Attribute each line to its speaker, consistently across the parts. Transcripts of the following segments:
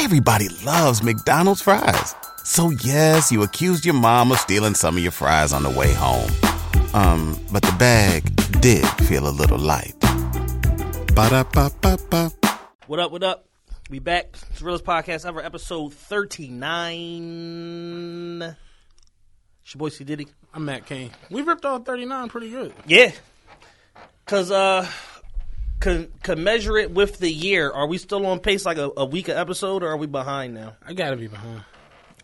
Speaker 1: Everybody loves McDonald's fries. So yes, you accused your mom of stealing some of your fries on the way home. Um, but the bag did feel a little light. Ba-da-ba-ba-ba.
Speaker 2: What up, what up? We back. It's the realest podcast ever, episode 39. It's your boy C. Diddy.
Speaker 3: I'm Matt Cain. We ripped off 39 pretty good.
Speaker 2: Yeah. Because, uh, could, could measure it with the year. Are we still on pace like a, a week of episode or are we behind now?
Speaker 3: I gotta be behind.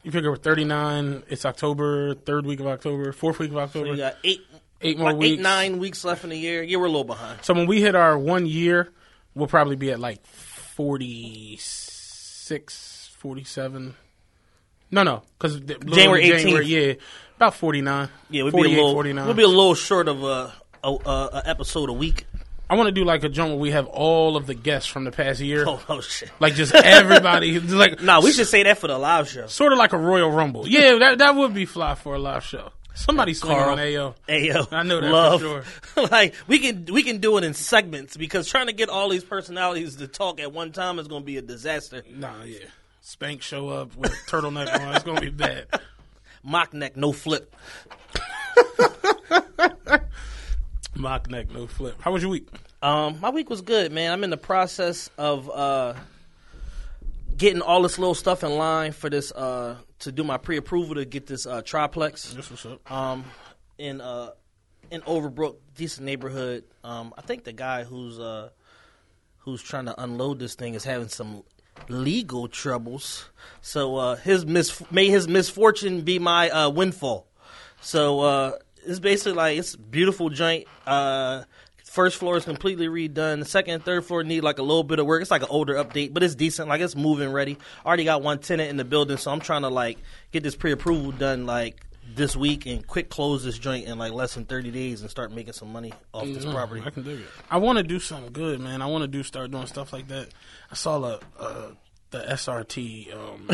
Speaker 3: You figure we're 39, it's October, third week of October, fourth week of October.
Speaker 2: We got eight,
Speaker 3: Eight more
Speaker 2: like
Speaker 3: weeks.
Speaker 2: eight, nine weeks left in the year. Yeah, we're a little behind.
Speaker 3: So when we hit our one year, we'll probably be at like 46, 47. No, no, because
Speaker 2: January 18th.
Speaker 3: yeah, about 49.
Speaker 2: Yeah, we'll be a little,
Speaker 3: 49.
Speaker 2: we'll be a little short of a, a, a episode a week.
Speaker 3: I want to do like a joint where we have all of the guests from the past year.
Speaker 2: Oh, oh shit.
Speaker 3: Like just everybody, like
Speaker 2: Nah, we should say that for the live show.
Speaker 3: sort of like a Royal Rumble. Yeah, that that would be fly for a live show. Somebody swinging
Speaker 2: Carl.
Speaker 3: on AO.
Speaker 2: Ayo,
Speaker 3: I know that for sure.
Speaker 2: like we can we can do it in segments because trying to get all these personalities to talk at one time is going to be a disaster.
Speaker 3: Nah, yeah. Spank show up with a turtleneck on. It's gonna be bad.
Speaker 2: Mock neck, no flip.
Speaker 3: Mock neck, no flip. How was your week?
Speaker 2: Um, my week was good, man. I'm in the process of uh, getting all this little stuff in line for this uh, to do my pre-approval to get this uh, triplex.
Speaker 3: That's what's up.
Speaker 2: um, in uh, in Overbrook, decent neighborhood. Um, I think the guy who's uh, who's trying to unload this thing is having some legal troubles. So uh, his mis may his misfortune be my uh, windfall. So uh, it's basically like it's beautiful joint. Uh, first floor is completely redone. The second and third floor need like a little bit of work. It's like an older update, but it's decent. Like it's moving ready. Already got one tenant in the building, so I'm trying to like get this pre-approval done like this week and quick close this joint in like less than 30 days and start making some money off this
Speaker 3: Mm,
Speaker 2: property.
Speaker 3: I can dig it. I want to do something good, man. I want to do start doing stuff like that. I saw the uh, the SRT um,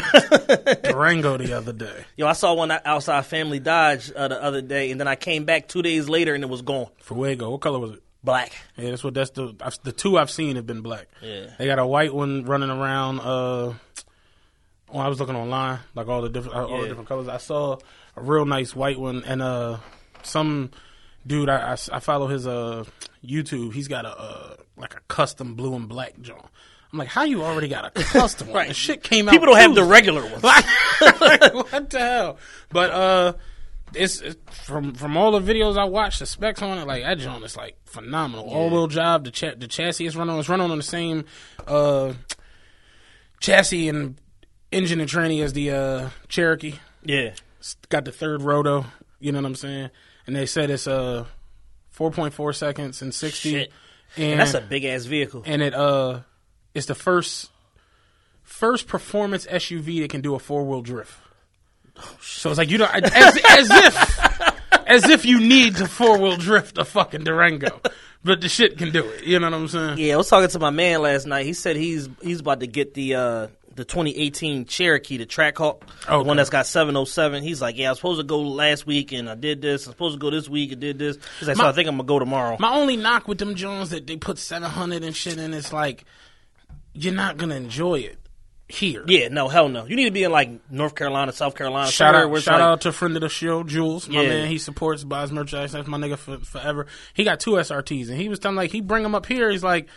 Speaker 3: Durango the other day.
Speaker 2: Yo, I saw one outside Family Dodge uh, the other day, and then I came back two days later and it was gone.
Speaker 3: Fuego. What color was it?
Speaker 2: Black.
Speaker 3: Yeah, that's what that's the I've, the two I've seen have been black.
Speaker 2: Yeah.
Speaker 3: They got a white one running around. Uh, when I was looking online, like all the different all the different colors. I saw a real nice white one, and uh, some dude I, I, I follow his uh YouTube. He's got a uh, like a custom blue and black John. I'm like, how you already got a custom one?
Speaker 2: Right.
Speaker 3: The shit came out.
Speaker 2: People don't have the regular ones.
Speaker 3: like, what the hell? But uh, it's, it's from from all the videos I watched, the specs on it, like that joint is like phenomenal. All wheel drive. The cha- the chassis is running on. It's running on the same uh chassis and engine and tranny as the uh Cherokee.
Speaker 2: Yeah.
Speaker 3: It's got the third roto. You know what I'm saying? And they said it's uh 4.4 seconds and 60.
Speaker 2: Shit.
Speaker 3: And,
Speaker 2: And that's a big ass vehicle.
Speaker 3: and it uh it's the first first performance SUV that can do a four wheel drift. So it's like you don't as, as if as if you need to four wheel drift a fucking Durango, but the shit can do it. You know what I'm saying?
Speaker 2: Yeah, I was talking to my man last night. He said he's he's about to get the uh the 2018 Cherokee, the Trackhawk, the one that's got 707. He's like, yeah, I was supposed to go last week and I did this. I'm supposed to go this week and did this. He's like, so I think I'm gonna go tomorrow.
Speaker 3: My only knock with them Jones that they put 700 and shit in, it's like you're not gonna enjoy it here.
Speaker 2: yeah, no, hell no. You need to be in like North Carolina, South Carolina.
Speaker 3: Shout out, shout
Speaker 2: like-
Speaker 3: out to friend of the show, Jules. My
Speaker 2: Yeah.
Speaker 3: man, he supports, buys merchandise. That's my nigga for, forever. He got two SRTs, and he was telling like he bring them up here. He's like.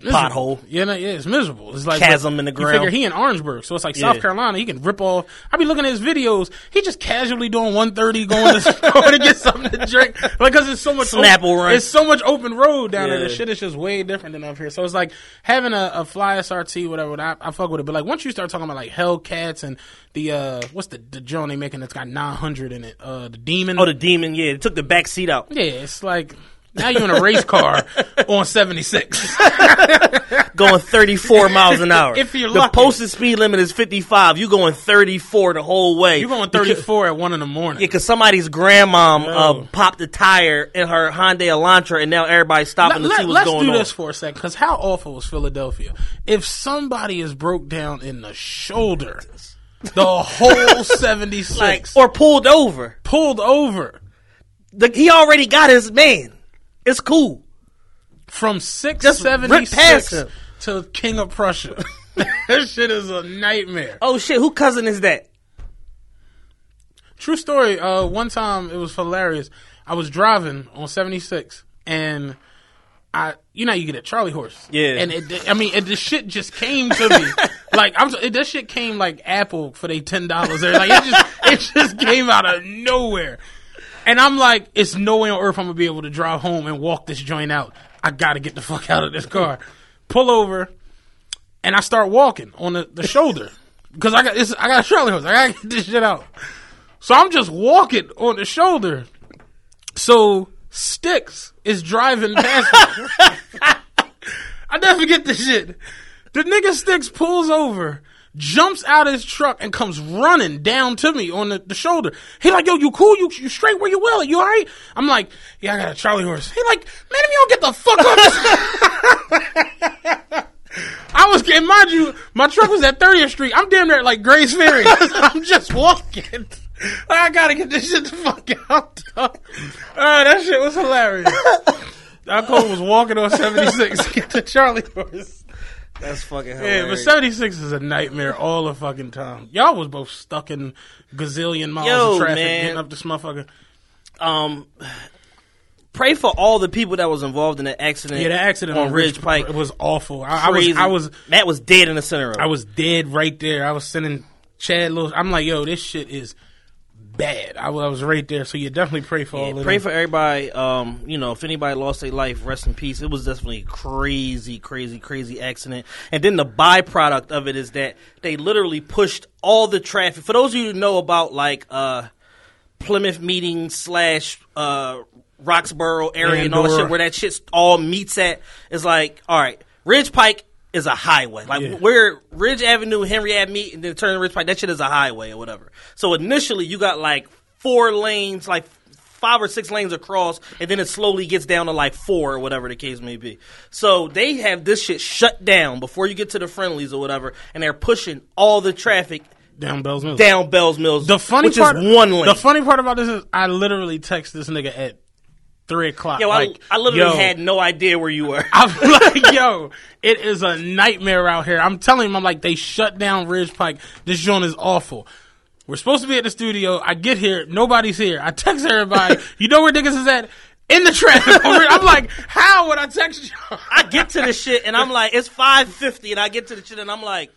Speaker 2: Pothole.
Speaker 3: Yeah, no, yeah, it's miserable. It's like
Speaker 2: Chasm in the
Speaker 3: You
Speaker 2: ground.
Speaker 3: figure he in Orangeburg, so it's like
Speaker 2: Yeah.
Speaker 3: South Carolina. He can rip off. I be looking at his videos. He just casually doing one thirty, going to store to get something to drink, like because it's so much
Speaker 2: Snapple run.
Speaker 3: It's so much open road down there. The shit is just way different than up here. So it's like having a, a fly SRT, whatever. I, I fuck with it, but like once you start talking about like Hellcats and the uh what's the the John they making that's got nine hundred in it, uh the Demon.
Speaker 2: Oh, the demon. Yeah, they took the back seat out.
Speaker 3: yeah, it's like now you're in a race car on seventy six.
Speaker 2: going 34 miles an hour.
Speaker 3: If you're
Speaker 2: the
Speaker 3: lucky.
Speaker 2: posted speed limit is 55. You're going 34 the whole way.
Speaker 3: You're going thirty four at one in the morning.
Speaker 2: Yeah, because somebody's grandmom uh, popped a tire in her Hyundai Elantra, and now everybody's stopping to see what's going on.
Speaker 3: Let's do this for a second, because how awful was Philadelphia? If somebody is broke down in the shoulder, the whole seventy six
Speaker 2: Like, or pulled over.
Speaker 3: pulled over
Speaker 2: The, he already got his man. It's cool.
Speaker 3: from six seventy
Speaker 2: past
Speaker 3: to King of Prussia. that shit is a nightmare.
Speaker 2: Oh shit, who cousin is that?
Speaker 3: True story. Uh, one time it was hilarious. I was driving on 76 and I, you know, you get a Charlie horse.
Speaker 2: Yeah.
Speaker 3: And it, I mean, it, the shit just came to me. like, I'm, it, that shit came like Apple for they $10. Like, it just, it just came out of nowhere. And I'm like, it's no way on earth I'm gonna be able to drive home and walk this joint out. I gotta get the fuck out of this car. Pull over, and I start walking on the, the shoulder because I got this. I got a Charlie horse. I gotta get this shit out. So I'm just walking on the shoulder. So Sticks is driving past me. I never forget this shit. The nigga Sticks pulls over, jumps out of his truck, and comes running down to me on the, the shoulder. He like, yo, you cool? You, you straight where you will? You alright? I'm like, yeah, I got a Charlie horse. He like, man, if you don't get the fuck up. I was, getting, mind you, my truck was at 30th Street. I'm damn near like Gray's Ferry. I'm just walking. I gotta get this shit the fuck out. Ah, that shit was hilarious. Alcole was walking on 76 to get the Charlie horse.
Speaker 2: That's fucking hell.
Speaker 3: Yeah,
Speaker 2: hilarious.
Speaker 3: but 76 is a nightmare all the fucking time. Y'all was both stuck in gazillion miles
Speaker 2: Yo,
Speaker 3: of traffic
Speaker 2: man.
Speaker 3: getting up this motherfucker.
Speaker 2: um, pray for all the people that was involved in the accident.
Speaker 3: Yeah, the accident
Speaker 2: on Ridge Pike.
Speaker 3: It was awful. I, I was, I was,
Speaker 2: Matt was dead in the center of. it.
Speaker 3: I was dead right there. I was sending Chad little. I'm like, yo, this shit is bad. I, was- I was right there. So you definitely pray for all
Speaker 2: Yeah,
Speaker 3: of
Speaker 2: pray
Speaker 3: them.
Speaker 2: for everybody. Um, you know, if anybody lost their life, rest in peace. It was definitely a crazy, crazy, crazy accident. And then the byproduct of it is that they literally pushed all the traffic. For those of you who know about like uh, Plymouth meeting slash uh, Roxborough area and all that shit, where that shit all meets at, is like, all right, Ridge Pike is a highway. Like
Speaker 3: Yeah.
Speaker 2: where Ridge Avenue, Henry Ave meet, and then turn to Ridge Pike, that shit is a highway or whatever. So initially, you got like four lanes, like five or six lanes across, and then it slowly gets down to like four or whatever the case may be. So they have this shit shut down before you get to the friendlies or whatever, and they're pushing all the traffic
Speaker 3: Down Bell's Mills.
Speaker 2: down Bell's Mills.
Speaker 3: The funny
Speaker 2: which
Speaker 3: part,
Speaker 2: is one lane.
Speaker 3: The funny part about this is, I literally text this nigga at three o'clock.
Speaker 2: Yo,
Speaker 3: like,
Speaker 2: I, I literally
Speaker 3: yo,
Speaker 2: had no idea where you were.
Speaker 3: I'm like, yo, it is a nightmare out here. I'm telling him, I'm like, they shut down Ridge Pike. This joint is awful. We're supposed to be at the studio. I get here, nobody's here. I text everybody. you know where niggas is at? In the traffic. I'm like, how would I text you?
Speaker 2: I get to the shit and I'm like, it's five fifty, and I get to the shit and I'm like,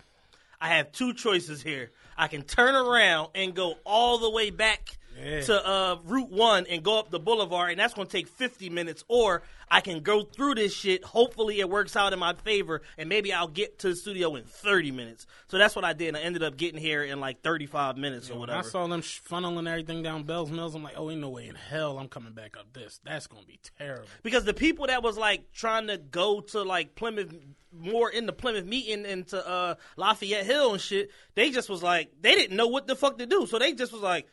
Speaker 2: I have two choices here. I can turn around and go all the way back
Speaker 3: Yeah.
Speaker 2: to uh, Route One and go up the boulevard, and that's going to take fifty minutes. Or I can go through this shit. Hopefully, it works out in my favor, and maybe I'll get to the studio in thirty minutes. So that's what I did. And I ended up getting here in like thirty-five minutes or
Speaker 3: When I saw them funneling everything down Bell's Mills, I'm like, oh, ain't no way in hell I'm coming back up this. That's gonna be terrible.
Speaker 2: because the people that was like trying to go to like Plymouth more in the Plymouth meeting and to uh Lafayette Hill and shit, they just was like they didn't know what the fuck to do. So they just was like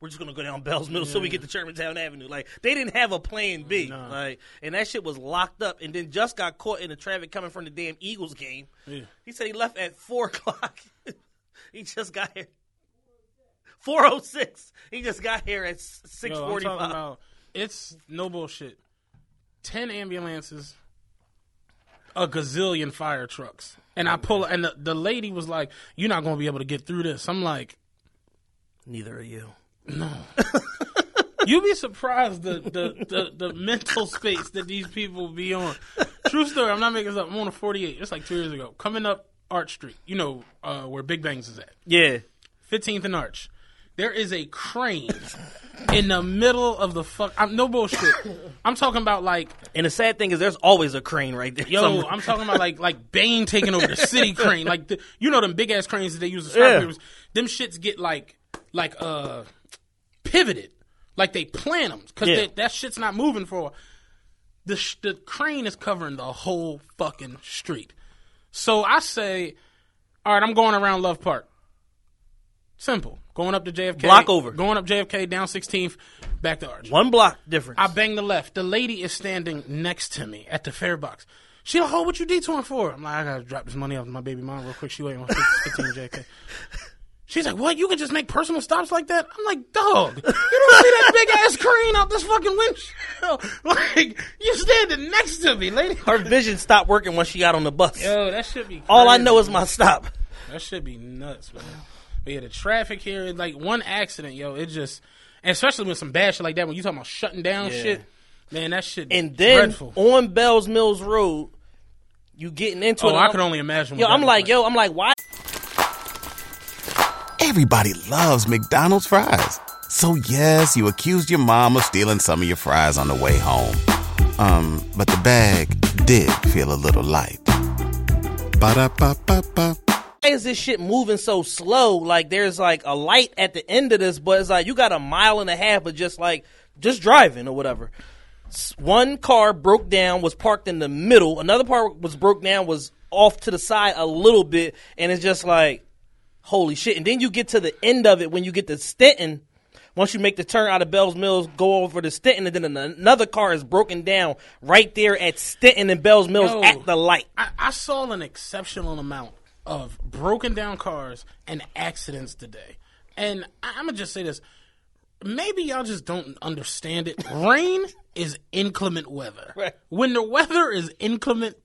Speaker 2: we're just gonna go down Bell's Mill so we get to Germantown Avenue. Like they didn't have a plan B.
Speaker 3: No.
Speaker 2: Like and that shit was locked up and then just got caught in the traffic coming from the damn Eagles game.
Speaker 3: Yeah.
Speaker 2: He said he left at four o'clock. he just got here. Four oh six. He just got here at six forty five.
Speaker 3: it's no bullshit. Ten ambulances, a gazillion fire trucks, and I pull. And the, the lady was like, "You're not gonna be able to get through this." I'm like,
Speaker 2: Neither are you.
Speaker 3: "You'd be surprised the the, the the mental space that these people be on." True story. I'm not making this up. I'm on a 48. It's like two years ago. Coming up Arch Street, you know uh, where Big Bangs is at.
Speaker 2: Yeah.
Speaker 3: 15th and Arch. There is a crane in the middle of the fuck. I'm no bullshit. I'm talking about like
Speaker 2: And the sad thing is, there's always a crane right there.
Speaker 3: Yo,
Speaker 2: somewhere.
Speaker 3: I'm talking about like like Bane taking over the city crane. Like the, you know them big ass cranes that they use as
Speaker 2: Yeah.
Speaker 3: Them shits get like like uh pivoted. Like they plan them because
Speaker 2: Yeah.
Speaker 3: that shit's not moving for. The sh- the crane is covering the whole fucking street. So I say, all right, I'm going around Love Park. Simple. Going up to JFK.
Speaker 2: Block over.
Speaker 3: Going up JFK down 16th, back to Arch.
Speaker 2: one block difference.
Speaker 3: I bang the left. The lady is standing next to me at the fare box. She like, oh, what you detouring for? I'm like, I gotta drop this money off to my baby mom real quick. She waiting on 15 JK. She's like, what? You can just make personal stops like that? I'm like, dog, you don't see that big ass crane out this fucking windshield? like, you standing next to me, lady.
Speaker 2: Her vision stopped working when she got on the bus.
Speaker 3: Yo, that should be.
Speaker 2: All I know is my stop.
Speaker 3: That should be nuts, man. But yeah, the traffic here, like one accident, yo, it just, and especially with some bad shit like that, when you talking about shutting down
Speaker 2: Yeah.
Speaker 3: shit, man, that shit
Speaker 2: And then
Speaker 3: dreadful.
Speaker 2: on Bells Mills Road, you getting into
Speaker 3: oh,
Speaker 2: it.
Speaker 3: I
Speaker 2: I'm-
Speaker 3: can only imagine.
Speaker 2: Yo,
Speaker 3: what that
Speaker 2: I'm
Speaker 3: was
Speaker 2: like, yo, I'm like, why?
Speaker 1: Everybody loves McDonald's fries. So yes, you accused your mom of stealing some of your fries on the way home. Um, but the bag did feel a little light. Ba-da-ba-ba-ba.
Speaker 2: Why is this shit moving so slow? Like, there's like a light at the end of this, but it's like you got a mile and a half of just like just driving or whatever. One car broke down, was parked in the middle. Another part was broke down, was off to the side a little bit, and it's just like, holy shit! And then you get to the end of it when you get to Stenton. Once you make the turn out of Bells Mills, go over to Stenton, and then another car is broken down right there at Stenton and Bells Mills
Speaker 3: Yo.
Speaker 2: at the light.
Speaker 3: I, I saw an exceptional amount of broken down cars and accidents today. And I'm gonna just say this: maybe y'all just don't understand it. Rain is inclement weather.
Speaker 2: Right.
Speaker 3: When the weather is inclement,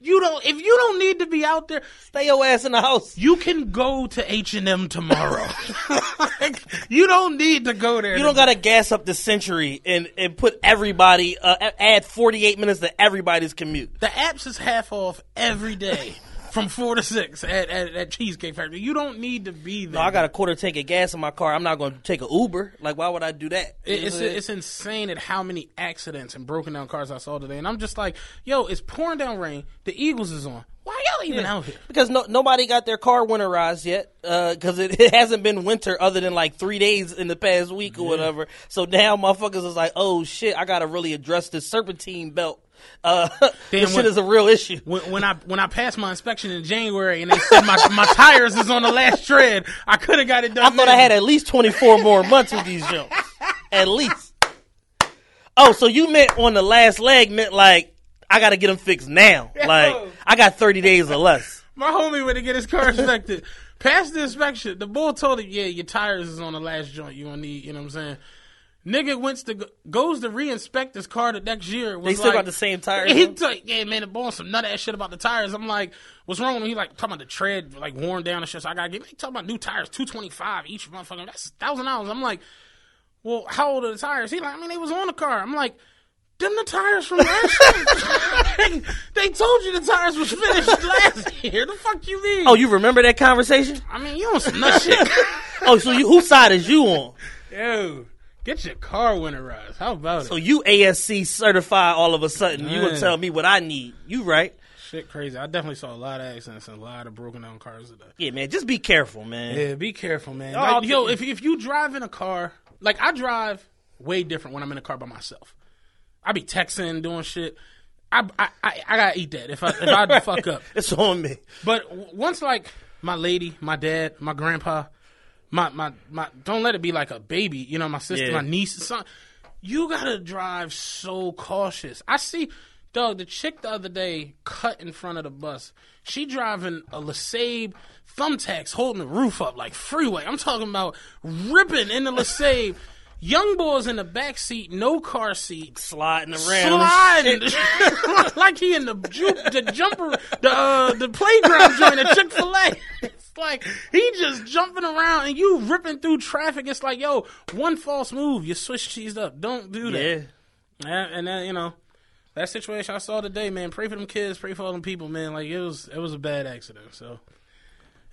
Speaker 3: you don't. If you don't need to be out there,
Speaker 2: Stay your ass in the house.
Speaker 3: you can go to H and M tomorrow. Like, you don't need to go there.
Speaker 2: You don't gotta gas up the century and, and put everybody uh, add forty eight minutes to everybody's commute.
Speaker 3: The apps is half off every day from four to six at, at, at Cheesecake Factory. You don't need to be there.
Speaker 2: No, I got a quarter tank of gas in my car. I'm not gonna take an Uber. Like, why would I do that?
Speaker 3: It- It's it's insane at how many accidents and broken down cars I saw today, and I'm just like, yo, it's pouring down rain. The Eagles is on. Why y'all even out here?
Speaker 2: because no, nobody got their car winterized yet. Uh, because it, it hasn't been winter other than like three days in the past week or whatever. So now motherfuckers is like, oh shit, I gotta really address this serpentine belt. Uh, this shit
Speaker 3: when-
Speaker 2: is a real issue.
Speaker 3: When, when I when I passed my inspection in January and they said my my tires is on the last tread, I could have got it done.
Speaker 2: I thought I had at least 24 more months with these jumps. At least. Oh, so you meant on the last leg meant like I got to get them fixed now. Like I got 30 days or less.
Speaker 3: My homie went to get his car inspected. Passed the inspection. The bull told him, "Yeah, your tires is on the last joint. You gonna need, you know what I'm saying." Nigga went to goes to re-inspect his car the next year. Was
Speaker 2: They still
Speaker 3: like-
Speaker 2: got the same tires.
Speaker 3: He t- yeah, man, the boy some nut ass shit about the tires. I'm like, what's wrong with him? He like talking about the tread like worn down and shit. So I gotta get. He talking about new tires, two twenty five each motherfucker. That's thousand dollars. I'm like, well, how old are the tires? He like, I mean, they was on the car. I'm like. Them the tires from last year. they told you the tires was finished last year. The fuck you mean?
Speaker 2: Oh, you remember that conversation?
Speaker 3: I mean, you on some nut shit.
Speaker 2: Oh, so you, whose side is you on?
Speaker 3: Yo, get your car winterized. How about it?
Speaker 2: So you ASE certified all of a sudden. You gonna tell me what I need? You right?
Speaker 3: Shit crazy. I definitely saw a lot of accidents and a lot of broken down cars today.
Speaker 2: Yeah, man. Just be careful, man.
Speaker 3: Yeah, be careful, man.
Speaker 2: Oh,
Speaker 3: Like, yo, if if you drive in a car, like I drive way different when I'm in a car by myself. I be texting, doing shit. I I, I, I gotta eat that if I if I fuck up.
Speaker 2: It's on me.
Speaker 3: But once like my lady, my dad, my grandpa, my my my don't let it be like a baby, you know, my sister,
Speaker 2: Yeah.
Speaker 3: my niece, son. You gotta drive so cautious. I see dog, the chick the other day cut in front of the bus. She driving a LeSabre thumbtacks holding the roof up like freeway. I'm talking about ripping in the LeSabre. Young boys in the back seat, no car seat,
Speaker 2: Sliding around.
Speaker 3: sliding like he in the ju- the jumper the uh, the playground joint at Chick Fil A. Like he just jumping around and you ripping through traffic. It's like yo, one false move, you switch cheesed up. Don't do that.
Speaker 2: Yeah.
Speaker 3: And, and then you know that situation I saw today, man. Pray for them kids, pray for all them people, man. Like it was it was a bad accident. So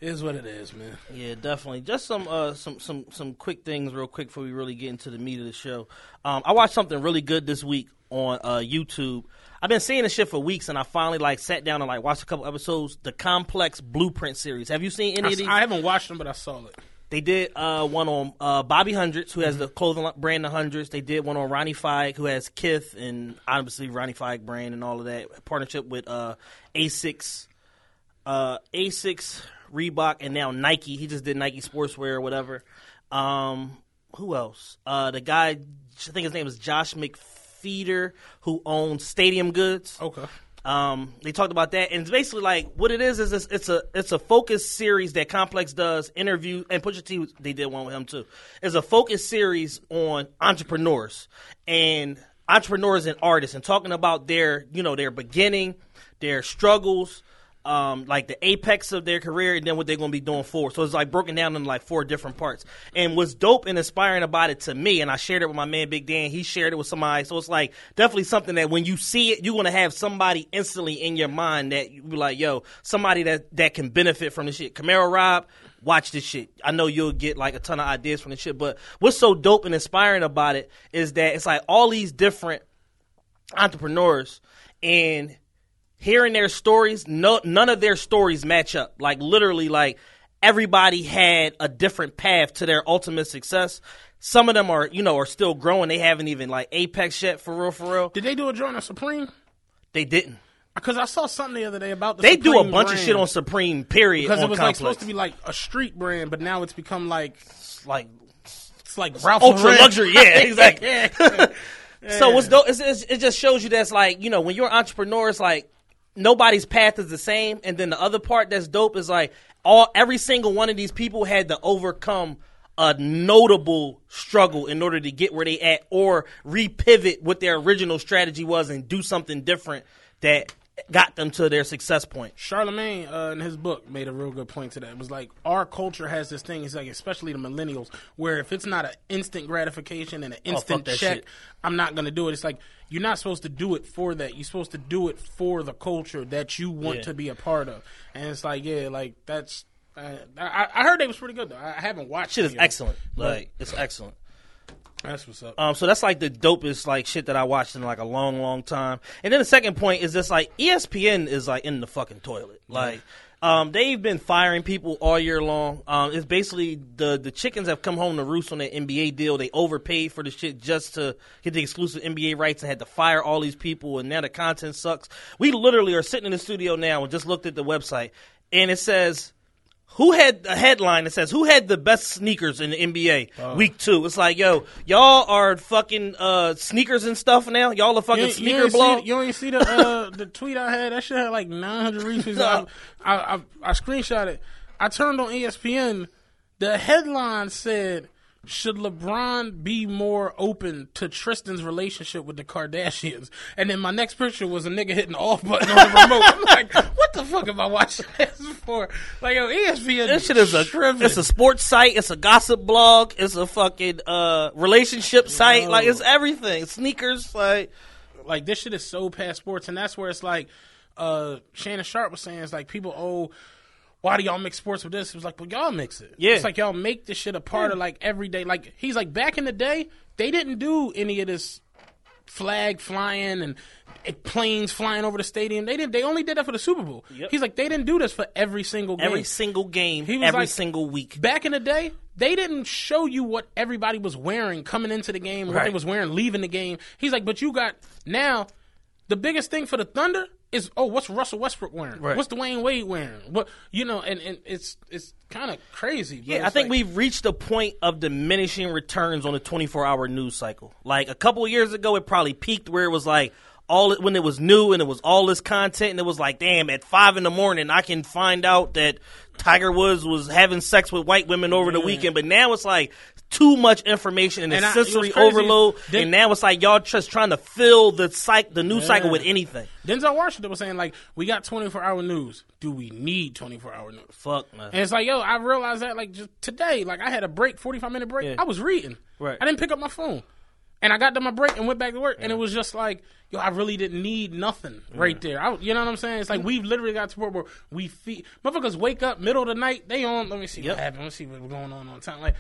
Speaker 3: it is what it is, man.
Speaker 2: Yeah, definitely. Just some uh some some some quick things real quick before we really get into the meat of the show. Um I watched something really good this week on uh YouTube. I've been seeing this shit for weeks and I finally like sat down and like watched a couple episodes. The Complex Blueprint series. Have you seen any
Speaker 3: I,
Speaker 2: of these?
Speaker 3: I haven't watched them, but I saw it.
Speaker 2: They did uh, one on uh, Bobby Hundreds, who has the clothing brand The Hundreds. They did one on Ronnie Fieg, who has Kith and obviously Ronnie Fieg brand and all of that. Partnership with uh, Asics, uh, Asics, Reebok, and now Nike. He just did Nike Sportswear or whatever. Um, who else? Uh, the guy, I think his name is Josh McPheters, who owns Stadium Goods.
Speaker 3: Okay.
Speaker 2: Um, they talked about that, and it's basically like what it is is it's, it's a it's a focus series that Complex does interview and Pusha T they did one with him too. It's a focus series on entrepreneurs and entrepreneurs and artists and talking about their you know their beginning, their struggles, um, like the apex of their career and then what they're going to be doing forward. So it's like broken down into like four different parts. And what's dope and inspiring about it to me, and I shared it with my man Big Dan, he shared it with somebody. So it's like definitely something that when you see it, you're going to have somebody instantly in your mind that you be like, yo, somebody that, that can benefit from this shit. Camaro Rob, watch this shit. I know you'll get like a ton of ideas from the shit. But what's so dope and inspiring about it is that it's like all these different entrepreneurs and hearing their stories, no, none of their stories match up. Like literally, like everybody had a different path to their ultimate success. Some of them are, you know, are still growing. They haven't even like apex yet for real, for real.
Speaker 3: Did they do a joint on Supreme?
Speaker 2: They didn't.
Speaker 3: Because I saw something the other day about the
Speaker 2: They do a
Speaker 3: Supreme
Speaker 2: bunch of shit on Supreme. Period.
Speaker 3: because it was like supposed to be like a street brand, but now it's become like
Speaker 2: like
Speaker 3: it's like Ralph
Speaker 2: ultra
Speaker 3: Lauren.
Speaker 2: luxury. Yeah, exactly.
Speaker 3: Yeah.
Speaker 2: So what's dope? It's, it's, it just shows you that's like you know when you're an entrepreneur, it's like nobody's path is the same, and then the other part that's dope is like all every single one of these people had to overcome a notable struggle in order to get where they at, or repivot what their original strategy was and do something different that got them to their success point.
Speaker 3: Charlemagne uh, in his book made a real good point to that. It was like our culture has this thing. It's like especially the millennials, where if it's not an instant gratification and an instant
Speaker 2: Oh,
Speaker 3: check. I'm not gonna do it. It's like you're not supposed to do it for that. You're supposed to do it for the culture that you want
Speaker 2: Yeah.
Speaker 3: to be a part of. And it's like yeah, like that's. Uh, I, I heard they was pretty good though. I haven't watched. It.
Speaker 2: Shit
Speaker 3: it
Speaker 2: is excellent. Like it's excellent.
Speaker 3: That's what's up.
Speaker 2: Um, so that's like the dopest like shit that I watched in like a long, long time. And then the second point is just like ESPN is like in the fucking toilet. Like, um, they've been firing people all year long. Um, it's basically the the chickens have come home to roost on that NBA deal. They overpaid for the shit just to get the exclusive NBA rights and had to fire all these people. And now the content sucks. We literally are sitting in the studio now and just looked at the website and it says. Who had a headline that says who had the best sneakers in the NBA week two? It's like, yo, y'all are fucking uh, sneakers and stuff now. Y'all a fucking
Speaker 3: You, you,
Speaker 2: sneaker
Speaker 3: ain't
Speaker 2: blog.
Speaker 3: see, you ain't see the uh, the tweet I had? That shit had like 900 retweets.
Speaker 2: No.
Speaker 3: I, I, I, I screenshot it. I turned on ESPN. The headline said, "Should LeBron be more open to Tristan's relationship with the Kardashians?" And then my next picture was a nigga hitting the off button on the remote. I'm like, what the fuck am I watching this for? Like, yo, ESPN.
Speaker 2: This shit is a
Speaker 3: tripping.
Speaker 2: it's a sports site. It's a gossip blog. It's a fucking uh, relationship site. Like it's everything. Sneakers. Like
Speaker 3: like this shit is so past sports, and that's where it's like uh Shannon Sharpe was saying it's like people oh why do y'all mix sports with this? It was like, well, y'all mix it.
Speaker 2: Yeah.
Speaker 3: It's like y'all make this shit a part of like everyday. Like he's like back in the day, they didn't do any of this flag flying and planes flying over the stadium. They didn't. They only did that for the Super Bowl.
Speaker 2: Yep.
Speaker 3: He's like they didn't do this for every single game.
Speaker 2: every single game,
Speaker 3: He was
Speaker 2: every
Speaker 3: like-
Speaker 2: single week.
Speaker 3: Back in the day, they didn't show you what everybody was wearing coming into the game, what they was wearing leaving the game. He's like, but you got now. The biggest thing for the Thunder is oh, what's Russell Westbrook wearing?
Speaker 2: Right.
Speaker 3: What's Dwyane Wade wearing? What you know, and, and it's it's kind of crazy.
Speaker 2: Yeah, I think
Speaker 3: like-
Speaker 2: we've reached a point of diminishing returns on the 24 hour news cycle. Like a couple of years ago, it probably peaked where it was like all when it was new and it was all this content, and it was like, damn, at five in the morning, I can find out that Tiger Woods was having sex with white women over the weekend. But now it's like too much information and,
Speaker 3: And
Speaker 2: the
Speaker 3: I- it was
Speaker 2: sensory overload,
Speaker 3: Then-
Speaker 2: and now it's like y'all just trying to fill the cycle, the news cycle with anything.
Speaker 3: Denzel Washington was saying like, we got twenty four hour news. Do we need twenty four hour news?
Speaker 2: Fuck, man.
Speaker 3: And it's like, yo, I realized that like just today, like I had a break, forty five minute break.
Speaker 2: Yeah.
Speaker 3: I was reading.
Speaker 2: Right.
Speaker 3: I didn't pick up my phone. And I got to my break and went back to work, and it was just like, yo, I really didn't need nothing right there. I, you know what I'm saying? It's like we've literally got to where we feed motherfuckers wake up middle of the night. They on. Let me see
Speaker 2: Yep.
Speaker 3: what happened. Let's see what's going on on time. Like,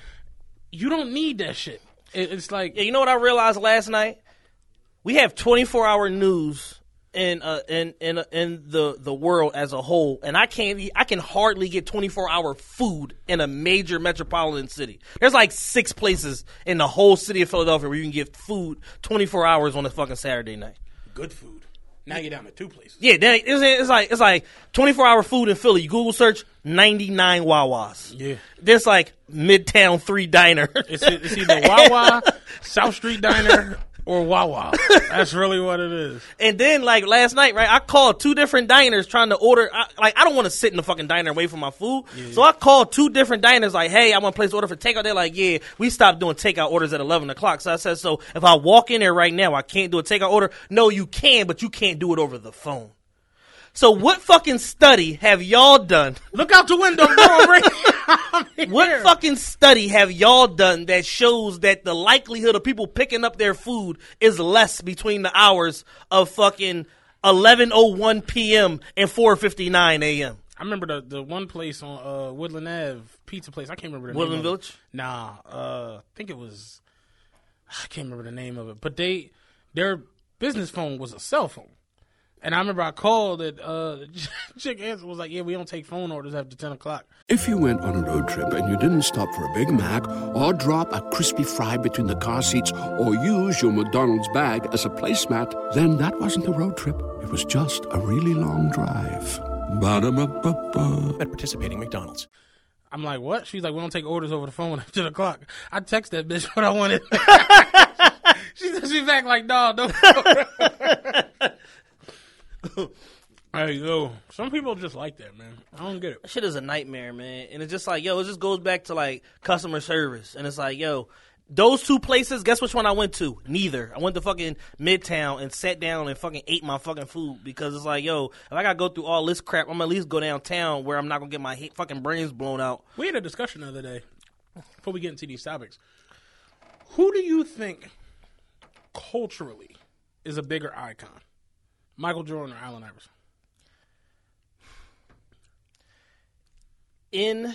Speaker 3: you don't need that shit. It, it's like,
Speaker 2: Yeah, you know what I realized last night? We have 24 hour news in uh, in in in the the world as a whole, and I can't I can hardly get 24 hour food in a major metropolitan city. There's like six places in the whole city of Philadelphia where you can get food 24 hours on a fucking Saturday night.
Speaker 3: good food. Now you're down to two places.
Speaker 2: Yeah, it's, it's like it's like 24 hour food in Philly. You Google search 99 Wawas.
Speaker 3: Yeah.
Speaker 2: there's like Midtown Three Diner.
Speaker 3: It's, it's either Wawa, South Street Diner, or Wawa. That's really what it is.
Speaker 2: And then like last night, right? I called two different diners trying to order. I, like I don't want to sit in the fucking diner and wait for my food. So I called two different diners. Like, hey, I want to place order for takeout. They're like, yeah, we stopped doing takeout orders at eleven o'clock. So I said, so if I walk in there right now, I can't do a takeout order. No, you can, but you can't do it over the phone. So what fucking study have y'all done?
Speaker 3: Look out the window, bro.
Speaker 2: What fucking study have y'all done that shows that the likelihood of people picking up their food is less between the hours of fucking 11:01 p.m. and 4:59 a.m.
Speaker 3: I remember the the one place on uh, Woodland Ave pizza place. I can't remember the
Speaker 2: Woodland
Speaker 3: name of it.
Speaker 2: Village?
Speaker 3: Nah, uh, I think it was. I can't remember the name of it, but they their business phone was a cell phone. And I remember I called it. Uh, the chick answer was like, "Yeah, we don't take phone orders after ten o'clock."
Speaker 4: If you went on a road trip and you didn't stop for a Big Mac or drop a crispy fry between the car seats or use your McDonald's bag as a placemat, then that wasn't a road trip. It was just a really long drive. Ba-da-ba-ba-ba.
Speaker 5: at participating McDonald's.
Speaker 3: I'm like, "What?" She's like, "We don't take orders over the phone after ten o'clock." I text that bitch what I wanted. she texts me back like, "No, no." There you go. Some people just like that, man. I don't get it.
Speaker 2: shit is a nightmare, man. And it's just like, yo, it just goes back to like customer service. And it's like, yo, those two places, guess which one I went to? Neither. I went to fucking Midtown and sat down and fucking ate my fucking food because it's like, yo, if I gotta go through all this crap, I'm gonna at least go downtown where I'm not gonna get my he- fucking brains blown out.
Speaker 3: We had a discussion the other day before we get into these topics. Who do you think culturally is a bigger icon, Michael Jordan or Allen Iverson?
Speaker 2: In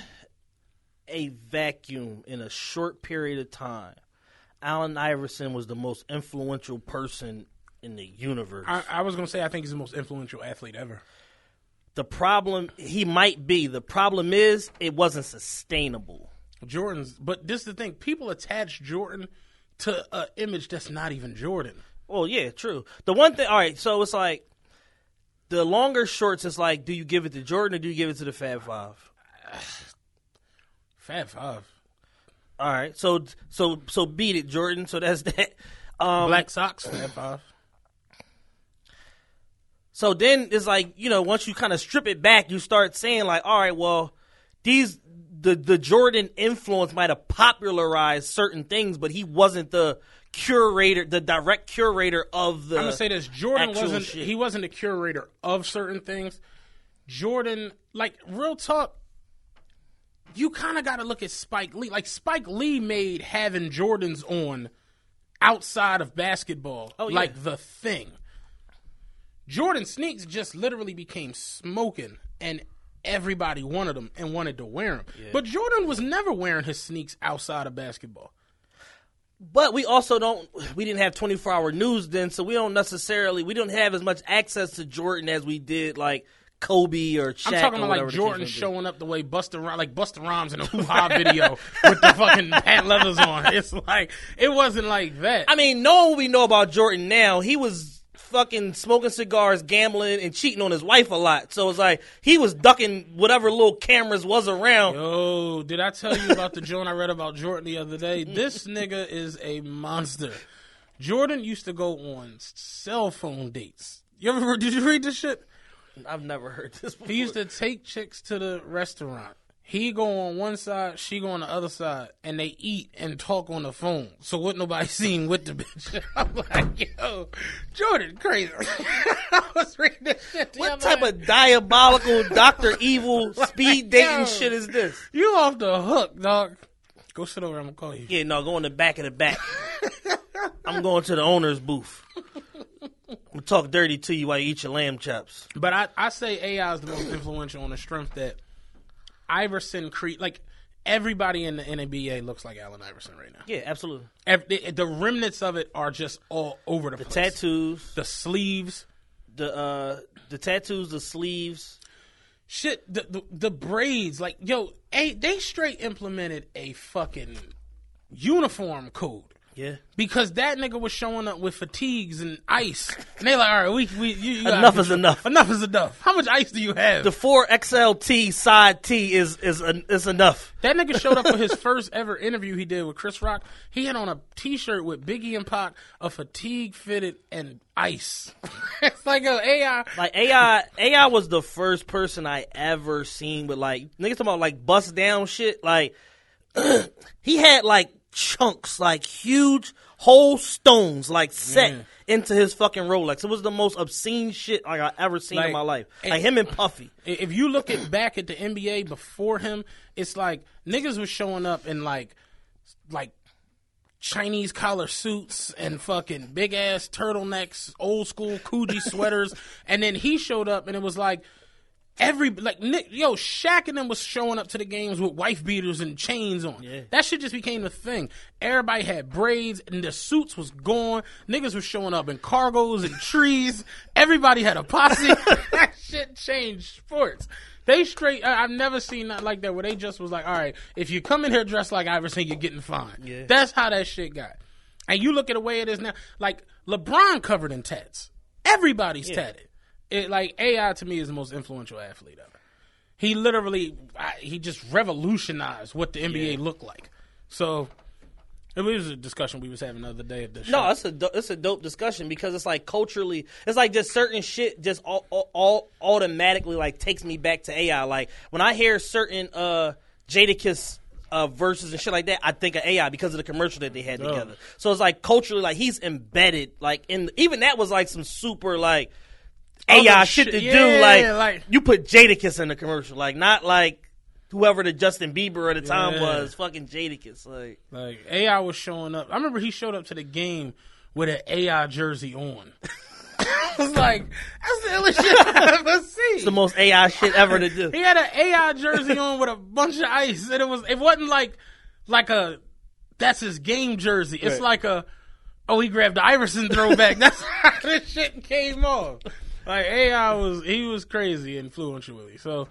Speaker 2: a vacuum, in a short period of time, Allen Iverson was the most influential person in the universe.
Speaker 3: I, I was going to say I think he's the most influential athlete ever.
Speaker 2: the problem, he might be. The problem is, it wasn't sustainable.
Speaker 3: Jordan's, but this is the thing: people attach Jordan to an image that's not even Jordan.
Speaker 2: Well, yeah, true. The one thing, all right, so it's like the longer shorts. It's like, do you give it to Jordan or do you give it to the Fab Five?
Speaker 3: Fab Five,
Speaker 2: All right, so so so beat it, Jordan. So that's that. Um,
Speaker 3: Black socks, Fab Five.
Speaker 2: So then it's like you know once you kind of strip it back, you start saying like, all right, well, these the the Jordan influence might have popularized certain things, but he wasn't the curator, the direct curator of the.
Speaker 3: I'm gonna say this: Jordan wasn't
Speaker 2: shit.
Speaker 3: he wasn't a curator of certain things. Jordan, like real talk, you kind of got to look at Spike Lee. Like Spike Lee made having Jordans on outside of basketball
Speaker 2: Oh, yeah.
Speaker 3: like the thing. Jordan sneaks just literally became smoking, and everybody wanted them and wanted to wear them. But Jordan was never wearing his sneaks outside of basketball.
Speaker 2: But we also don't. We didn't have 24 hour news then, so we don't necessarily. We don't have as much access to Jordan as we did like Kobe or Shaq.
Speaker 3: I'm talking about like Jordan showing up the way Busta Rhymes, like Busta Rhymes in a hoo ha video with the fucking hat leathers on. It's like it wasn't like that.
Speaker 2: I mean, knowing what we know about Jordan now, he was fucking smoking cigars, gambling, and cheating on his wife a lot. So it's like he was ducking whatever little cameras was around.
Speaker 3: Yo, did I tell you about the joint I read about Jordan the other day? This nigga is a monster. Jordan used to go on cell phone dates. You ever did you read this shit?
Speaker 2: I've never heard this before.
Speaker 3: He used to take chicks to the restaurant. He go on one side, she go on the other side, and they eat and talk on the phone. So what nobody seen with the bitch. I'm like, yo, Jordan, crazy. I was reading this shit.
Speaker 2: what type of diabolical Doctor Evil speed dating
Speaker 3: yo.
Speaker 2: shit is this?
Speaker 3: You off the hook, dog. Go sit over. I'm gonna call you.
Speaker 2: Yeah, no, go in the back of the back. I'm going to the owner's booth. I'm gonna talk dirty to you while you eat your lamb chops.
Speaker 3: But I, I say AI is the most influential on the strength that Iverson create. Like everybody in the NBA looks like Allen Iverson right now.
Speaker 2: Yeah, absolutely.
Speaker 3: Ev- the, the remnants of it are just all over the,
Speaker 2: The
Speaker 3: place.
Speaker 2: The tattoos,
Speaker 3: the sleeves,
Speaker 2: the uh, the tattoos, the sleeves.
Speaker 3: shit, the, the the braids. Like yo, a, they straight implemented a fucking uniform code.
Speaker 2: Yeah.
Speaker 3: because that nigga was showing up with fatigues and ice, and they like, all right, we, we you, you
Speaker 2: Enough is enough.
Speaker 3: Enough is enough. How much ice do you have?
Speaker 2: The four XLT side T is is is enough.
Speaker 3: That nigga showed up for his first ever interview he did with Chris Rock. He had on a T-shirt with Biggie and Pac, a fatigue fitted and ice. it's like a AI.
Speaker 2: Like AI, AI was the first person I ever seen with like niggas talking about like bust down shit. Like he had like chunks, like huge whole stones, like set into his fucking Rolex. It was the most obscene shit like I ever seen
Speaker 3: Like,
Speaker 2: in my life.
Speaker 3: and-
Speaker 2: Like him and Puffy.
Speaker 3: If you look at back at the NBA before him, it's like niggas was showing up in like like Chinese collar suits and fucking big ass turtlenecks, old school Coogi sweaters, and then he showed up and it was like every like Nick, yo Shaq and them was showing up to the games with wife beaters and chains on. Yeah. That shit just became a thing. Everybody had braids and the suits was gone. Niggas was showing up in cargos and trees. Everybody had a posse. that shit changed sports. They straight. I, I've never seen that like that where they just was like, all right, if you come in here dressed like Iverson, you're getting fined.
Speaker 2: Yeah.
Speaker 3: That's how that shit got. And you look at the way it is now, like LeBron covered in tats. Everybody's tatted. It like AI to me is the most influential athlete ever. He literally, he just revolutionized what the NBA looked like. So it was a discussion we was having the other day at the show.
Speaker 2: No, it's a do- it's a dope discussion because it's like culturally, it's like just certain shit just all, all, all automatically like takes me back to AI. Like when I hear certain uh Jadakiss uh verses and shit like that, I think of AI because of the commercial that they had together. So it's like culturally, like he's embedded, like in even that was like some super like AI
Speaker 3: Other
Speaker 2: shit to
Speaker 3: yeah,
Speaker 2: do. Like,
Speaker 3: like-
Speaker 2: you put Jadakiss in the commercial, like not like. Whoever the Justin Bieber at the time
Speaker 3: Yeah.
Speaker 2: was, fucking Jadakiss. Like,
Speaker 3: Like AI was showing up. I remember he showed up to the game with an AI jersey on. I was like, that's the illest shit I've ever seen.
Speaker 2: the most AI shit ever to do.
Speaker 3: He had an AI jersey on with a bunch of ice, and it was it wasn't like like a that's his game jersey. It's like a oh he grabbed the Iverson throwback. that's how this shit came off. Like AI was he was crazy influentially. So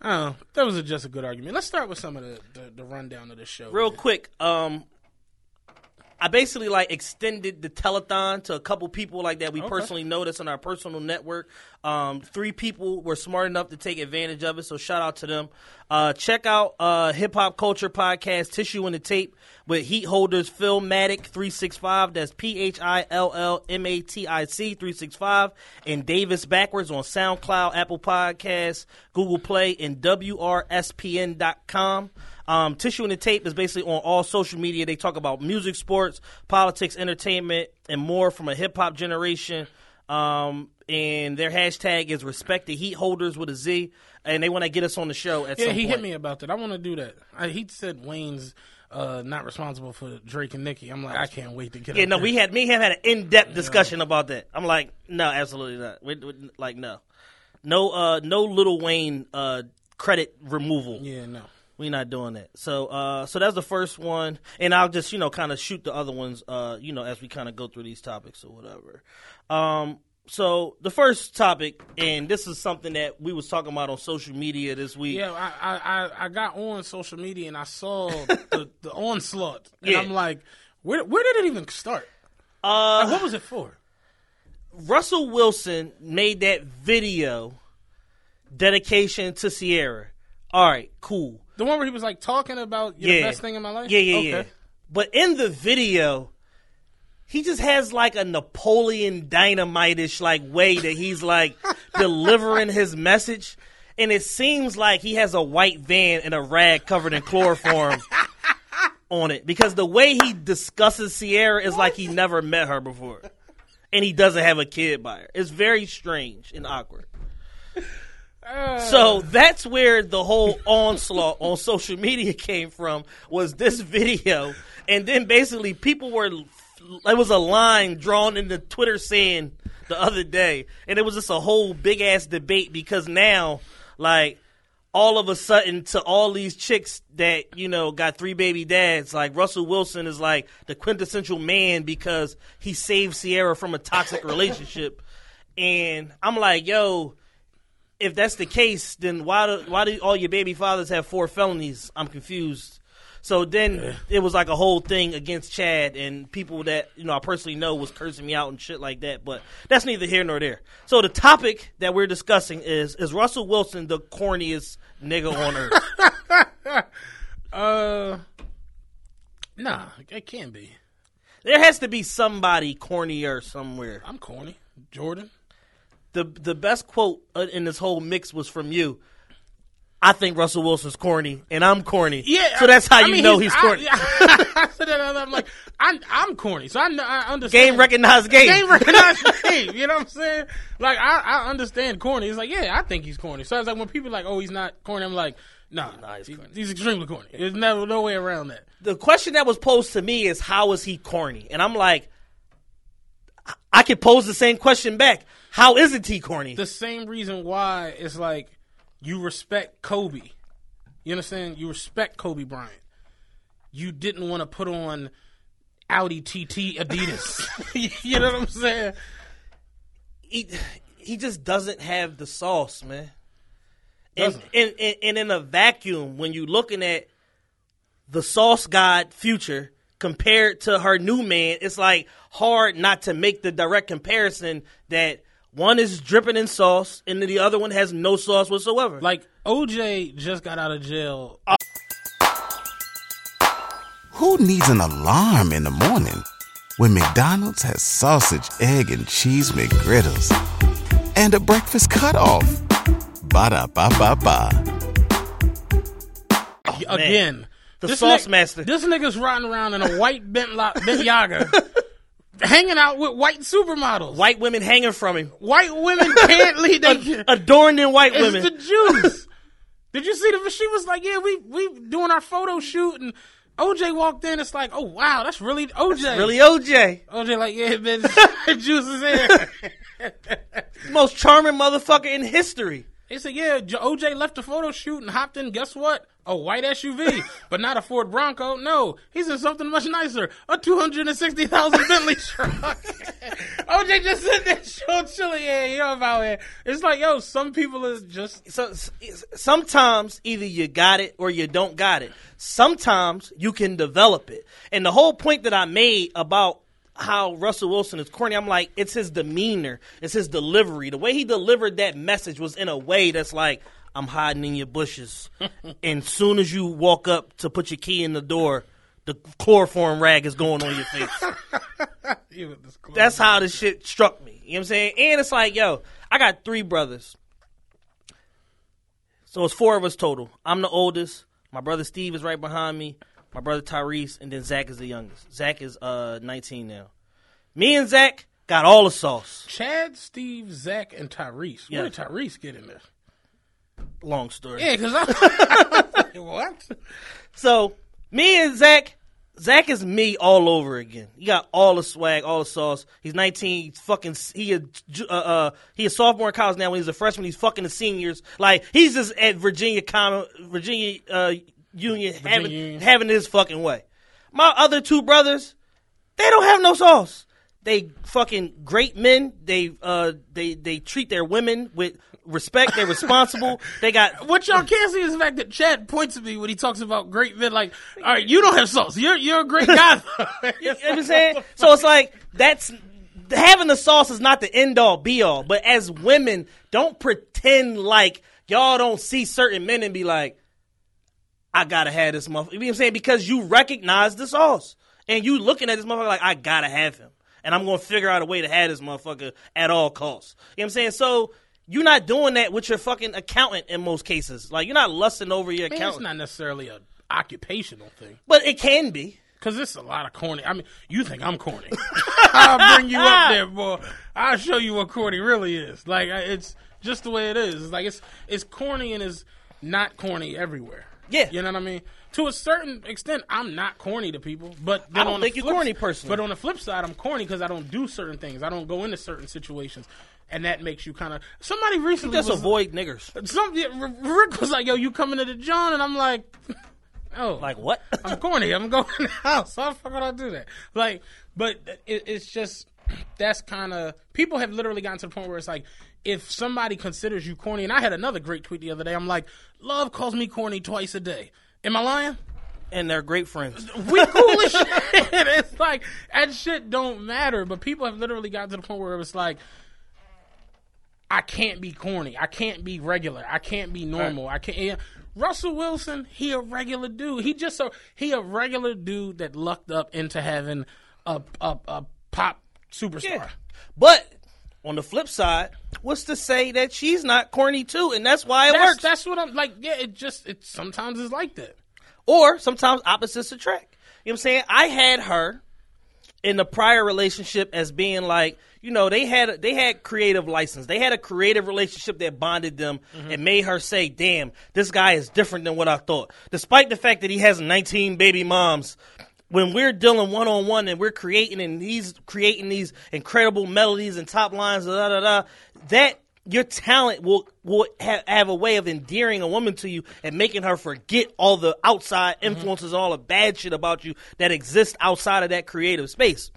Speaker 3: I don't know. That was a, just a good argument. Let's start with some of the the, the rundown of the show.
Speaker 2: real quick um I basically like extended the telethon to a couple people like that we personally noticed on our personal network. Um, three people were smart enough to take advantage of it, so shout out to them. Uh, check out uh, Hip Hop Culture Podcast Tissue in the Tape with Heat Holders Phillmatic three six five. That's P H I L L M A T I C three six five and Davis Backwards on SoundCloud, Apple Podcasts, Google Play, and WRSPN.com. Um, Tissue and the Tape is basically on all social media. They talk about music, sports, politics, entertainment, and more from a hip hop generation. Um, and their hashtag is respect the heat holders with a Z. And they want to get us on the show at
Speaker 3: Yeah, he
Speaker 2: point.
Speaker 3: hit me about that. I want to do that. I, he said Wayne's uh, not responsible for Drake and Nicki. I'm like, I can't wait to get.
Speaker 2: Yeah, no,
Speaker 3: there.
Speaker 2: we had me and him had an in depth discussion about that. I'm like, no, absolutely not. We, we- like, no, no, uh, no Lil Wayne uh, credit removal.
Speaker 3: Yeah, no.
Speaker 2: We're not doing that. So, uh, so that's the first one, and I'll just you know kind of shoot the other ones, uh, you know, as we kind of go through these topics or whatever. Um, so the first topic, and this is something that we was talking about on social media this week.
Speaker 3: Yeah, I, I, I, got on social media and I saw the, the onslaught, and
Speaker 2: Yeah.
Speaker 3: I'm like, where where did it even start?
Speaker 2: Uh,
Speaker 3: Like, what was it for?
Speaker 2: Russell Wilson made that video dedication to Ciara. All right, cool.
Speaker 3: The one where he was like talking about you're
Speaker 2: Yeah.
Speaker 3: the best thing in my life.
Speaker 2: Yeah, yeah,
Speaker 3: okay.
Speaker 2: yeah. But in the video, he just has like a Napoleon Dynamite-ish like way that he's like delivering his message, and it seems like he has a white van and a rag covered in chloroform on it because the way he discusses Ciara is like he never met her before, and he doesn't have a kid by her. It's very strange and awkward. So that's where the whole onslaught on social media came from was this video, and then basically people were there was a line drawn into Twitter saying the other day, and it was just a whole big ass debate because now like all of a sudden to all these chicks that you know got three baby dads like Russell Wilson is like the quintessential man because he saved Ciara from a toxic relationship, and I'm like yo if that's the case, then why do why do all your baby fathers have four felonies? I'm confused. So then it was like a whole thing against Chad and people that you know I personally know was cursing me out and shit like that. But that's neither here nor there. So the topic that we're discussing is is Russell Wilson the corniest nigga on earth?
Speaker 3: Uh, nah, it can't be.
Speaker 2: there has to be somebody cornier somewhere.
Speaker 3: I'm corny, Jordan.
Speaker 2: The the best quote in this whole mix was from you. I think Russell Wilson's corny, and I'm corny.
Speaker 3: Yeah,
Speaker 2: so that's how
Speaker 3: I
Speaker 2: you
Speaker 3: mean,
Speaker 2: know he's, corny.
Speaker 3: I, I said that. I'm like, I'm, I'm corny, so I, I understand.
Speaker 2: game recognized game.
Speaker 3: Game recognized game. You know what I'm saying? Like, I, I understand corny. It's like, yeah, I think he's corny. So it's like when people are like, oh, he's not corny. I'm like, nah,
Speaker 2: Nah, he's
Speaker 3: he- he's extremely corny. There's never no way around that.
Speaker 2: the question that was posed to me is how is he corny? And I'm like, I- I could pose the same question back. How isn't he corny?
Speaker 3: The same reason why it's like you respect Kobe. You understand? You respect Kobe Bryant. You didn't want to put on Audi TT Adidas. you know what I'm saying?
Speaker 2: he he just doesn't have the sauce, man. And, and, and and in a vacuum, when you're looking at the sauce god future compared to her new man, it's like hard not to make the direct comparison that one is dripping in sauce and the other one has no sauce whatsoever.
Speaker 3: Like OJ just got out of jail.
Speaker 1: Who needs an alarm in the morning when McDonald's has sausage, egg, and cheese McGriddles and a breakfast cutoff? Ba da ba ba ba.
Speaker 3: again.
Speaker 2: The
Speaker 3: This
Speaker 2: sauce
Speaker 3: ni-
Speaker 2: master.
Speaker 3: This nigga's riding around in a white Bent, Lo- Bentayga, hanging out with white supermodels.
Speaker 2: white women hanging from him,
Speaker 3: White women can't lead. They,
Speaker 2: adorned in white
Speaker 3: it's
Speaker 2: women.
Speaker 3: the Jews. Did you see the? She was like, "Yeah, we we doing our photo shoot," and OJ walked in. It's like, "Oh wow, that's really OJ."
Speaker 2: really OJ,
Speaker 3: OJ like, "Yeah, bitch, Juice is here."
Speaker 2: most charming motherfucker in history.
Speaker 3: They said, "Yeah, OJ left the photo shoot and hopped in. Guess what? A white SUV, but not a Ford Bronco. No, he's in something much nicer, a two hundred and sixty thousand Bentley truck." OJ just sitting there, chill, chilling. Yeah, you know about it. It's like, yo, some people is just
Speaker 2: so sometimes either you got it or you don't got it. Sometimes you can develop it. And the whole point that I made about how Russell Wilson is corny, I'm like, it's his demeanor, it's his delivery. The way he delivered that message was in a way that's like, I'm hiding in your bushes. and soon as you walk up to put your key in the door, the chloroform rag is going on your face. That's how this shit struck me. You know what I'm saying? And it's like, yo, I got three brothers. So it's four of us total. I'm the oldest. My brother Steve is right behind me. My brother Tyrese, and then Zach is the youngest. Zach is uh 19 now. Me and Zach got all the sauce.
Speaker 3: Chad, Steve, Zach, and Tyrese. Where did Tyrese get in there?
Speaker 2: Long story.
Speaker 3: Yeah, because I what?
Speaker 2: So me and Zach, Zach is me all over again. He got all the swag, all the sauce. He's 19. He's fucking. He a uh, uh he a sophomore in college now. When he's a freshman, he's fucking the seniors. Like he's just at Virginia Com Virginia uh, Union having
Speaker 3: Union.
Speaker 2: having his fucking way. My other two brothers, they don't have no sauce. They fucking great men. They uh they they treat their women with respect. They're responsible. they got
Speaker 3: What y'all can't see is the fact that Chad points at me when he talks about great men. Like, all right, you don't have sauce. You're you're a great guy.
Speaker 2: You know what I'm saying? So it's like that's having the sauce is not the end all be all. But as women, don't pretend like y'all don't see certain men and be like, I gotta have this motherfucker. You know what I'm saying? Because you recognize the sauce. And you looking at this motherfucker like, I gotta have him. And I'm gonna figure out a way to have this motherfucker at all costs. You know what I'm saying? So you're not doing that with your fucking accountant in most cases. Like you're not lusting over your
Speaker 3: it's
Speaker 2: accountant.
Speaker 3: not necessarily a occupational thing.
Speaker 2: but it can be.
Speaker 3: Cause it's a lot of corny. I mean, you think I'm corny? I'll bring you up there, boy. I'll show you what corny really is. Like it's just the way it is. It's like it's it's corny and it's not corny everywhere.
Speaker 2: Yeah.
Speaker 3: you know what I mean. To a certain extent, I'm not corny to people, but then
Speaker 2: don't
Speaker 3: on the
Speaker 2: think you're
Speaker 3: flip-
Speaker 2: corny personally.
Speaker 3: But on the flip side, I'm corny because I don't do certain things. I don't go into certain situations, and that makes you kind of. Somebody recently
Speaker 2: Just
Speaker 3: was,
Speaker 2: avoid niggers.
Speaker 3: Some Rick was like, "Yo, you coming to the John?" And I'm like, "Oh,
Speaker 2: Like what?
Speaker 3: I'm corny. I'm going in the house. How the fuck would I do that? Like, but it, it's just that's kind of people have literally gotten to the point where it's like if somebody considers you corny, and I had another great tweet the other day. I'm like, love calls me corny twice a day. Am I lying?
Speaker 2: and they're great friends.
Speaker 3: we cool as shit. It's like that shit don't matter. But people have literally got to the point where it's like, I can't be corny. I can't be regular. I can't be normal. I can't. yeah. Russell Wilson, he a regular dude. He just a he a regular dude that lucked up into having a a, a pop superstar.
Speaker 2: Yeah. But on the flip side, what's to say that she's not corny too, and that's why it
Speaker 3: That's,
Speaker 2: works.
Speaker 3: that's what I'm like. Yeah, it just it sometimes is like that.
Speaker 2: or sometimes opposites attract. You know what I'm saying? I had her in the prior relationship as being like, you know, they had they had creative license. They had a creative relationship that bonded them mm-hmm. and made her say, "Damn, this guy is different than what I thought." Despite the fact that he has 19 baby moms, when we're dealing one on one and we're creating and he's creating these incredible melodies and top lines, da da da, that your talent will will have, have a way of endearing a woman to you and making her forget all the outside mm-hmm. influences, all the bad shit about you that exists outside of that creative space.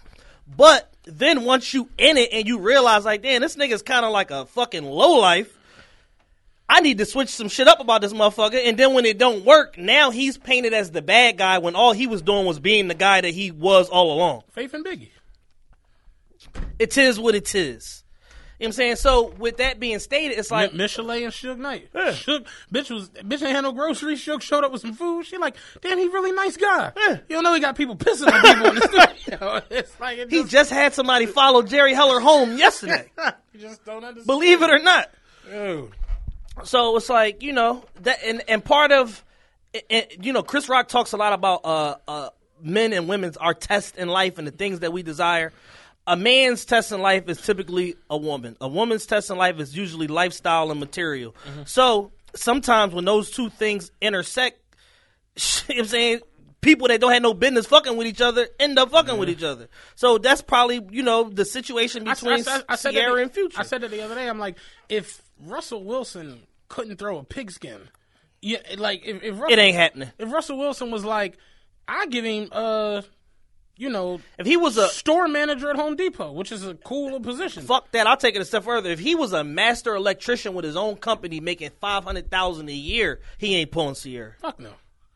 Speaker 2: But then once you in it and you realize like, damn, this nigga's kind of like a fucking low life. I need to switch some shit up about this motherfucker. And then when it don't work, now he's painted as the bad guy when all he was doing was being the guy that he was all along.
Speaker 3: Faith and Biggie.
Speaker 2: It is what it is. You know what I'm saying? So with that being stated, it's like
Speaker 3: Mi- Michel'le and Suge Knight. Suge, bitch was bitch ain't had no groceries. Suge showed up with some food. She like, damn, he really nice guy.
Speaker 2: Yeah.
Speaker 3: You don't know he got people pissing on people in the studio. It's like it
Speaker 2: he
Speaker 3: just,
Speaker 2: just had somebody follow Jerry Heller home yesterday.
Speaker 3: you just don't understand.
Speaker 2: Believe it or not.
Speaker 3: Dude.
Speaker 2: So it's like you know that, and and part of, and, you know, Chris Rock talks a lot about uh, uh, men and women's our test in life and the things that we desire. A man's test in life is typically a woman. A woman's test in life is usually lifestyle and material. So sometimes when those two things intersect, you know what I'm saying people that don't have no business fucking with each other end up fucking with each other. So that's probably you know the situation between
Speaker 3: I, I, I said
Speaker 2: Ciara
Speaker 3: that,
Speaker 2: and Future.
Speaker 3: I said that the other day. I'm like, if Russell Wilson couldn't throw a pigskin, yeah, like if, if Russell,
Speaker 2: it ain't happening.
Speaker 3: if Russell Wilson was like, I give him, uh, you know,
Speaker 2: If he was a
Speaker 3: store manager at Home Depot, which is a cool position.
Speaker 2: fuck that. I'll take it a step further. If he was a master electrician with his own company making five hundred thousand a year, he ain't pulling Ciara.
Speaker 3: Fuck no.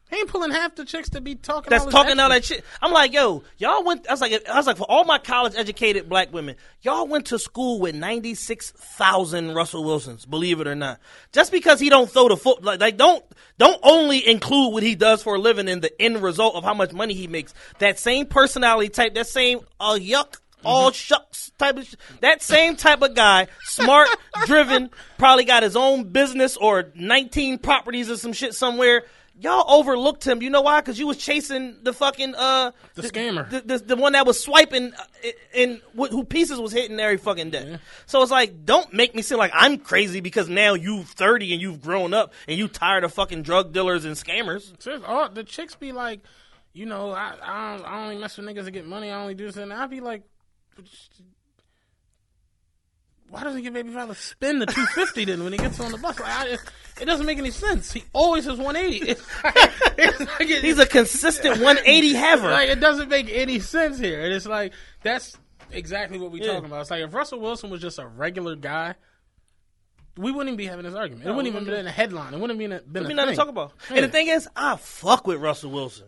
Speaker 3: He ain't pulling half the chicks to be talking.
Speaker 2: That's
Speaker 3: all
Speaker 2: talking all that shit. I'm like, yo, y'all went. I was like, I was like, for all my college educated black women, y'all went to school with ninety six thousand Russell Wilsons. Believe it or not, just because he don't throw the foot, like, like don't don't only include what he does for a living in the end result of how much money he makes. That same personality type, that same uh yuck. All shucks type of sh- that same type of guy, smart, driven, probably got his own business or nineteen properties or some shit somewhere. Y'all overlooked him. You know why? Because you was chasing the fucking uh
Speaker 3: The scammer.
Speaker 2: the, the, the one that was swiping uh, and wh- who pieces was hitting every fucking day. So it's like, don't make me seem like I'm crazy because now you 30 and you've grown up and you tired of fucking drug dealers and scammers.
Speaker 3: Seriously, all, the chicks be like, you know, I I, don't, I only mess with niggas to get money. I only do this, and I be like, why doesn't your baby father spend the two fifty then when he gets on the bus? Like, I, it, it doesn't make any sense. He always has one eighty. It's like, it's like it-
Speaker 2: He's a consistent 180 haver.
Speaker 3: like it doesn't make any sense here. And it's like that's exactly what we
Speaker 2: Yeah.
Speaker 3: talking about. It's like if Russell Wilson was just a regular guy, we wouldn't even be having this argument. it wouldn't even be in a headline. It wouldn't have been a, been a
Speaker 2: be nothing
Speaker 3: thing.
Speaker 2: to talk about.
Speaker 3: Yeah.
Speaker 2: And the thing is, I fuck with Russell Wilson.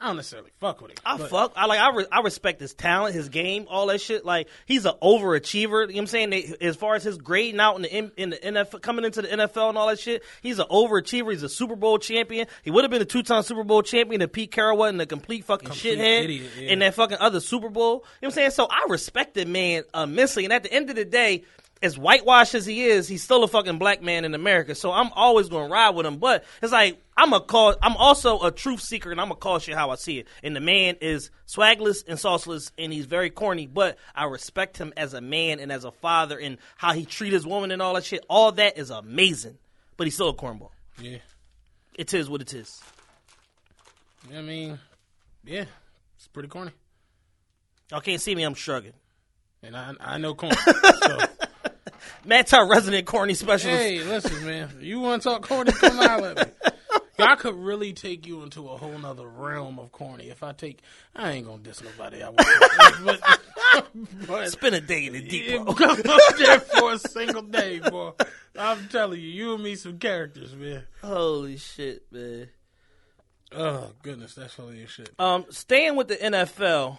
Speaker 3: I don't necessarily fuck with it.
Speaker 2: I
Speaker 3: but-
Speaker 2: fuck. I like. I, re- I respect his talent, his game, all that shit. Like he's an overachiever. You know what I'm saying? They, as far as his grading out in the in, in the NFL, coming into the NFL and all that shit, he's an overachiever. He's a Super Bowl champion. He would have been a two time Super Bowl champion if Pete Carroll wasn't a complete fucking
Speaker 3: Complete
Speaker 2: shithead
Speaker 3: idiot, yeah.
Speaker 2: in that fucking other Super Bowl. You know what I'm saying? So I respect the man immensely. And at the end of the day. As whitewashed as he is, he's still a fucking black man in America. So I'm always going to ride with him. But it's like I'm a call. I'm also a truth seeker, and I'm gonna call shit how I see it. And the man is swagless and sauceless, and he's very corny. But I respect him as a man and as a father, and how he treat his woman and all that shit. All that is amazing. But he's still a cornball.
Speaker 3: Yeah.
Speaker 2: It is what it is.
Speaker 3: I mean, yeah, it's pretty corny.
Speaker 2: Y'all can't see me. I'm shrugging.
Speaker 3: And I I know corn. so,
Speaker 2: Matt's our resident corny specialist.
Speaker 3: hey, listen, man. You want to talk corny? Come out at me. I could really take you into a whole nother realm of corny. If I take, I ain't gonna diss nobody. I won't. but, but
Speaker 2: Spend a day in the deep.
Speaker 3: come up there for a single day, boy. I'm telling you, you and me some characters, man.
Speaker 2: Holy shit, man.
Speaker 3: Oh goodness, that's as shit.
Speaker 2: Um, staying with the NFL,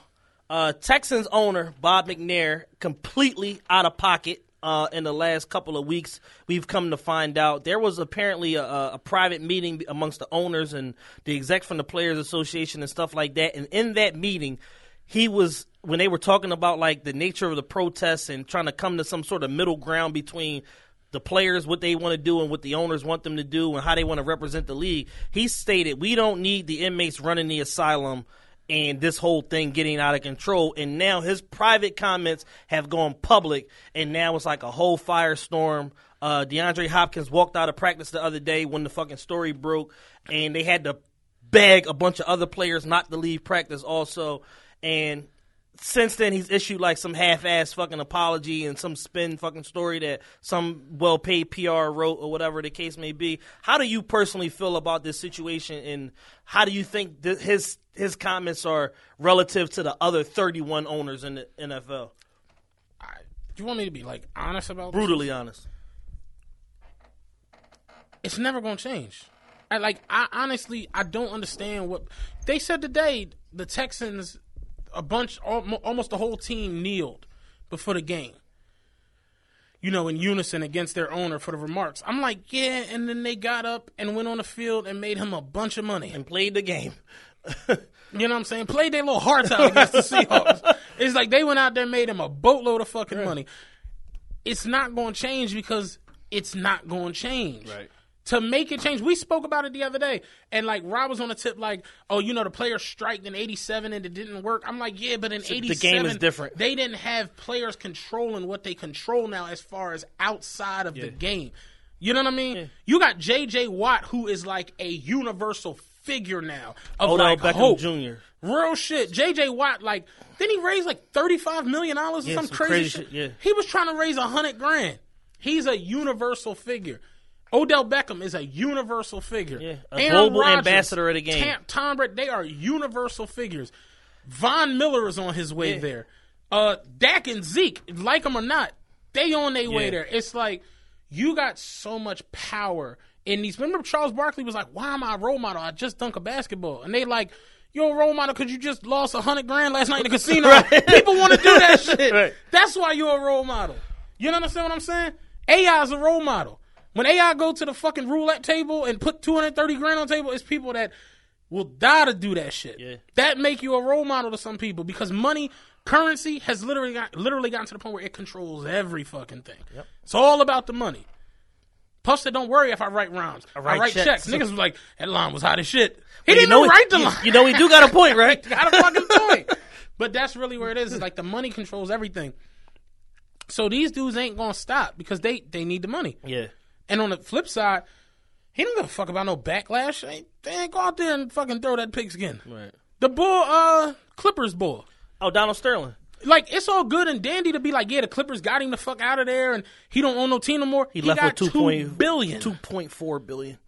Speaker 2: uh, Texans owner Bob McNair completely out of pocket. Uh, in the last couple of weeks, we've come to find out there was apparently a, a private meeting amongst the owners and the execs from the Players Association and stuff like that. And in that meeting, he was when they were talking about like the nature of the protests and trying to come to some sort of middle ground between the players what they want to do and what the owners want them to do and how they want to represent the league. He stated, "We don't need the inmates running the asylum." And this whole thing getting out of control, and now his private comments have gone public, and now it's like a whole firestorm. Uh, DeAndre Hopkins walked out of practice the other day when the fucking story broke, and they had to beg a bunch of other players not to leave practice also. And since then he's issued like some half-ass fucking apology and some spin fucking story that some well-paid PR wrote or whatever the case may be. How do you personally feel about this situation, and how do you think th- his his comments are relative to the other 31 owners in the NFL?
Speaker 3: I, you want me to be like honest about this?
Speaker 2: Brutally honest.
Speaker 3: It's never gonna change. I like. I honestly, I don't understand what they said today. The Texans, a bunch, almost the whole team kneeled before the game. You know, in unison against their owner for the remarks. I'm like, yeah, and then they got up and went on the field and made him a bunch of money.
Speaker 2: And played the game.
Speaker 3: You know what I'm saying? Played their little hearts out against the Seahawks. It's like they went out there and made him a boatload of fucking money. It's not going to change because it's not going to change.
Speaker 2: Right.
Speaker 3: To make it change, we spoke about it the other day, and like Rob was on the tip, like, oh, you know, the players striked in '87 and it didn't work. I'm like, yeah, but in '87,
Speaker 2: the game is different.
Speaker 3: They didn't have players controlling what they control now, as far as outside of the game. You know what I mean? You got J.J. Watt, who is like a universal figure now of
Speaker 2: Odell
Speaker 3: like
Speaker 2: Beckham
Speaker 3: hope.
Speaker 2: Jr.
Speaker 3: Real shit. JJ Watt, like, then he raised like thirty-five million dollars or
Speaker 2: Yeah,
Speaker 3: some,
Speaker 2: some
Speaker 3: crazy,
Speaker 2: crazy
Speaker 3: shit.
Speaker 2: shit, yeah.
Speaker 3: He was trying to raise a hundred grand. He's a universal figure. Odell Beckham is a universal figure.
Speaker 2: Yeah, a global ambassador of the game.
Speaker 3: Tam, Tom Brady, they are universal figures. Von Miller is on his way
Speaker 2: Yeah.
Speaker 3: there. Uh, Dak and Zeke, like them or not, they on their way there. It's like you got so much power in these. Remember, Charles Barkley was like, "Why am I a role model? I just dunk a basketball," and they like. You're a role model because you just lost a hundred grand last night in the casino. People want to do that shit.
Speaker 2: Right.
Speaker 3: That's why you're a role model. You understand what I'm saying? AI is a role model. When AI go to the fucking roulette table and put 230 grand on the table, it's people that will die to do that shit.
Speaker 2: Yeah.
Speaker 3: That make you a role model to some people because money, currency has literally got literally gotten to the point where it controls every fucking thing. It's all about the money. Plus, said, don't worry if I write rhymes. I
Speaker 2: write
Speaker 3: write, checks.
Speaker 2: checks.
Speaker 3: Niggas was like, that line was hot as shit. He
Speaker 2: You
Speaker 3: didn't
Speaker 2: know
Speaker 3: write the
Speaker 2: you-
Speaker 3: line.
Speaker 2: You know he do got a point, right?
Speaker 3: got a fucking point. But that's really where it is. It's like the money controls everything. So these dudes ain't gonna stop because they they need the money.
Speaker 2: yeah.
Speaker 3: And on the flip side, he don't give a fuck about no backlash. They, they ain't go out there and fucking throw that pigskin.
Speaker 2: Right.
Speaker 3: The bull, uh, Clippers bull.
Speaker 2: Oh, Donald Sterling.
Speaker 3: Like it's all good and dandy to be like, yeah, the Clippers got him the fuck out of there, and he don't own no team no more.
Speaker 2: He, left with
Speaker 3: got
Speaker 2: two point
Speaker 3: billion.
Speaker 2: two point four billion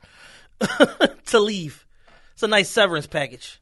Speaker 2: to leave. It's a nice severance package.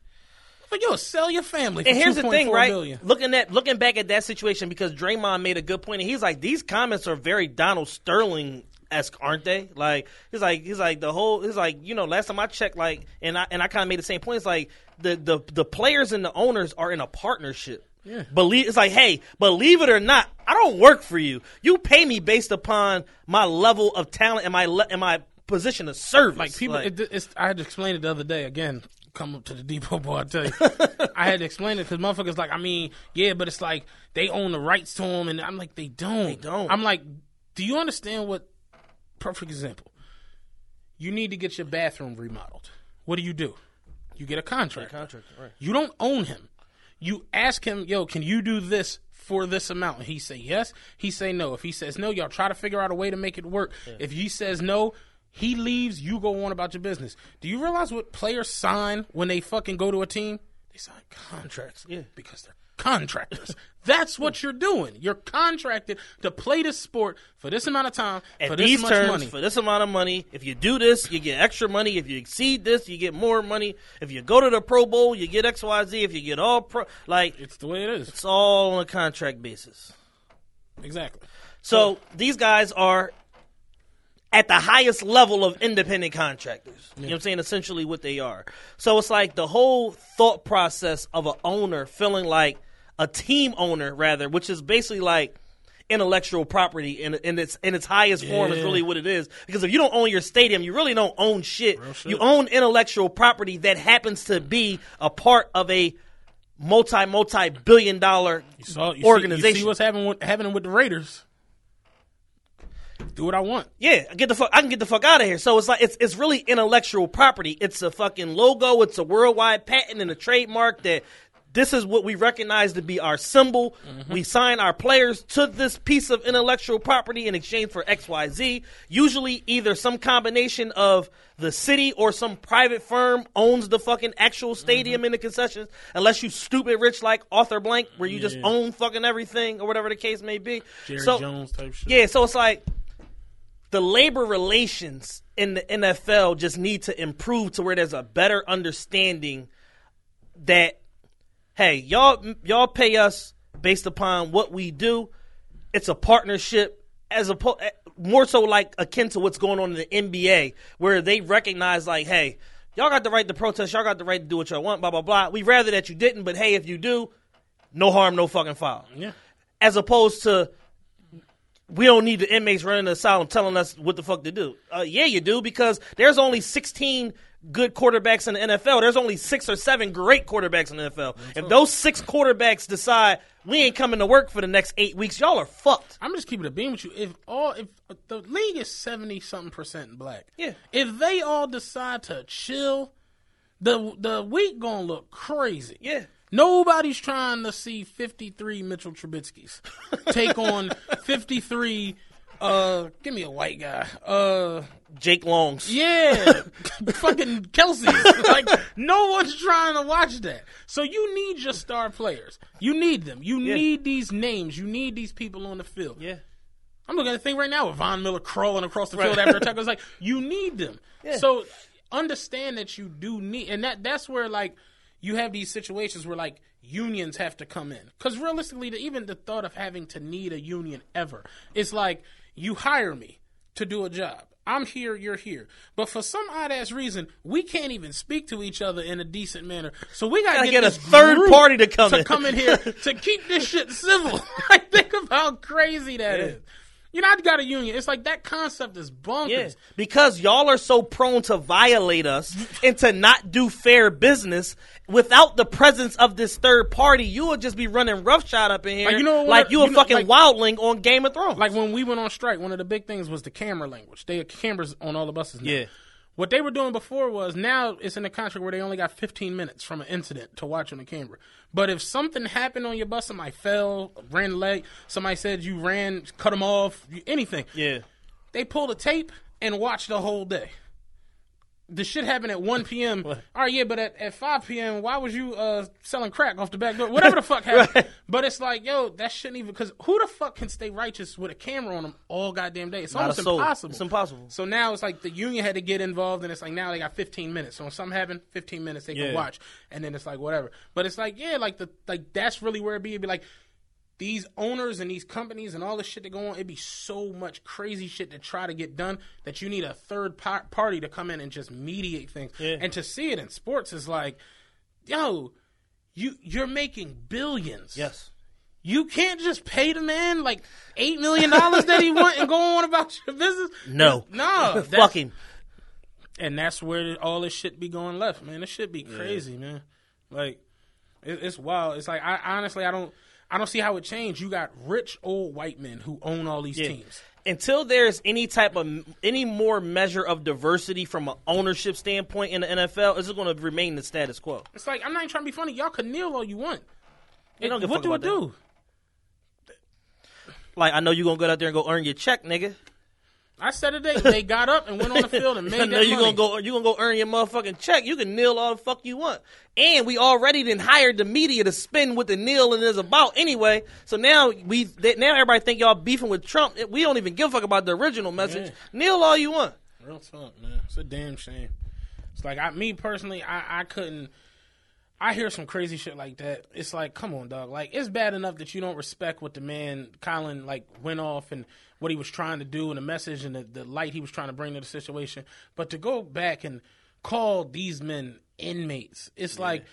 Speaker 3: But yo, sell your family. For
Speaker 2: And here's the thing, right?
Speaker 3: billion.
Speaker 2: Looking at looking back at that situation because Draymond made a good point, and he's like, these comments are very Donald Sterling esque, aren't they? Like he's like he's like the whole he's like you know last time I checked, like and I and I kind of made the same point. It's like the the the players and the owners are in a partnership. Yeah. Believe it's like, hey, believe it or not, I don't work for you. You pay me based upon my level of talent and my le- and my position of service.
Speaker 3: Like people, it, it's, I had to explain it the other day. Again, come up to the depot, boy. I tell you, I had to explain it because motherfuckers like, I mean, yeah, but it's like they own the rights to them, and I'm like, they don't. They
Speaker 2: don't.
Speaker 3: I'm like, do you understand what? Perfect example. You need to get your bathroom remodeled. What do you do? You get a contract.
Speaker 2: contract, right?
Speaker 3: You don't own him. You ask him, yo, can you do this for this amount? And he say yes. He say no. If he says no, y'all try to figure out a way to make it work. If he says no, he leaves. You go on about your business. Do you realize what players sign when they fucking go to a team? They sign contracts.
Speaker 2: Yeah.
Speaker 3: because they're contractors. That's what you're doing. You're contracted to play this sport for this amount of time
Speaker 2: At
Speaker 3: for this
Speaker 2: these
Speaker 3: much
Speaker 2: terms,
Speaker 3: money.
Speaker 2: for this amount of money, if you do this, you get extra money. If you exceed this, you get more money. If you go to the Pro Bowl, you get X, Y, Z. If you get all pro, like
Speaker 3: it's the way it is.
Speaker 2: it's all on a contract basis.
Speaker 3: Exactly.
Speaker 2: So these guys are at the highest level of independent contractors. You know what I'm saying? Essentially what they are. So it's like the whole thought process of an owner feeling like a team owner rather, which is basically like intellectual property in, in its in its highest form is really what it is. Because if you don't own your stadium, you really don't own shit.
Speaker 3: shit.
Speaker 2: You own intellectual property that happens to be a part of a multi multi billion dollar
Speaker 3: You saw, you
Speaker 2: organization.
Speaker 3: See, you see what's happening with, happening with the Raiders. Do what I want.
Speaker 2: Yeah, get the fuck. I can get the fuck out of here. So it's like it's it's really intellectual property. It's a fucking logo. It's a worldwide patent and a trademark that this is what we recognize to be our symbol. Mm-hmm. We sign our players to this piece of intellectual property in exchange for X, Y, Z. Usually, either some combination of the city or some private firm owns the fucking actual mm-hmm. stadium in the concessions. Unless you stupid rich like Arthur Blank, where you just own fucking everything or whatever the case may be.
Speaker 3: Jerry
Speaker 2: so,
Speaker 3: Jones type shit.
Speaker 2: yeah, so it's like the labor relations in the NFL just need to improve to where there's a better understanding that hey, y'all y'all pay us based upon what we do. It's a partnership as a more so like akin to what's going on in the NBA where they recognize like hey, y'all got the right to protest, y'all got the right to do what y'all want, blah blah blah. We'd rather that you didn't, but hey, if you do, no harm, no fucking foul
Speaker 3: Yeah.
Speaker 2: as opposed to we don't need the inmates running the asylum telling us what the fuck to do. Uh, yeah, you do because there's only 16 good quarterbacks in the NFL. There's only six or seven great quarterbacks in the NFL. If those six quarterbacks decide we ain't coming to work for the next eight weeks, y'all are fucked.
Speaker 3: I'm just keeping it a beam with you. If all if the league is seventy something percent black,
Speaker 2: Yeah.
Speaker 3: If they all decide to chill, the the week gonna look crazy.
Speaker 2: Yeah.
Speaker 3: Nobody's trying to see 53 Mitchell Trubisky's take on 53. Uh, give me a white guy. Uh,
Speaker 2: Jake Longs.
Speaker 3: yeah, fucking Kelce. Like no one's trying to watch that. So you need your star players. You need them. You need these names. You need these people on the field.
Speaker 2: Yeah.
Speaker 3: I'm looking at the thing right now with Von Miller crawling across the field after a tackle. It's like you need them. So understand that you do need, and that that's where like you have these situations where like unions have to come in because realistically, the, even the thought of having to need a union ever, it's like you hire me to do a job. I'm here, you're here. But for some odd ass reason, we can't even speak to each other in a decent manner. So we gotta,
Speaker 2: Gotta
Speaker 3: get,
Speaker 2: get a third party to come
Speaker 3: to
Speaker 2: in.
Speaker 3: come in here to keep this shit civil. like think of how crazy that is. You know, I got a union. It's like that concept is bonkers.
Speaker 2: Yeah, because y'all are so prone to violate us and to not do fair business. Without the presence of this third party, you will just be running roughshod up in here,
Speaker 3: Like, you know
Speaker 2: like you a
Speaker 3: know,
Speaker 2: fucking
Speaker 3: like-
Speaker 2: wildling on Game of Thrones.
Speaker 3: Like when we went on strike, one of the big things was the camera language. They had cameras on all the buses. Now.
Speaker 2: Yeah.
Speaker 3: What they were doing before was now it's in a contract where they only got 15 minutes from an incident to watch on the camera. But if something happened on your bus, somebody fell, ran late, somebody said you ran, cut them off, anything,
Speaker 2: yeah,
Speaker 3: they pull the tape and watch the whole day. The shit happened at 1 p.m. All right, yeah, but at, at 5 p.m., why was you uh, selling crack off the back door? Whatever the fuck happened. But it's like, yo, that shouldn't even, because who the fuck can stay righteous with a camera on them all goddamn day? It's
Speaker 2: Not
Speaker 3: almost impossible.
Speaker 2: It's impossible.
Speaker 3: So now it's like the union had to get involved, and it's like now they got 15 minutes. So when something happened, 15 minutes they
Speaker 2: Yeah.
Speaker 3: can watch, and then it's like whatever. But it's like, yeah, like the like that's really where it be. It'd be like, these owners and these companies and all this shit that go on, it'd be so much crazy shit to try to get done that you need a third par- party to come in and just mediate things.
Speaker 2: Yeah.
Speaker 3: And to see it in sports is like, yo, you you're making billions.
Speaker 2: yes,
Speaker 3: You can't just pay the man like eight million dollars that he want and go on about your business.
Speaker 2: No.
Speaker 3: no,
Speaker 2: fucking
Speaker 3: and that's where all this shit be going left, man. This should be crazy, man. Like, it, it's wild. It's like I honestly, I don't, I don't see how it changed. You got rich old white men who own all these teams.
Speaker 2: until there's any type of any more measure of diversity from an ownership standpoint in the NFL, it's just going to remain the status quo.
Speaker 3: It's like I'm not even trying to be funny. Y'all can kneel all you want.
Speaker 2: They don't
Speaker 3: what do it
Speaker 2: about
Speaker 3: do?
Speaker 2: Like I know you're gonna go out there and go earn your check, nigga.
Speaker 3: I said it. They they got up and went on the field and made
Speaker 2: I know
Speaker 3: that
Speaker 2: you're
Speaker 3: money.
Speaker 2: gonna go. You're gonna go earn your motherfucking check. You can kneel all the fuck you want, and we already then hired the media to spin what the kneeling is about anyway. So now we they, now everybody think y'all beefing with Trump. We don't even give a fuck about the original message. Kneel all you want.
Speaker 3: Real talk, man. It's a damn shame. It's like I, me personally, I, I couldn't. I hear some crazy shit like that. It's like, come on, dog. Like, it's bad enough that you don't respect what the man Colin like went off and what he was trying to do and the message and the, the light he was trying to bring to the situation. But to go back and call these men inmates, it's like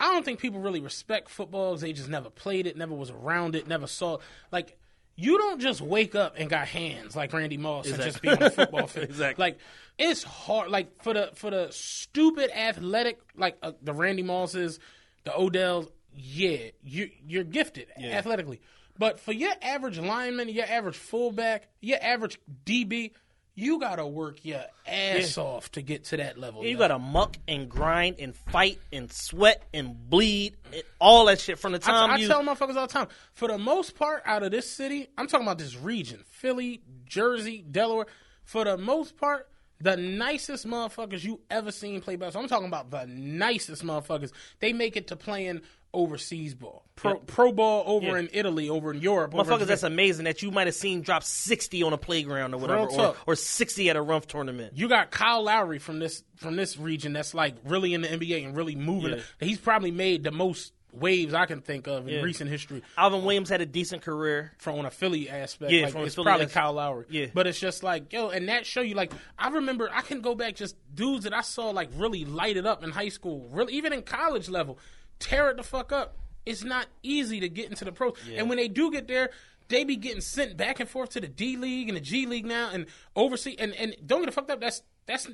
Speaker 3: I don't think people really respect football. 'cause They just never played it, never was around it, never saw. Like, you don't just wake up and got hands like Randy Moss and just be on a football field.
Speaker 2: Exactly.
Speaker 3: Like, it's hard. Like for the for the stupid athletic, like uh, the Randy Mosses, the Odells. Yeah, you you're gifted athletically. But for your average lineman, your average fullback, your average DB, you gotta work your ass off to get to that level.
Speaker 2: You
Speaker 3: yo.
Speaker 2: gotta muck and grind and fight and sweat and bleed, and all that shit from the
Speaker 3: I,
Speaker 2: time
Speaker 3: I
Speaker 2: you.
Speaker 3: tell motherfuckers all the time. For the most part, out of this city, I'm talking about this region: Philly, Jersey, Delaware. For the most part, the nicest motherfuckers you ever seen play basketball. I'm talking about the nicest motherfuckers. They make it to playing overseas ball, pro, pro ball over
Speaker 2: Yeah.
Speaker 3: in Italy, over in Europe. in
Speaker 2: Motherfuckers, that's amazing that you might have seen drop sixty on a playground or whatever, or, or sixty at a rump tournament.
Speaker 3: You got Kyle Lowry from this from this region that's like really in the NBA and really moving.
Speaker 2: Yeah.
Speaker 3: He's probably made the most waves I can think of in
Speaker 2: Yeah.
Speaker 3: recent history.
Speaker 2: Alvin Williams had a decent career.
Speaker 3: from on a Philly aspect.
Speaker 2: Yeah,
Speaker 3: like,
Speaker 2: from
Speaker 3: it's
Speaker 2: Philly
Speaker 3: probably
Speaker 2: as-
Speaker 3: Kyle Lowry.
Speaker 2: Yeah.
Speaker 3: but it's just like yo, and that show you like I remember I can go back just dudes that I saw like really light it up in high school, really even in college level, tear it the fuck up. It's not easy to get into the pros, and when they do get there. They be getting sent back and forth to the D League and the G League now, and overseas. And, and don't get it fucked up. That's that's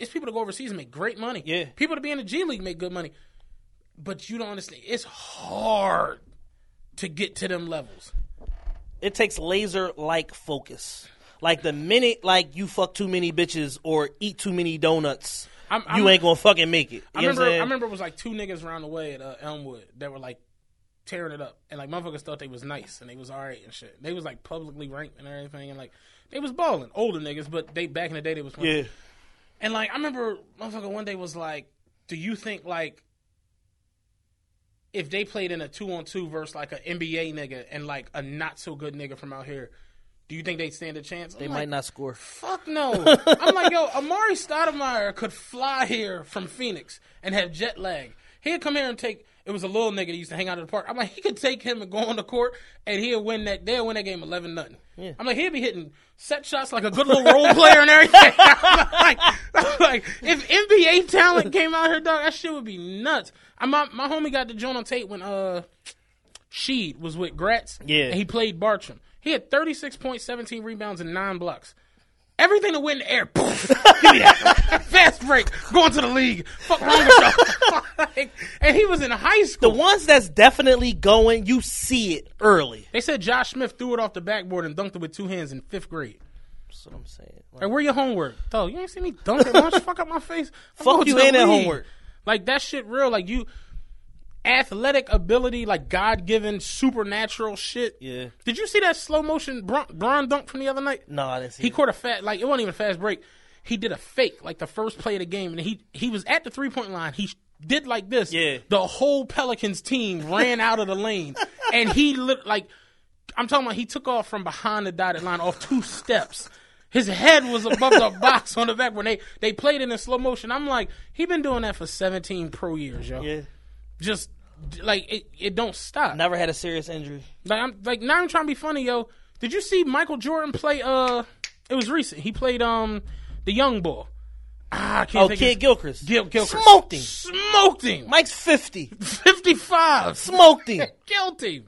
Speaker 3: it's people to go overseas and make great money.
Speaker 2: Yeah.
Speaker 3: people to be in the G League make good money, but you don't understand. It's hard to get to them levels.
Speaker 2: It takes laser like focus. Like the minute like you fuck too many bitches or eat too many donuts,
Speaker 3: I'm-
Speaker 2: you
Speaker 3: I'm-
Speaker 2: ain't gonna fucking make it. You
Speaker 3: I remember, I remember it was like two niggas around the way at uh, Elmwood that were like tearing it up, and like motherfuckers thought they was nice and they was alright and shit. They was like publicly ranked and everything, and like they was balling, older niggas, but they back in the day they was
Speaker 2: Yeah.
Speaker 3: And like I remember, motherfucker one day was like, "Do you think like if they played in a two on two versus like an NBA nigga and like a not so good nigga from out here, do you think they'd stand a chance?"
Speaker 2: They
Speaker 3: I'm
Speaker 2: might
Speaker 3: like,
Speaker 2: not score.
Speaker 3: Fuck no. I'm like, yo, Amar'e Stoudemire could fly here from Phoenix and have jet lag. He'd come here and take. It was a little nigga that used to hang out in the park. I'm like, he could take him and go on the court, and he'll win that. They'll win that game eleven nothing. I'm like, he'll be hitting set shots like a good little role player and everything. I'm like, I'm like, if NBA talent came out here, dog, that shit would be nuts. I, my my homie got the joint on tape when uh Sheed was with Gratz.
Speaker 2: Yeah.
Speaker 3: And he played Bartram. He had 36 points, 17 rebounds, and nine blocks. Everything to win the air. Poof. Give me that. Fast break. Going to the league. Fuck wrong with y'all. And he was in high school.
Speaker 2: The ones that's definitely going, you see it early.
Speaker 3: they said Josh Smith threw it off the backboard and dunked it with two hands in fifth grade.
Speaker 2: That's what I'm saying. Like,
Speaker 3: Like, where your homework? Dog, you ain't see me dunk it once. Fuck up my face. I'm
Speaker 2: Fuck you and that homework.
Speaker 3: Like that shit real. Like you, athletic ability, like God given supernatural shit.
Speaker 2: Yeah.
Speaker 3: Did you see that slow motion Bron, Bron dunk from the other night?
Speaker 2: no, I didn't see
Speaker 3: He
Speaker 2: it.
Speaker 3: caught a fat like it wasn't even a fast break. He did a fake like the first play of the game, and he he was at the three point line. He did like this.
Speaker 2: Yeah.
Speaker 3: The whole Pelicans team ran out of the lane, and he lit like I'm talking about. He took off from behind the dotted line off two steps. His head was above the box on the back when they they played it in slow motion. I'm like, he been doing that for 17 pro years, yo.
Speaker 2: Yeah.
Speaker 3: Just like it, it don't stop.
Speaker 2: Never had a serious injury.
Speaker 3: Like I'm like now I'm trying to be funny, yo. Did you see Michael Jordan play? Uh, it was recent. He played um the young boy. Ah, I can't
Speaker 2: Oh, Kidd-Gilchrist.
Speaker 3: Gil Gilchrist.
Speaker 2: Smoked him.
Speaker 3: Smoked him.
Speaker 2: Mike's 50.
Speaker 3: Fifty five.
Speaker 2: Smoked him.
Speaker 3: Guilty.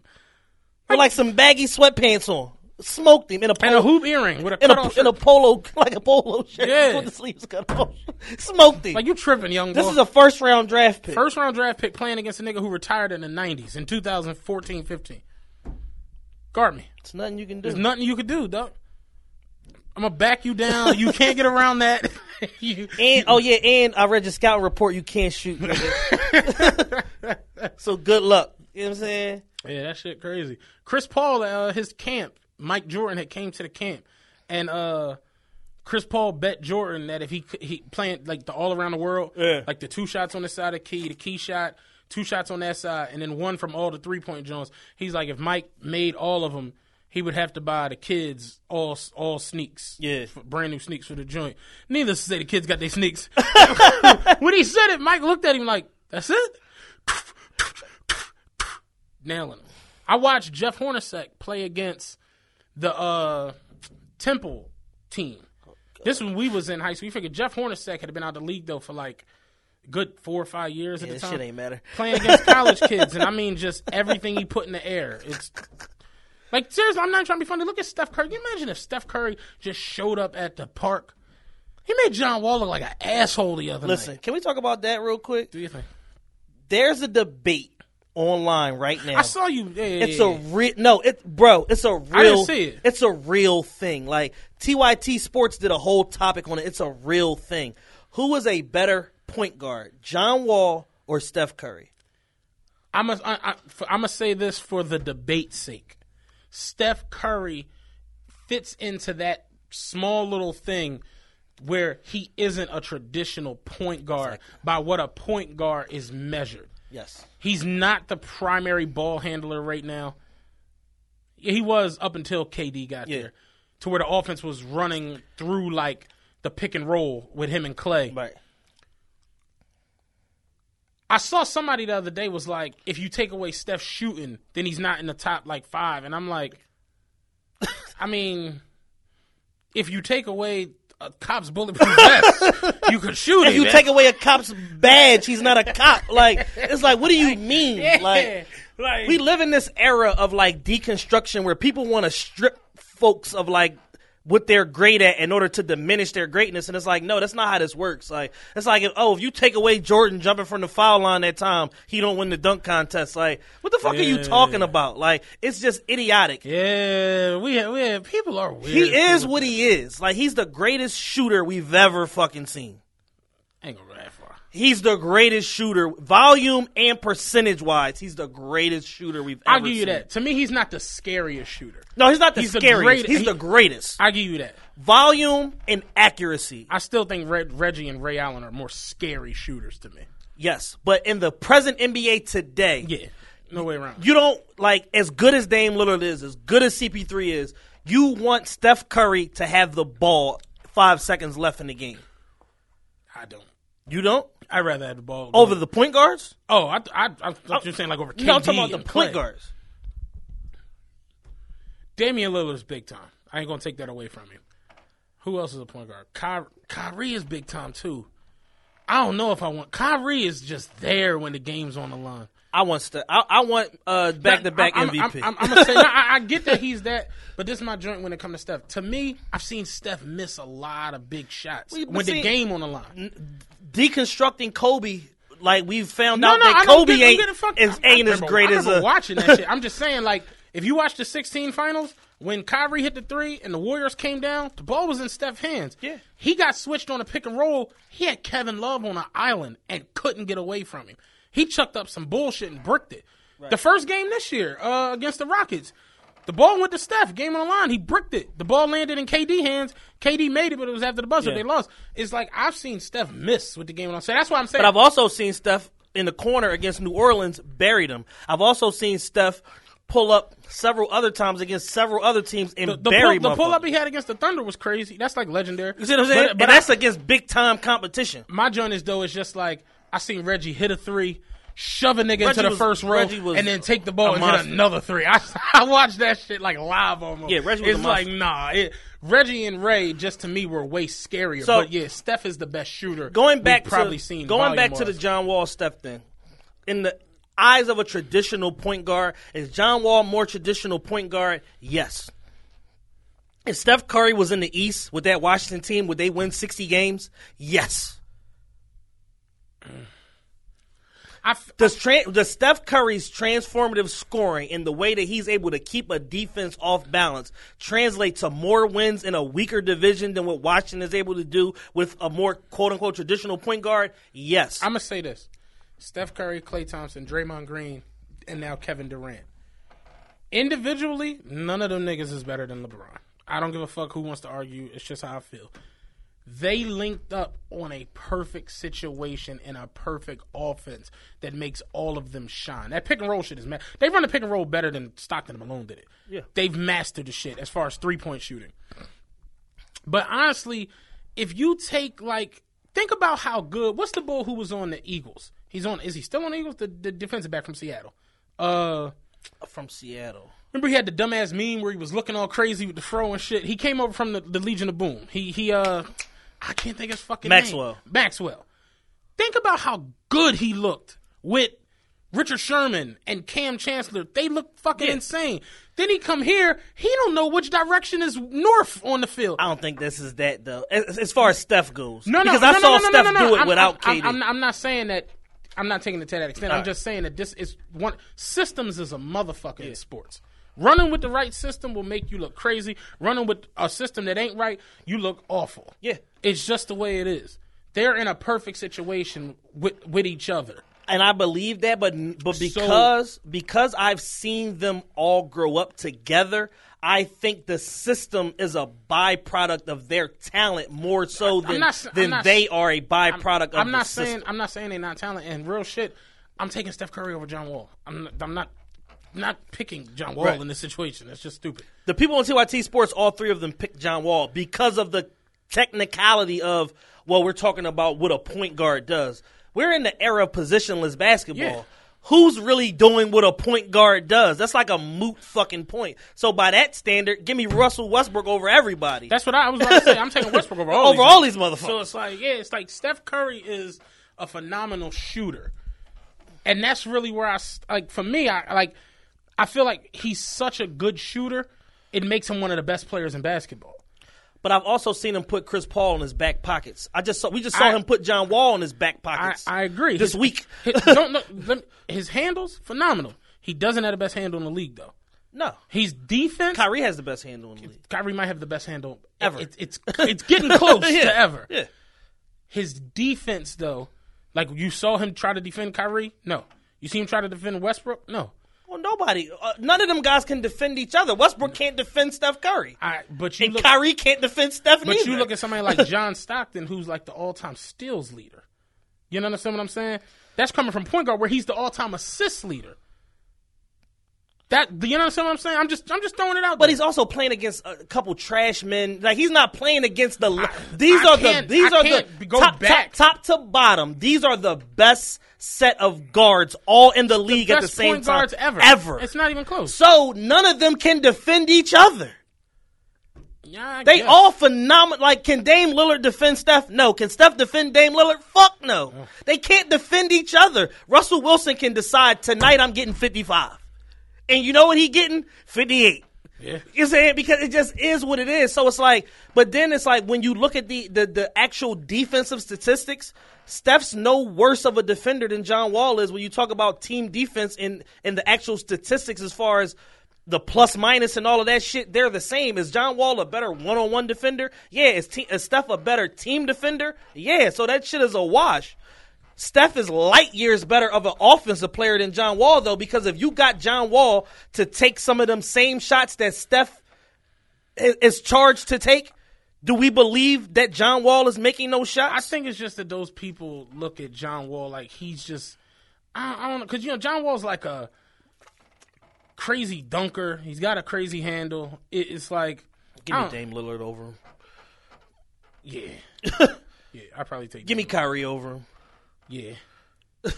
Speaker 2: With like some baggy sweatpants on. Smoked him in a
Speaker 3: And a hoop earring with a
Speaker 2: in a, in a polo, like a polo shirt.
Speaker 3: Yeah.
Speaker 2: With the sleeves cut off. Smoked him.
Speaker 3: Like you tripping, young boy.
Speaker 2: this is a first round draft pick.
Speaker 3: first round draft pick playing against a nigga who retired in the nineties in 2014-15. Guard me.
Speaker 2: It's nothing you can do.
Speaker 3: There's nothing you could do, dog. I'm gonna back you down. You can't get around that. you,
Speaker 2: And oh yeah, and I read your scout report. You can't shoot. so good luck. You know what I'm saying?
Speaker 3: Yeah, that shit crazy. Chris Paul, uh, his camp, Mike Jordan had came to the camp, and uh, Chris Paul bet Jordan that if he he playing like the all around the world,
Speaker 2: Yeah.
Speaker 3: like the two shots on the side of key, the key shot, two shots on that side, and then one from all the three point Jones. He's like, if Mike made all of them, he would have to buy the kids all all sneaks,
Speaker 2: Yeah.
Speaker 3: brand new sneaks for the joint. Needless to say, the kids got their sneaks. when he said it, Mike looked at him like, "That's it." nailing them. I watched Jeff Hornacek play against the uh, Temple team. This when we was in high school. You figured Jeff Hornacek had been out of the league though for like good four or five years at the
Speaker 2: this
Speaker 3: time.
Speaker 2: shit ain't matter.
Speaker 3: Playing against college kids, and I mean just everything he put in the air. It's like seriously, I'm not trying to be funny. Look at Steph Curry. Can you imagine if Steph Curry just showed up at the park? He made John Wall look like an asshole the other
Speaker 2: Listen,
Speaker 3: night.
Speaker 2: Listen, can we talk about that real quick?
Speaker 3: Do you think?
Speaker 2: There's a debate online right now.
Speaker 3: I saw you. Yeah,
Speaker 2: It's
Speaker 3: yeah,
Speaker 2: a real no, it bro. It's a real.
Speaker 3: I didn't see it.
Speaker 2: It's a real thing. Like TYT Sports did a whole topic on it. It's a real thing. Who is a better point guard, John Wall or Steph Curry?
Speaker 3: I'm gonna I, I, I'm gonna say this for the debate's sake. Steph Curry fits into that small little thing where he isn't a traditional point guard by what a point guard is measured.
Speaker 2: Yes.
Speaker 3: He's not the primary ball handler right now. He was up until KD got
Speaker 2: Yeah.
Speaker 3: there, to where the offense was running through like the pick and roll with him and Klay.
Speaker 2: Right.
Speaker 3: I saw somebody the other day was like, if you take away Steph shooting, then he's not in the top like five. And I'm like, I mean, if you take away a cop's bulletproof vest, you could shoot him.
Speaker 2: If
Speaker 3: it.
Speaker 2: you
Speaker 3: man.
Speaker 2: take away a cop's badge, he's not a cop. Like it's like, what do you mean?
Speaker 3: Yeah.
Speaker 2: Like
Speaker 3: Like-
Speaker 2: we live in this era of like deconstruction where people want to strip folks of like what they're great at in order to diminish their greatness, and it's like, no, that's not how this works. Like it's like, if, oh, if you take away Jordan jumping from the foul line that time, he don't win the dunk contest. Like, what the fuck are you talking about? Like, it's just idiotic.
Speaker 3: yeah, we have, we have, people are weird.
Speaker 2: He is what he is. Like, he's the greatest shooter we've ever fucking seen.
Speaker 3: Ain't gonna go that far.
Speaker 2: He's the greatest shooter, volume and percentage wise. He's the greatest shooter we've ever seen.
Speaker 3: I'll give you
Speaker 2: seen.
Speaker 3: that. To me, he's not the scariest shooter.
Speaker 2: No, he's not the
Speaker 3: He's the
Speaker 2: scariest.
Speaker 3: great-
Speaker 2: he's
Speaker 3: he-
Speaker 2: the greatest.
Speaker 3: I'll give you that.
Speaker 2: volume and accuracy.
Speaker 3: I still think Red, Reggie and Ray Allen are more scary shooters to me.
Speaker 2: Yes, but in the present NBA today,
Speaker 3: Yeah, no way around.
Speaker 2: you don't like as good as Dame Lillard is, as good as CP3 is. You want Steph Curry to have the ball five seconds left in the game.
Speaker 3: I don't.
Speaker 2: You don't
Speaker 3: I'd rather have the ball
Speaker 2: over the point guards.
Speaker 3: Oh, I, I, I thought you were oh, saying like over KD
Speaker 2: No, I'm talking about the
Speaker 3: and
Speaker 2: point
Speaker 3: Klay.
Speaker 2: guards.
Speaker 3: Damian Lillard's big time. I ain't gonna take that away from you. Who else is a point guard? Ky- Kyrie is big time too. I don't know if I want Kyrie is just there when the game's on the line.
Speaker 2: I want Steph. I, I want uh, back to back MVP.
Speaker 3: I'm, I'm, I'm gonna say no, I, I get that he's that, but this is my joint when it comes to Steph. To me, I've seen Steph miss a lot of big shots
Speaker 2: Well, but
Speaker 3: when the game on the line.
Speaker 2: Deconstructing Kobe, like we've found
Speaker 3: No,
Speaker 2: out
Speaker 3: no,
Speaker 2: that
Speaker 3: I
Speaker 2: Kobe
Speaker 3: get,
Speaker 2: ain't
Speaker 3: getting fucked-
Speaker 2: is,
Speaker 3: I- I
Speaker 2: ain't as great
Speaker 3: I
Speaker 2: as
Speaker 3: remember
Speaker 2: a.
Speaker 3: watching that shit. I'm just saying, like, if you watch the 16 finals when Kyrie hit the three and the Warriors came down, the ball was in Steph's hands.
Speaker 2: Yeah.
Speaker 3: he got switched on a pick and roll. He had Kevin Love on an island and couldn't get away from him. He chucked up some bullshit and bricked it. The first game this year uh, against the Rockets. The ball went to Steph. Game on the line. He bricked it. The ball landed in KD hands. KD made it, but it was after the buzzer.
Speaker 2: Yeah.
Speaker 3: They lost. It's like I've seen Steph miss with the game on. So that's why I'm saying.
Speaker 2: But I've also seen Steph in the corner against New Orleans buried him. I've also seen Steph pull up several other times against several other teams and
Speaker 3: the, the,
Speaker 2: bury
Speaker 3: pull, the pull up he had against the Thunder was crazy. That's like legendary.
Speaker 2: You see what I'm saying?
Speaker 3: But, but
Speaker 2: that's
Speaker 3: I-
Speaker 2: against big time competition.
Speaker 3: my joint is though. is just like I seen Reggie hit a three, shove a nigga
Speaker 2: Reggie
Speaker 3: into the
Speaker 2: was-
Speaker 3: first row,
Speaker 2: Reggie was
Speaker 3: and then take the ball
Speaker 2: a
Speaker 3: and
Speaker 2: monster.
Speaker 3: hit another three. I, I watched that shit like live almost.
Speaker 2: Yeah, Reggie was
Speaker 3: It's like nah. It, Reggie and Ray just to me were way scarier.
Speaker 2: So-
Speaker 3: but yeah, Steph is the best shooter.
Speaker 2: Going
Speaker 3: we've
Speaker 2: back
Speaker 3: probably
Speaker 2: to
Speaker 3: seen
Speaker 2: going back to the
Speaker 3: volume-wise.
Speaker 2: John Wall Steph thing. In the eyes of a traditional point guard, is John Wall more traditional point guard? Yes. If Steph Curry was in the East with that Washington team, would they win 60 games? Yes.
Speaker 3: I f-
Speaker 2: Does, tra- does Steph Curry's transformative scoring and the way that he's able to keep a defense off balance translate to more wins in a weaker division than what Washington is able to do with a more quote unquote traditional point guard? Yes.
Speaker 3: I'm gonna say this: Steph Curry, Klay Thompson, Draymond Green, and now Kevin Durant. Individually, none of them niggas is better than LeBron. I don't give a fuck who wants to argue. It's just how I feel. They linked up on a perfect situation and a perfect offense that makes all of them shine. That pick and roll shit is mad. They run the pick and roll better than Stockton and Malone did it.
Speaker 2: Yeah.
Speaker 3: They've mastered the shit as far as three point shooting. But honestly, if you take like think about how good what's the bull who was on the Eagles? He's on is he still on the Eagles? The, the defensive back from Seattle. Uh
Speaker 2: from Seattle.
Speaker 3: Remember he had the dumbass meme where he was looking all crazy with the fro and shit. He came over from the, the Legion of Boom. He he uh I can't think of his fucking
Speaker 2: Maxwell.
Speaker 3: name. Maxwell. Think about how good he looked with Richard Sherman and Kam Chancellor. They look fucking
Speaker 2: Yeah.
Speaker 3: insane. Then he come here, he don't know which direction is north on the field.
Speaker 2: I don't think this is that though. As, as far as Steph goes,
Speaker 3: No, no,
Speaker 2: because
Speaker 3: no,
Speaker 2: I
Speaker 3: no,
Speaker 2: saw
Speaker 3: no, no,
Speaker 2: Steph
Speaker 3: no, no,
Speaker 2: do it
Speaker 3: I'm-
Speaker 2: without
Speaker 3: I'm,
Speaker 2: KD.
Speaker 3: I'm, I'm, not saying that. I'm not taking it to that extent. I'm
Speaker 2: Alright.
Speaker 3: just saying that this is one systems is a motherfucker in sports. Running with the right system will make you look crazy. Running with a system that ain't right, you look awful.
Speaker 2: Yeah.
Speaker 3: it's just the way it is. They're in a perfect situation with with each other.
Speaker 2: and I believe that, but but
Speaker 3: So-
Speaker 2: because because I've seen them all grow up together, I think the system is a byproduct of their talent more so than
Speaker 3: not
Speaker 2: than
Speaker 3: not
Speaker 2: they are a byproduct of
Speaker 3: I'm
Speaker 2: the
Speaker 3: not
Speaker 2: system.
Speaker 3: saying I'm not saying they're not talented and real shit. I'm taking Steph Curry over John Wall. I'm not, I'm not not picking John Wall
Speaker 2: Right.
Speaker 3: in this situation. That's just stupid.
Speaker 2: the people on TYT Sports, all three of them picked John Wall because of the technicality of well, we're talking about what a point guard does. We're in the era of positionless basketball.
Speaker 3: Yeah.
Speaker 2: Who's really doing what a point guard does? That's like a moot fucking point. So by that standard, give me Russell Westbrook over everybody.
Speaker 3: That's what I was about to say. I'm taking Westbrook over all
Speaker 2: over
Speaker 3: these
Speaker 2: all these motherfuckers.
Speaker 3: So it's like, yeah, it's like Steph Curry is a phenomenal shooter, and that's really where I s- like. For me, I like. I feel like he's such a good shooter. It makes him one of the best players in basketball.
Speaker 2: But I've also seen him put Chris Paul in his back pockets. I just saw we just saw
Speaker 3: I-
Speaker 2: him put John Wall in his back pockets.
Speaker 3: I agree.
Speaker 2: This
Speaker 3: His-
Speaker 2: week.
Speaker 3: his, don't let his handles phenomenal. He doesn't have the best handle in the league though.
Speaker 2: no,
Speaker 3: He's defense.
Speaker 2: Kyrie has the best handle in the league.
Speaker 3: Kyrie might have the best handle
Speaker 2: Ever.
Speaker 3: It- it's it's getting close
Speaker 2: Yeah,
Speaker 3: to ever.
Speaker 2: Yeah.
Speaker 3: His defense, though, like you saw him try to defend Kyrie. No, you see him try to defend Westbrook. No,
Speaker 2: Well, nobody, uh, none of them guys can defend each other. Westbrook can't defend Steph Curry,
Speaker 3: I. But you
Speaker 2: and
Speaker 3: look,
Speaker 2: Kyrie can't defend Steph.
Speaker 3: but
Speaker 2: neither.
Speaker 3: you look at somebody like John Stockton, who's like the all-time steals leader. You understand what I'm saying? That's coming from point guard, where he's the all-time assist leader. That do you understand what I'm saying? I'm just I'm just throwing it out.
Speaker 2: But
Speaker 3: there.
Speaker 2: he's also playing against a couple trash men. Like he's not playing against the. these
Speaker 3: I
Speaker 2: are the these
Speaker 3: I
Speaker 2: are the
Speaker 3: go
Speaker 2: top,
Speaker 3: back.
Speaker 2: top top to bottom. These are the best set of guards all in the league at the same time.
Speaker 3: guards ever.
Speaker 2: Ever.
Speaker 3: It's not even close.
Speaker 2: so none of them can defend each other.
Speaker 3: yeah,
Speaker 2: They
Speaker 3: guess.
Speaker 2: all phenomenal. Like, can Dame Lillard defend Steph? No. Can Steph defend Dame Lillard? Fuck no. They can't defend each other. Russell Wilson can decide tonight I'm getting 55. And you know what he getting? 58.
Speaker 3: Yeah.
Speaker 2: You saying? Because it just is what it is. So it's like, but then it's like when you look at the, the, the actual defensive statistics, Steph's no worse of a defender than John Wall is when you talk about team defense and, and the actual statistics as far as the plus minus and all of that shit, they're the same. Is John Wall a better one on one defender? Yeah. Is, te- is Steph a better team defender? Yeah. So that shit is a wash. Steph is light years better of an offensive player than John Wall, though, because if you got John Wall to take some of them same shots that Steph is charged to take, do we believe that John Wall is making those shots?
Speaker 3: I think it's just that those people look at John Wall like he's just I, I don't know because you know John Wall's like a crazy dunker. He's got a crazy handle. It, it's like
Speaker 2: Give me
Speaker 3: don't-
Speaker 2: Dame Lillard over him.
Speaker 3: Yeah, yeah. I probably take.
Speaker 2: Give me
Speaker 3: Dame.
Speaker 2: Kyrie over him.
Speaker 3: Yeah.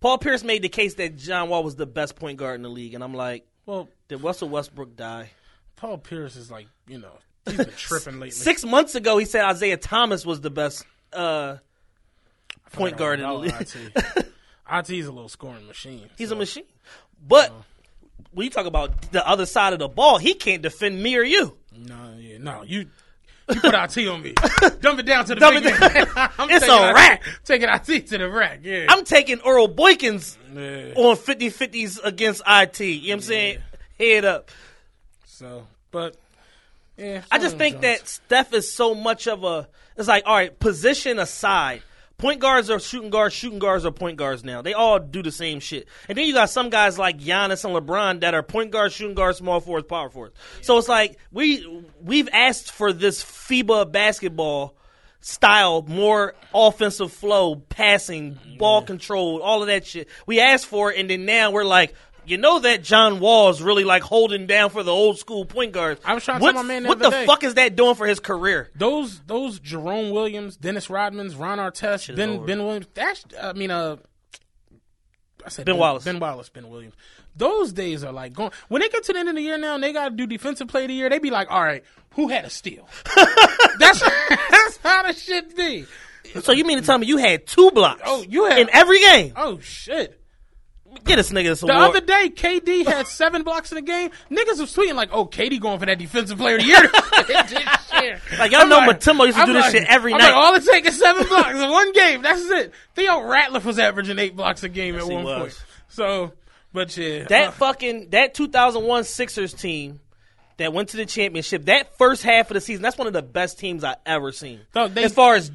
Speaker 2: Paul Pierce made the case that John Wall was the best point guard in the league, and I'm like,
Speaker 3: Well,
Speaker 2: did Russell Westbrook die?
Speaker 3: Paul Pierce is like you know he's been tripping lately.
Speaker 2: Six months ago, he said Isaiah Thomas was the best uh, point guard in the league.
Speaker 3: IT. IT's a little scoring machine.
Speaker 2: He's
Speaker 3: so.
Speaker 2: a machine. But when you talk about the other side of the ball, he can't defend me or you.
Speaker 3: No, yeah, no. You you put IT on me. Dump it down to the
Speaker 2: Dump
Speaker 3: big
Speaker 2: it
Speaker 3: man. I'm
Speaker 2: It's a rack.
Speaker 3: Taking IT to the rack. Yeah.
Speaker 2: I'm taking Earl Boykins
Speaker 3: yeah.
Speaker 2: on 50 50s against IT. You know what I'm saying? Head up.
Speaker 3: So, but yeah.
Speaker 2: I just think that Steph is so much of a. It's like, all right, position aside. Point guards are shooting guards, shooting guards are point guards now. They all do the same shit. And then you got some guys like Giannis and LeBron that are point guards, shooting guards, small forwards, power forwards. So it's like we we've asked for this FIBA basketball style, more offensive flow, passing, ball control, all of that shit. We asked for it, and then now we're like, you know that John Wall is really like holding down for the old school point guards.
Speaker 3: I was trying to
Speaker 2: what,
Speaker 3: tell my man the
Speaker 2: what the
Speaker 3: day.
Speaker 2: fuck is that doing for his career?
Speaker 3: those those Jerome Williams, Dennis Rodmans, Ron Artest, Ben
Speaker 2: over.
Speaker 3: Ben Williams. That's I mean uh. I said
Speaker 2: Ben Wallace.
Speaker 3: Ben Wallace, Ben Williams. Those days are like going. When they get to the end of the year now, and they got to do defensive play of the year. They be like, all right, who had a steal? that's that's how the shit be.
Speaker 2: So you mean to tell me you had two blocks?
Speaker 3: Oh, you had-
Speaker 2: in every game?
Speaker 3: Oh shit.
Speaker 2: Get this nigga this
Speaker 3: The
Speaker 2: award.
Speaker 3: other day, KD had seven blocks in the game. Niggas was tweeting like, "Oh, KD going for that defensive player of the year."
Speaker 2: Like, y'all know Mutombo used to
Speaker 3: I'm
Speaker 2: do this shit every
Speaker 3: I'm
Speaker 2: night.
Speaker 3: Like, all it takes is seven blocks in one game. That's it. Theo Ratliff was averaging eight blocks a game at one
Speaker 2: was.
Speaker 3: point. So, but yeah,
Speaker 2: that
Speaker 3: uh,
Speaker 2: fucking that 2001 Sixers team that went to the championship. That first half of the season, that's one of the best teams I ever seen.
Speaker 3: Dog, they-
Speaker 2: as far as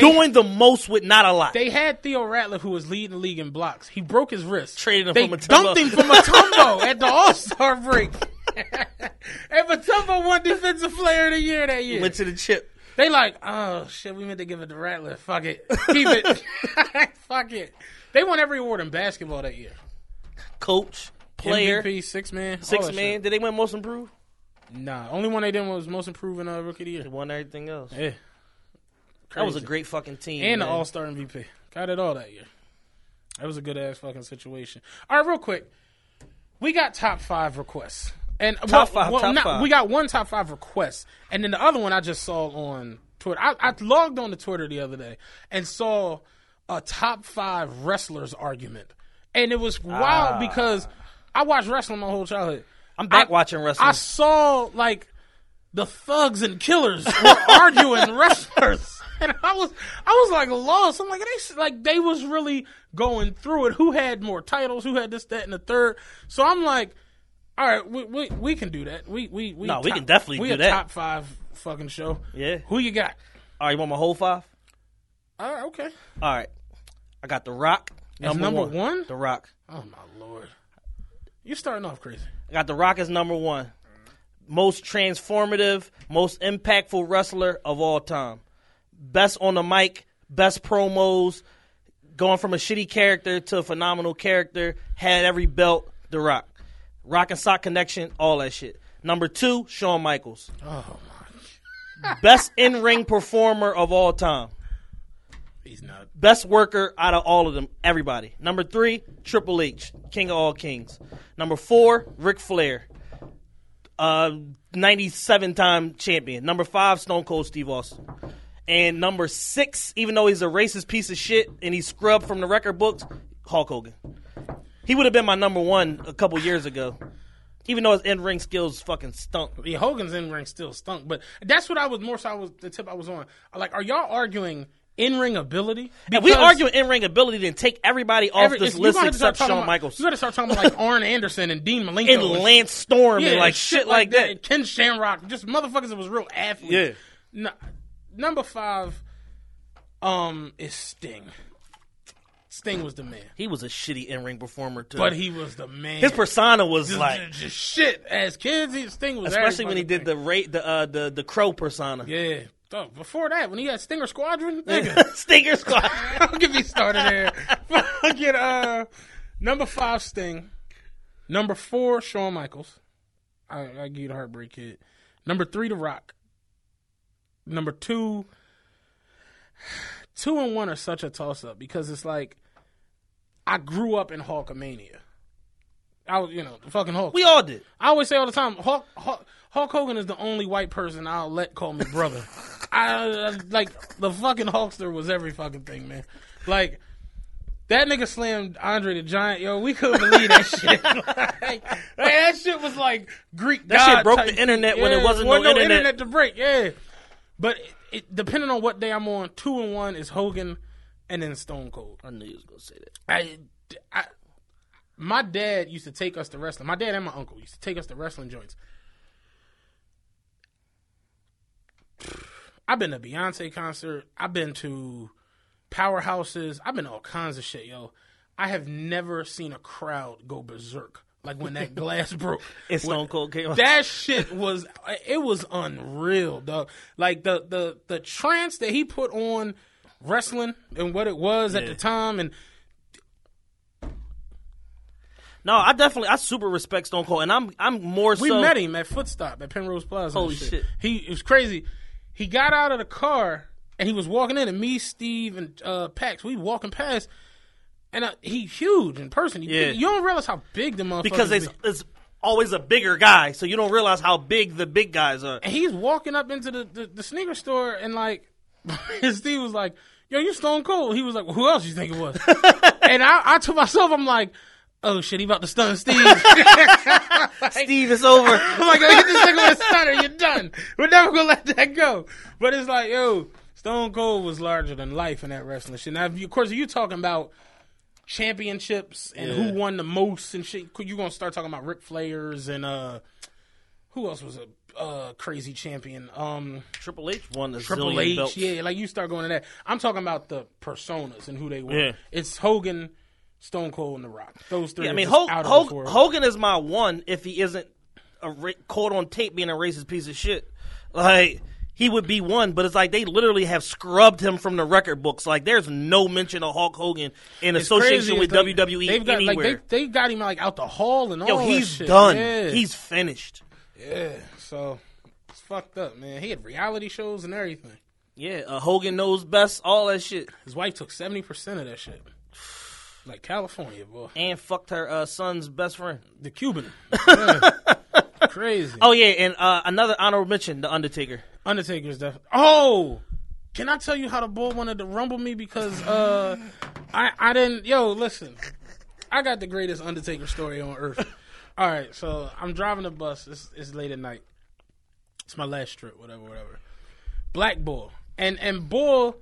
Speaker 2: doing the most with not a lot.
Speaker 3: They had Theo Ratliff, who was leading the league in blocks. He broke his wrist.
Speaker 2: Traded him
Speaker 3: they
Speaker 2: for Mutombo.
Speaker 3: dumped him for Mutombo at the All Star break. and Mutombo won Defensive Player of the Year that year.
Speaker 2: went to the chip.
Speaker 3: They like, oh shit, we meant to give it to Ratliff. Fuck it, keep it. Fuck it. They won every award in basketball that year.
Speaker 2: Coach, player,
Speaker 3: MVP, six man,
Speaker 2: six man.
Speaker 3: shit.
Speaker 2: Did they win most improved?
Speaker 3: Nah, only one they did was most improving uh, rookie of the
Speaker 2: They
Speaker 3: year.
Speaker 2: won everything else.
Speaker 3: Yeah,
Speaker 2: That was a great fucking team.
Speaker 3: and the. All Star MVP. Got it all that year. That was a good ass fucking situation. All right, real quick, we got top five requests. And
Speaker 2: Top five, top
Speaker 3: not-
Speaker 2: five.
Speaker 3: We got one top five request, and then the other one I just saw on Twitter. I, I logged on to Twitter the other day and saw a top five wrestlers argument, and it was wild because I watched wrestling my whole childhood.
Speaker 2: Ah. I'm back
Speaker 3: I-
Speaker 2: watching wrestling.
Speaker 3: I saw like the thugs and killers were arguing wrestlers, and I was I was like lost. I'm like they like they was really going through it. Who had more titles? Who had this, that, and the third? So I'm like, all right, we we, we can do that. We we we
Speaker 2: No, we can definitely do that.
Speaker 3: we
Speaker 2: do
Speaker 3: a
Speaker 2: that.
Speaker 3: Top five fucking show.
Speaker 2: Yeah.
Speaker 3: Who you got?
Speaker 2: All right, you want my whole five?
Speaker 3: All right, okay.
Speaker 2: All right. I got The Rock.
Speaker 3: As number one?
Speaker 2: The Rock.
Speaker 3: Oh my lord, you starting off crazy.
Speaker 2: I got The Rock as number one. Most transformative, most impactful wrestler of all time. Best on the mic, best promos, going from a shitty character to a phenomenal character, had every belt, The Rock. Rock and Sock Connection, all that shit. Number two, Shawn Michaels.
Speaker 3: Oh
Speaker 2: Best in ring performer of all time.
Speaker 3: He's not.
Speaker 2: Best worker out of all of them, everybody. Number three, Triple H, King of all kings. Number four, Ric Flair, uh, 97 time champion. Number five, Stone Cold Steve Austin. And number six, even though he's a racist piece of shit and he's scrubbed from the record books, Hulk Hogan. He would have been my number one a couple years ago. Even though his in ring skills fucking stunk.
Speaker 3: Yeah, Hogan's in ring still stunk, but that's what I was more so. I was the tip I was on. Like, are y'all arguing in ring ability?
Speaker 2: If we argue in ring ability, then take everybody off
Speaker 3: every-
Speaker 2: this list
Speaker 3: gonna have to start
Speaker 2: except Shawn
Speaker 3: about-
Speaker 2: Michaels.
Speaker 3: You got to start talking about like Arn Anderson and Dean Malenko
Speaker 2: and Lance Storm
Speaker 3: yeah,
Speaker 2: and like shit like that.
Speaker 3: Ken Shamrock, just motherfuckers that was real athletes.
Speaker 2: Yeah.
Speaker 3: No, number five, um, is Sting. Sting was the man,
Speaker 2: He was a shitty in ring performer too.
Speaker 3: but he was the man.
Speaker 2: his persona was
Speaker 3: just,
Speaker 2: like,
Speaker 3: just shit. As kids, he, Sting was
Speaker 2: especially when he did the rate the uh, the the crow persona.
Speaker 3: Yeah. Dog, Before that, when he had Stinger Squadron, nigga,
Speaker 2: Stinger Squad.
Speaker 3: don't get me started there. Fucking uh, number five Sting, number four Shawn Michaels. I, I give you the Heartbreak Kid. Number three, The Rock. Number two, two and one are such a toss up because it's like I grew up in Hulkamania. I was, you know, the fucking Hulk.
Speaker 2: we all did.
Speaker 3: I always say all the time, Hulk, Hulk, Hulk Hogan is the only white person I'll let call me brother. I, like the fucking Hulkster was every fucking thing, man. Like that nigga slammed Andre the Giant, yo. We couldn't believe that shit. like, like, that shit was like Greek.
Speaker 2: That shit broke
Speaker 3: type
Speaker 2: the internet
Speaker 3: shit.
Speaker 2: when it wasn't
Speaker 3: wasn't
Speaker 2: no
Speaker 3: no
Speaker 2: internet.
Speaker 3: to break. Yeah, but it, it, depending on what day I'm on, two and one is Hogan, and then Stone Cold.
Speaker 2: I knew you was gonna say that.
Speaker 3: I, I, my dad used to take us to wrestling. My dad and my uncle used to take us to wrestling joints. I've been to Beyonce concert. I've been to powerhouses. I've been to all kinds of shit, yo. I have never seen a crowd go berserk like when that glass broke.
Speaker 2: And Stone Cold came out.
Speaker 3: That shit was it was unreal, dog. Like the the the trance that he put on wrestling and what it was at the time and
Speaker 2: No, I definitely I super respect Stone Cold, and I'm I'm more
Speaker 3: We
Speaker 2: so.
Speaker 3: met him at Footstop at Penrose Plaza.
Speaker 2: Holy shit.
Speaker 3: He it was crazy. He got out of the car and he was walking in, and me, Steve, and uh, Pax, we walking past, and uh, he huge in person. He-
Speaker 2: Yeah.
Speaker 3: you don't realize how big the motherfucker
Speaker 2: because it's, it's always a bigger guy, so you don't realize how big the big guys are.
Speaker 3: And he's walking up into the, the, the sneaker store and like Steve was like, Yo, you stone cold. He was like, well, who else you think it was? and I, I to myself, I'm like, Oh shit, he about to stun Steve.
Speaker 2: Steve is over.
Speaker 3: I'm like, hit this nigga with a stunner, you're done. We're never gonna let that go. But it's like, yo, Stone Cold was larger than life in that wrestling shit. Now, if you, of course, you talking about championships and
Speaker 2: Yeah.
Speaker 3: who won the most and shit, you gonna start talking about Ric Flair's and uh, who else was a uh, crazy champion? Um,
Speaker 2: Triple H won the
Speaker 3: Triple
Speaker 2: zillion
Speaker 3: H,
Speaker 2: belts.
Speaker 3: yeah, like you start going to that. I'm talking about the personas and who they were.
Speaker 2: Yeah.
Speaker 3: It's Hogan, Stone Cold, and The Rock. Those three.
Speaker 2: Yeah, I mean,
Speaker 3: just
Speaker 2: Hog-
Speaker 3: out of
Speaker 2: Hog-
Speaker 3: this world.
Speaker 2: Hogan is my one if he isn't a ra- caught on tape being a racist piece of shit. Like he would be one, but it's like they literally have scrubbed him from the record books. Like there's no mention of Hulk Hogan in
Speaker 3: It's
Speaker 2: association with
Speaker 3: like,
Speaker 2: WWE
Speaker 3: they've got,
Speaker 2: anywhere.
Speaker 3: Like they, they got him like out the hall and
Speaker 2: Yo,
Speaker 3: all.
Speaker 2: he's
Speaker 3: that shit.
Speaker 2: Yo, he's done.
Speaker 3: Yeah.
Speaker 2: He's finished.
Speaker 3: yeah. So it's fucked up, man. He had reality shows and everything.
Speaker 2: Yeah, uh, Hogan knows best. All that shit,
Speaker 3: His wife took seventy percent of that shit. Like California, boy.
Speaker 2: and fucked her uh, son's best friend.
Speaker 3: The Cuban. Yeah. Crazy.
Speaker 2: Oh yeah, and uh, another honorable mention: The Undertaker.
Speaker 3: Undertaker's death. Oh, can I tell you how the bull wanted to rumble me because uh, I I didn't. Yo, listen, I got the greatest Undertaker story on earth. All right, so I'm driving the bus. It's, it's late at night. It's my last trip, whatever, whatever. Black Bull and and Bull,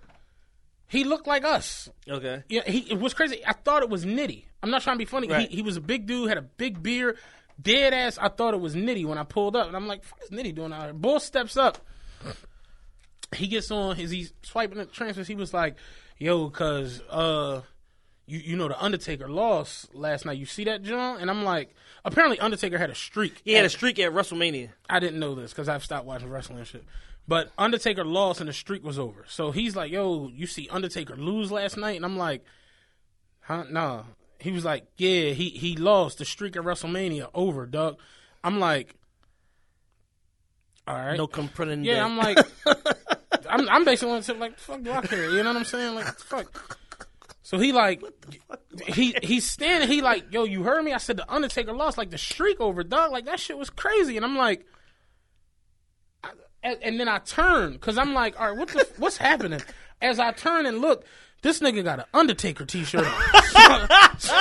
Speaker 3: he looked like us.
Speaker 2: Okay.
Speaker 3: Yeah, he it was crazy. I thought it was Nitty. I'm not trying to be funny.
Speaker 2: Right.
Speaker 3: He, he was a big dude, had a big beard, dead ass. I thought it was Nitty when I pulled up, and I'm like, "Fuck is Nitty doing out here?" Bull steps up. He gets on his he's swiping the transfers. He was like, "Yo, cause uh, you you know the Undertaker lost last night. You see that, John?" And I'm like, apparently Undertaker had a streak.
Speaker 2: He had a streak at WrestleMania.
Speaker 3: I didn't know this because I've stopped watching wrestling and shit. But Undertaker lost and the streak was over. So he's like, "Yo, you see Undertaker lose last night?" And I'm like, "Huh? Nah." He was like, "Yeah, he he lost the streak at WrestleMania over, Doug." I'm like, "All right."
Speaker 2: No comprending.
Speaker 3: yeah. I'm like, I'm I'm basically on like, "Fuck, do I care?" You know what I'm saying? Like, fuck. So he like, he he's standing. He like, "Yo, you heard me?" I said the Undertaker lost like the streak over, Doug. Like that shit was crazy. And I'm like and, and then I turn because I'm like, all right, what the, what's happening? As I turn and look, this nigga got an Undertaker T-shirt on. So, so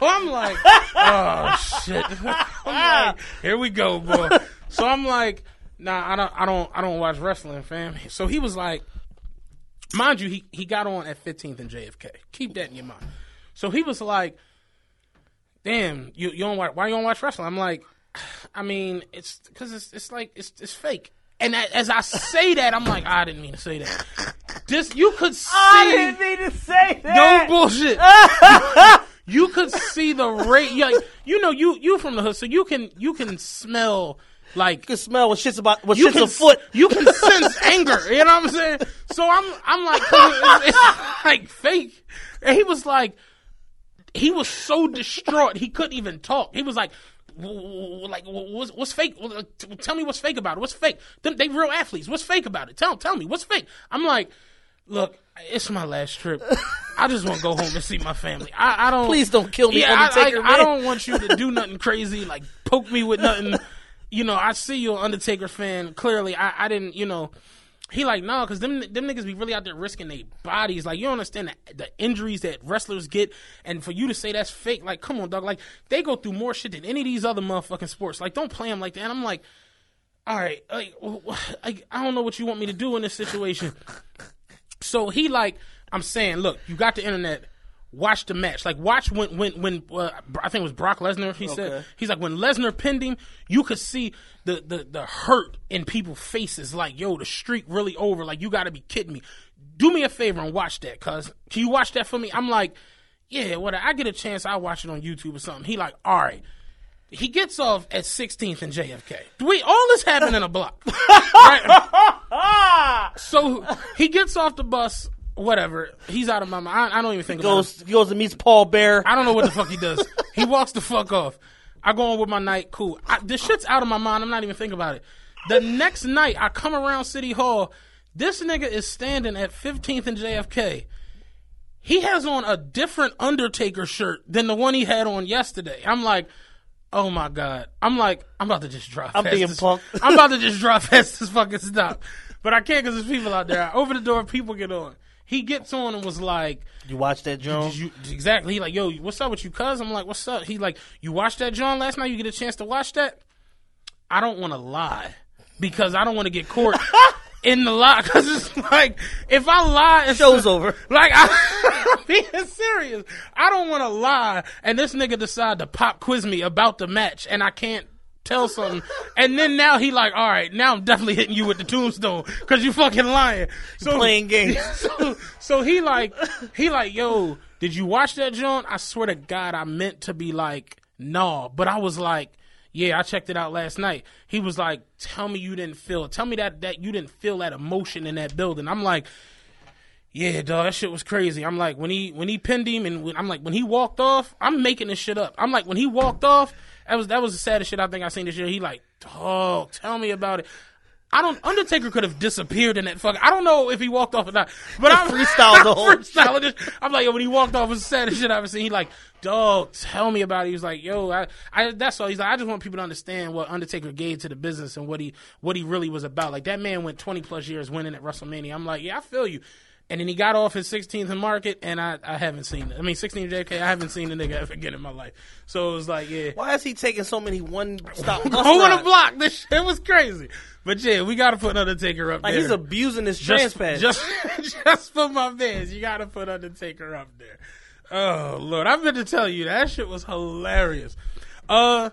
Speaker 3: I'm like, oh shit. I'm like, here we go, boy. So I'm like, nah, I don't, I don't, I don't watch wrestling, fam. So he was like, mind you, he he got on at 15th and JFK. Keep that in your mind. So he was like, damn, you you don't watch, why you don't watch wrestling? I'm like, I mean, it's because it's it's like it's it's fake. And as I say that, I'm like, ah, I didn't mean to say that. This you could see.
Speaker 2: I didn't mean to say that.
Speaker 3: No bullshit. you could see the rate. Like, you know, you you from the hood, so you can you can smell like
Speaker 2: You can smell what shit's about. What
Speaker 3: you
Speaker 2: shit's
Speaker 3: can
Speaker 2: afoot.
Speaker 3: You can sense anger. You know what I'm saying? So I'm I'm like, it's, it's like fake. And he was like, he was so distraught he couldn't even talk. He was like. "W- w- Like what's, what's fake? Tell me what's fake about it. What's fake? Them, they real athletes. What's fake about it? Tell tell me what's fake. I'm like, look, it's my last trip. I just want to go home and see my family. I, I don't.
Speaker 2: Please don't kill me,
Speaker 3: Yeah, I-
Speaker 2: Undertaker,
Speaker 3: I, don't want you to do nothing crazy, like poke me with nothing. You know, I see you're an Undertaker fan. Clearly, I, I didn't. You know, he like no, because them them niggas be really out there risking their bodies. Like you don't understand the, the injuries that wrestlers get, and for you to say that's fake, like come on, dog. Like they go through more shit than any of these other motherfucking sports. Like don't play them like that. And I'm like, all right, like I don't know what you want me to do in this situation. So he like, I'm saying, look, you got the internet. Watch the match. Like watch when when when uh, I think it was Brock Lesnar. He said he's like when Lesnar pinned him, you could see the the the hurt in people's faces. Like yo, the streak really over. Like you got to be kidding me. Do me a favor and watch that, cuz can you watch that for me? I'm like, yeah, what I get a chance, I watch it on YouTube or something. He like, all right. He gets off at 16th and JFK. We all this happened in a block. right? So he gets off the bus, whatever. He's out of my mind. I, I don't even think about it.
Speaker 2: goes goes and meets Paul Bear.
Speaker 3: I don't know what the fuck he does. He walks the fuck off. I go on with my night. Cool. I, this shit's out of my mind. I'm not even thinking about it. The next night, I come around City Hall. This nigga is standing at 15th and JFK. he has on a different Undertaker shirt than the one he had on yesterday. I'm like, oh my god. I'm like, I'm about to just drop.
Speaker 2: I'm being
Speaker 3: this-
Speaker 2: punked.
Speaker 3: I'm about to just drop past this fucking stop, but I can't because there's people out there. I open the door, people get on. He gets on and was like,
Speaker 2: You watch that, John?
Speaker 3: you exactly? He like, yo, what's up with you, cuz? I'm like, what's up? He like, you watched that John last night? You get a chance to watch that? I don't want to lie because I don't want to get caught in the lie. Because it's like, if I lie, it's
Speaker 2: Show's over.
Speaker 3: Like, I, I'm being serious. I don't want to lie, and this nigga decide to pop quiz me about the match, and I can't tell something. and then now he like, all right, now I'm definitely hitting you with the tombstone because you fucking lying. So
Speaker 2: Playing games.
Speaker 3: so, so he like he like yo did you watch that john i swear to god i meant to be like no but i was like yeah i checked it out last night he was like tell me you didn't feel tell me that that you didn't feel that emotion in that building i'm like yeah, dog, that shit was crazy. I'm like when he when he pinned him, and when, I'm like when he walked off. I'm making this shit up. I'm like when he walked off. That was that was the saddest shit I think I seen this year. He like, dog, tell me about it. I don't. Undertaker could have disappeared in that fuck. I don't know if he walked off or not. But I
Speaker 2: Freestyled the whole
Speaker 3: freestyled it. I'm like, yo, when he walked off, it was the saddest shit I've ever seen. He like, dog, tell me about it. He was like, yo, I, I, that's all. He's like, I just want people to understand what Undertaker gave to the business and what he, what he really was about. Like that man went 20 plus years winning at WrestleMania. I'm like, yeah, I feel you. And then he got off his 16th in market, and I, I haven't seen it. I mean, 16 JK, I haven't seen the nigga ever again in my life. So it was like, yeah.
Speaker 2: Why is he taking so many one stop
Speaker 3: Go on a block. This shit It was crazy. But yeah, we got to put Undertaker up
Speaker 2: Like
Speaker 3: there.
Speaker 2: he's abusing his
Speaker 3: just,
Speaker 2: trans
Speaker 3: just, just for my fans, you got to put Undertaker up there. Oh Lord, I've been to tell you that shit was hilarious. Uh,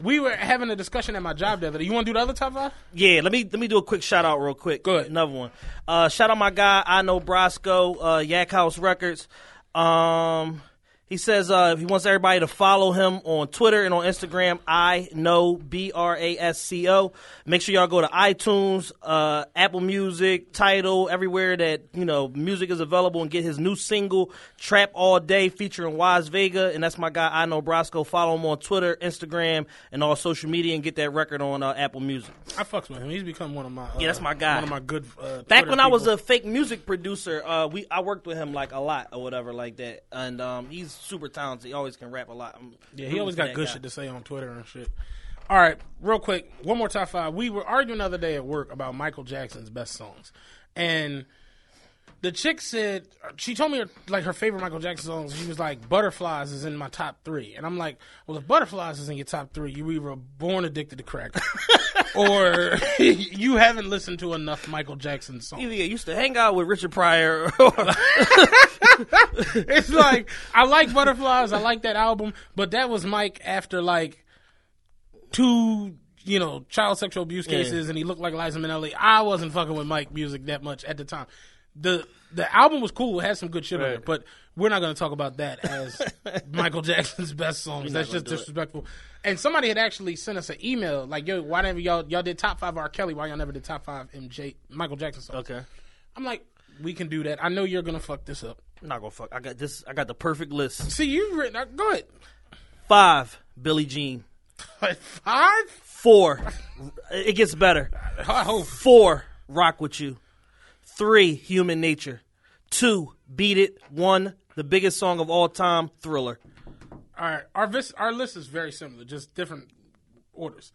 Speaker 3: we were having a discussion at my job the other day. You want to do the other top five?
Speaker 2: Yeah, let me let me do a quick shout out real quick.
Speaker 3: Go ahead.
Speaker 2: Another one. Uh, shout out my guy I know Brasco, uh, Yak House Records. Um, he says uh, he wants everybody to follow him on Twitter and on Instagram. I know B R A S C O. Make sure y'all go to iTunes, uh, Apple Music, Tidal, everywhere that you know music is available, and get his new single "Trap All Day" featuring Wise Vega. And that's my guy I know Brasco. Follow him on Twitter, Instagram, and all social media, and get that record on uh, Apple Music.
Speaker 3: I fucks with him. He's become one of my uh,
Speaker 2: Yeah, that's my guy.
Speaker 3: One of my good. Uh,
Speaker 2: Back when I was a fake music producer, uh, we I worked with him like a lot or whatever like that, and um, he's super talented. He always can rap a lot. I'm
Speaker 3: Yeah, he always got good
Speaker 2: guy.
Speaker 3: shit to say on Twitter and shit. All right, real quick, one more top five. We were arguing the other day at work about Michael Jackson's best songs, and the chick said she told me her, like her favorite Michael Jackson songs. She was like, "Butterflies is in my top three. and I'm like, "Well, if Butterflies is in your top three, you either born addicted to crack, or you haven't listened to enough Michael Jackson songs."
Speaker 2: Either you used to hang out with Richard Pryor, or
Speaker 3: it's like I like Butterflies. I like that album, but that was Mike after like two, you know, child sexual abuse cases, and he looked like Liza Minnelli. I wasn't fucking with Mike music that much at the time. The The album was cool; it had some good shit on it, but we're not going to talk about that as Michael Jackson's best songs. That's just
Speaker 2: gonna it.
Speaker 3: disrespectful. And somebody had actually sent us an email like, "Yo, why never y'all y'all did top five R. Kelly? Why y'all never did top five MJ Michael Jackson songs?"
Speaker 2: okay,
Speaker 3: I'm like, "We can do that. I know you're gonna fuck this up."
Speaker 2: I'm not gonna fuck. I got this. I got the perfect list.
Speaker 3: See, you've written. uh, Go ahead.
Speaker 2: Five, Billie Jean.
Speaker 3: Five?
Speaker 2: Four, it gets better.
Speaker 3: I hope.
Speaker 2: Four, Rock with You. Three, Human Nature. Two, Beat It. One, the biggest song of all time, Thriller.
Speaker 3: All right, our vis- our list is very similar, just different orders.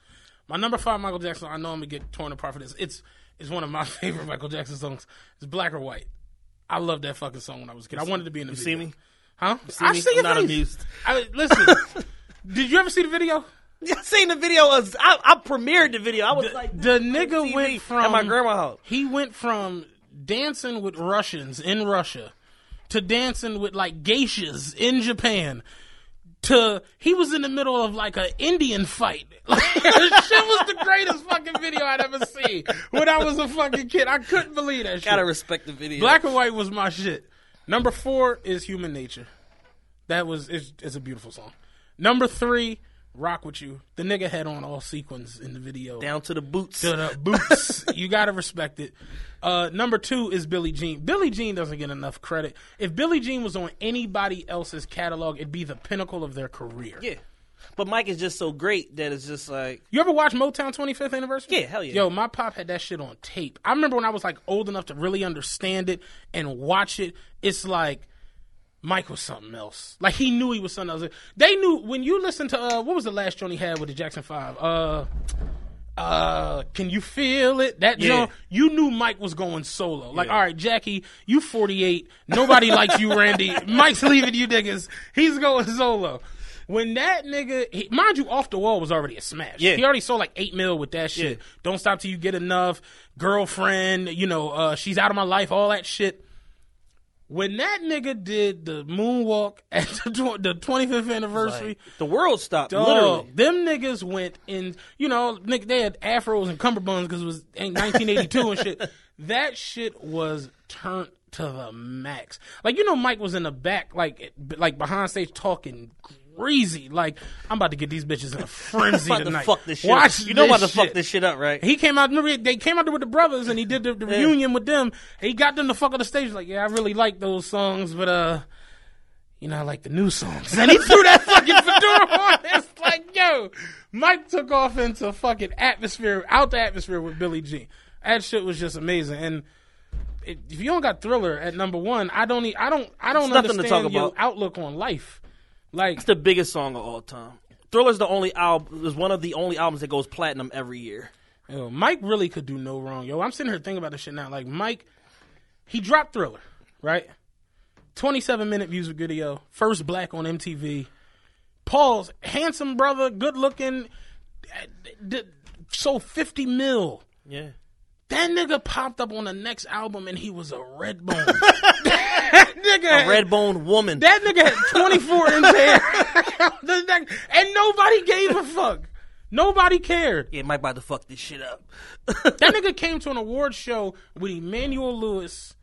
Speaker 3: My number five, Michael Jackson. I know I'm gonna get torn apart for this. It's it's one of my favorite Michael Jackson songs. It's Black or White. I loved that fucking song when I was a kid. I wanted to be in the
Speaker 2: You
Speaker 3: video.
Speaker 2: see me?
Speaker 3: Huh?
Speaker 2: See
Speaker 3: I
Speaker 2: me?
Speaker 3: see
Speaker 2: I'm not
Speaker 3: face.
Speaker 2: amused.
Speaker 3: I, listen, did you ever see the video?
Speaker 2: I seen the video. I, I premiered the video. I was like,
Speaker 3: The nigga went from
Speaker 2: at my grandma's house.
Speaker 3: He went from dancing with Russians in Russia to dancing with like geishas in Japan to he was in the middle of like an Indian fight. Like shit was the greatest fucking video I'd ever seen when I was a fucking kid. I couldn't believe that shit.
Speaker 2: Gotta respect the video.
Speaker 3: Black and white was my shit. Number four is Human Nature. That was it's, it's a beautiful song. Number three, Rock with You. The nigga had on all sequins in the video
Speaker 2: down to the boots.
Speaker 3: to the boots. you gotta respect it. Uh, number two is Billie Jean. Billie Jean doesn't get enough credit. If Billie Jean was on anybody else's catalog, it'd be the pinnacle of their career.
Speaker 2: Yeah, but Mike is just so great that it's just like
Speaker 3: You ever watch Motown 25th anniversary?
Speaker 2: Yeah, hell yeah.
Speaker 3: Yo, my pop had that shit on tape. I remember when I was like old enough to really understand it and watch it. It's like Mike was something else. Like he knew he was something else. They knew when you listen to uh, what was the last joint he had with the Jackson Five? Uh, uh, can you feel it? That
Speaker 2: Yeah.
Speaker 3: joint, you knew Mike was going solo. Like, all right, Jackie, you 48. Nobody likes you, Randy. Mike's leaving you niggas. He's going solo. When that nigga, he, mind you, off the wall was already a smash.
Speaker 2: Yeah.
Speaker 3: He already sold like eight mil with that shit.
Speaker 2: Yeah.
Speaker 3: Don't stop till you get enough. Girlfriend, you know, uh, she's out of my life, all that shit. When that nigga did the moonwalk at the, tw- the 25th anniversary,
Speaker 2: Like, the world stopped.
Speaker 3: Dog,
Speaker 2: literally.
Speaker 3: them niggas went in. You know, nigga, they had afros and cummerbunds because it was 1982 and shit. That shit was turned to the max. Like you know, Mike was in the back, like eh, like behind stage talking greasy. Like I'm about to get these bitches in a frenzy
Speaker 2: about to
Speaker 3: tonight.
Speaker 2: fuck this shit.
Speaker 3: Watch
Speaker 2: up. You know about to fuck this shit up, right?
Speaker 3: He came out. Remember, they came out there with the brothers, and he did the, the reunion with them. He got them to fuck on the stage. Like, yeah, I really like those songs, but uh, you know, I like the new songs. And he threw that fucking fedora on. It's like, yo, Mike took off into fucking atmosphere, out the atmosphere with Billy G. That shit was just amazing. And if you don't got Thriller at number one, I don't, I don't, I don't
Speaker 2: to
Speaker 3: understand your outlook on life. Like,
Speaker 2: It's the biggest song of all time. Thriller's the only album. Is one of the only albums that goes platinum every year.
Speaker 3: Yo, Mike really could do no wrong. Yo, I'm sitting here thinking about this shit now. Like Mike, he dropped Thriller, right? 27 minute music video, first black on MTV. Paul's handsome brother, good looking, sold 50 mil.
Speaker 2: Yeah.
Speaker 3: That nigga popped up on the next album and he was a red bone. that nigga,
Speaker 2: A red bone woman.
Speaker 3: that nigga had 24 inch hair. The nigga- and nobody gave a fuck. Nobody cared.
Speaker 2: yeah, Mike about to fuck this shit up.
Speaker 3: That nigga came to an award show with Emmanuel Lewis,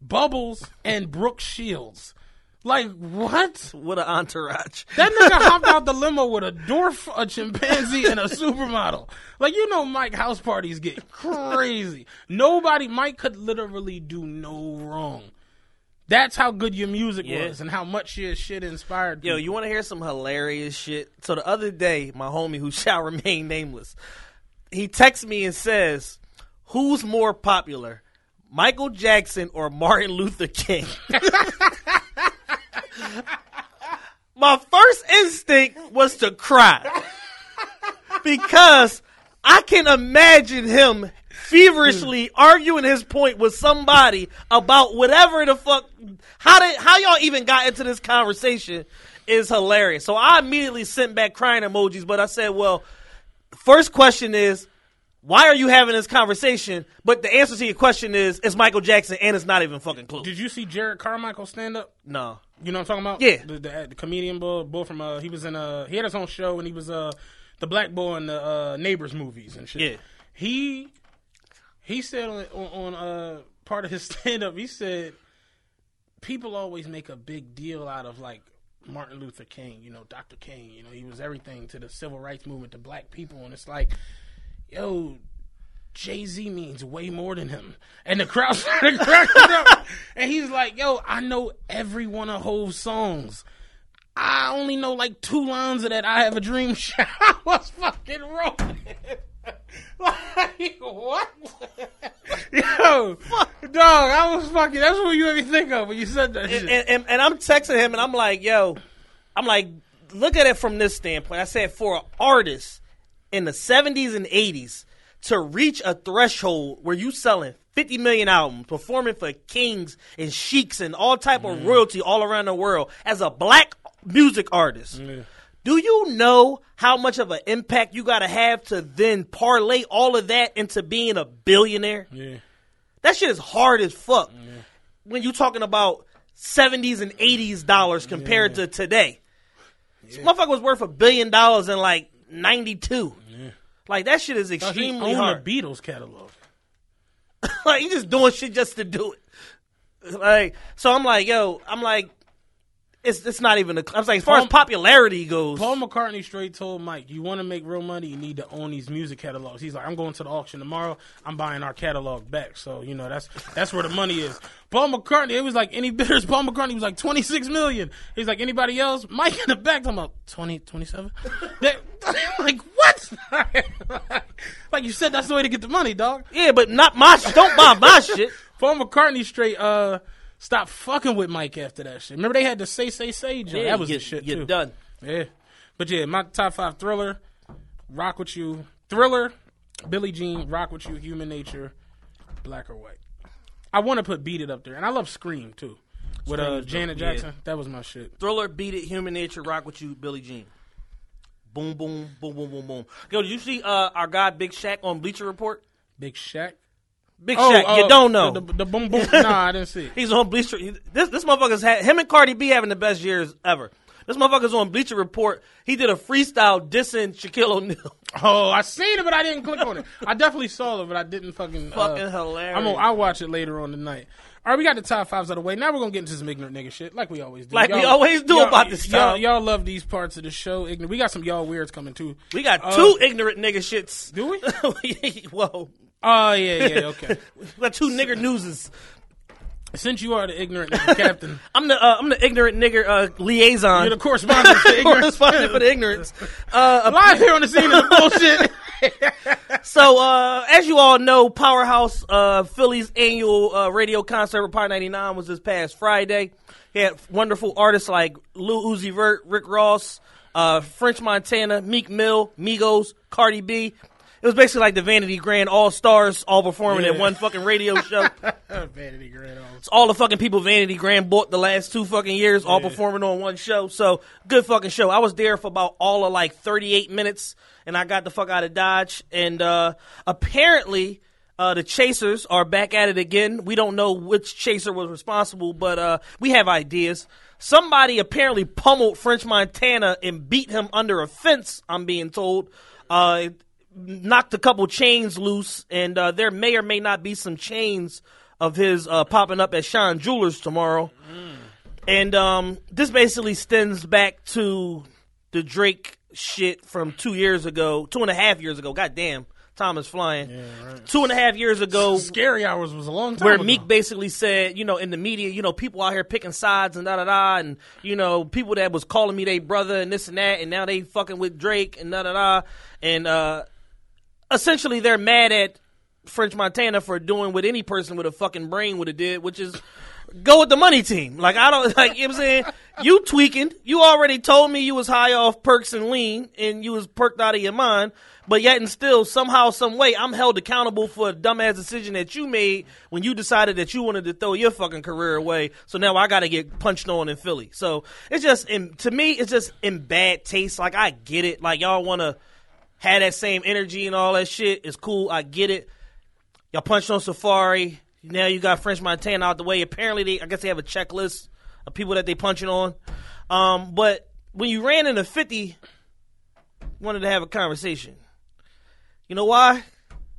Speaker 3: Bubbles, and Brooke Shields. Like what?
Speaker 2: what an entourage.
Speaker 3: That nigga hopped out the limo with a dwarf, a chimpanzee, and a supermodel. Like you know, Mike house parties get crazy. Nobody, Mike could literally do no wrong. That's how good your music
Speaker 2: Yeah.
Speaker 3: was, and how much your shit inspired.
Speaker 2: Yo,
Speaker 3: people.
Speaker 2: you want to hear some hilarious shit? So the other day, my homie who shall remain nameless, he texts me and says, "Who's more popular, Michael Jackson or Martin Luther King?" my first instinct was to cry because I can imagine him feverishly arguing his point with somebody about whatever the fuck. How did how y'all even got into this conversation is hilarious. So I immediately sent back crying emojis, but I said, well, first question is. Why are you having this conversation? But the answer to your question is it's Michael Jackson and it's not even fucking close.
Speaker 3: Did you see Jerrod Carmichael stand up?
Speaker 2: no.
Speaker 3: You know what I'm talking about?
Speaker 2: Yeah.
Speaker 3: The, the, the comedian boy, boy from uh, he was in uh, he had his own show and he was uh, the black boy in the uh, Neighbors movies and shit.
Speaker 2: Yeah.
Speaker 3: He he said on, on, on uh, part of his stand up, he said people always make a big deal out of like Martin Luther King, you know, Dr. King, you know, he was everything to the civil rights movement to black people and it's like, yo, Jay Z means way more than him. And the crowd started cracking up. And he's like, yo, I know every one of Hove's songs. I only know like two lines of that I Have a Dream shit. I was fucking rolling. like, what? yo, dog, I was fucking, that's what you made me think of when you said that shit.
Speaker 2: and, and, and, and I'm texting him and I'm like, yo, I'm like, look at it from this standpoint. I said, for an artist in the 70s and 80s to reach a threshold where you selling 50 million albums, performing for kings and sheiks and all type of mm. royalty all around the world as a black music artist. Do you know how much of an impact you got to have to then parlay all of that into being a billionaire?
Speaker 3: yeah.
Speaker 2: That shit is hard as fuck. When you talking about seventies and eighties dollars compared to today, this motherfucker was worth a billion dollars in like ninety two. Like that shit is extremely
Speaker 3: owned
Speaker 2: hard.
Speaker 3: the Beatles catalog.
Speaker 2: like he just doing shit just to do it. Like so, I'm like, yo, I'm like, it's it's not even. A, I was like, as far as popularity goes,
Speaker 3: Paul McCartney straight told Mike, "You want to make real money, you need to own these music catalogs." He's like, "I'm going to the auction tomorrow. I'm buying our catalog back." So you know that's that's where the money is. Paul McCartney, it was like any bidders. Paul McCartney was like 26 million. He's like anybody else. Mike in the back talking about 20, 27. That- like what? like you said, that's the way to get the money, dog.
Speaker 2: yeah, but not my. Don't buy my shit.
Speaker 3: Paul McCartney straight uh Stop fucking with Mike after that shit. Remember they had the say say say joint.
Speaker 2: Yeah,
Speaker 3: that was
Speaker 2: you,
Speaker 3: the shit
Speaker 2: You're
Speaker 3: too.
Speaker 2: done.
Speaker 3: Yeah. But yeah, my top five thriller, rock with you. Thriller, Billie Jean, rock with you, human nature, black or white. I want to put Beat It up there. And I love Scream too. With uh, Janet
Speaker 2: dope, yeah.
Speaker 3: Jackson. That was my shit.
Speaker 2: Thriller, Beat It, Human Nature, Rock With You, Billie Jean. Boom, boom, boom, boom, boom, boom. Yo, did you see uh, our guy Big Shaq on Bleacher Report?
Speaker 3: Big Shaq.
Speaker 2: Big Shaq, you don't know.
Speaker 3: Oh, The, the, the boom boom. nah, I didn't see.
Speaker 2: He's on Bleacher. he- This this motherfucker's had him and Cardi B having the best years ever. This motherfucker's on Bleacher Report. He did a freestyle dissing Shaquille O'Neal.
Speaker 3: Oh, I seen it, but I didn't click on it. I definitely saw it, but I didn't fucking.
Speaker 2: Fucking
Speaker 3: uh,
Speaker 2: hilarious.
Speaker 3: I'm gonna, I'll watch it later on tonight. All right, we got the top fives out of the way. Now we're gonna get into some ignorant nigga shit, like we always do.
Speaker 2: Like we always do about this
Speaker 3: Y'all, y'all love these parts of the show. Ignorant. We got some y'all weirds coming too.
Speaker 2: We got
Speaker 3: Uh,
Speaker 2: two ignorant nigga shits.
Speaker 3: Do we?
Speaker 2: Whoa.
Speaker 3: Oh yeah, yeah, okay.
Speaker 2: We got two nigger newses.
Speaker 3: Since you are the ignorant captain,
Speaker 2: I'm the uh, I'm the ignorant nigger uh, liaison.
Speaker 3: you're the correspondent for ignorance.
Speaker 2: correspondent for the ignorance. Uh,
Speaker 3: Live here on the scene of the bullshit.
Speaker 2: So, uh, as you all know, Powerhouse uh, Philly's annual uh, radio concert with Power 99 was this past Friday. He had wonderful artists like Lil Uzi Vert, Rick Ross, uh, French Montana, Meek Mill, Migos, Cardi B. It was basically like the Vanity Grand All Stars all performing at one fucking radio show.
Speaker 3: Vanity Grand All.
Speaker 2: It's all the fucking people Vanity Grand bought the last two fucking years, all performing on one show. So good fucking show. I was there for about all of like 38 minutes, and I got the fuck out of Dodge. And uh, apparently, uh, the Chasers are back at it again. We don't know which Chaser was responsible, but uh, we have ideas. Somebody apparently pummeled French Montana and beat him under a fence. I'm being told. Uh, knocked a couple chains loose, and uh, there may or may not be some chains of his uh, popping up at Sean Jewelers tomorrow. And um, this basically stems back to the Drake shit from two years ago, two and a half years ago. God damn, time is flying. Two and a half years ago,
Speaker 3: Scary Hours was a long time
Speaker 2: where
Speaker 3: ago.
Speaker 2: Meek basically said, you know, in the media, you know, people out here picking sides and da da da, and you know, people that was calling me their brother and this and that, and now they fucking with Drake and da da da, and uh, essentially they're mad at French Montana for doing what any person with a fucking brain would have did, which is go with the money team. Like I don't like you know what I'm saying you tweaking. You already told me you was high off perks and lean and you was perked out of your mind. But yet and still somehow, some way, I'm held accountable for a dumbass decision that you made when you decided that you wanted to throw your fucking career away. So now I got to get punched on in Philly. So it's just, in, to me, it's just in bad taste. Like I get it. Like y'all want have that same energy and all that shit. It's cool. I get it. Y'all punched on Safaree. Now you got French Montana out the way. Apparently, they, I guess they have a checklist of people that they punching on. Um, but when you ran into 50, wanted to have a conversation. You know why?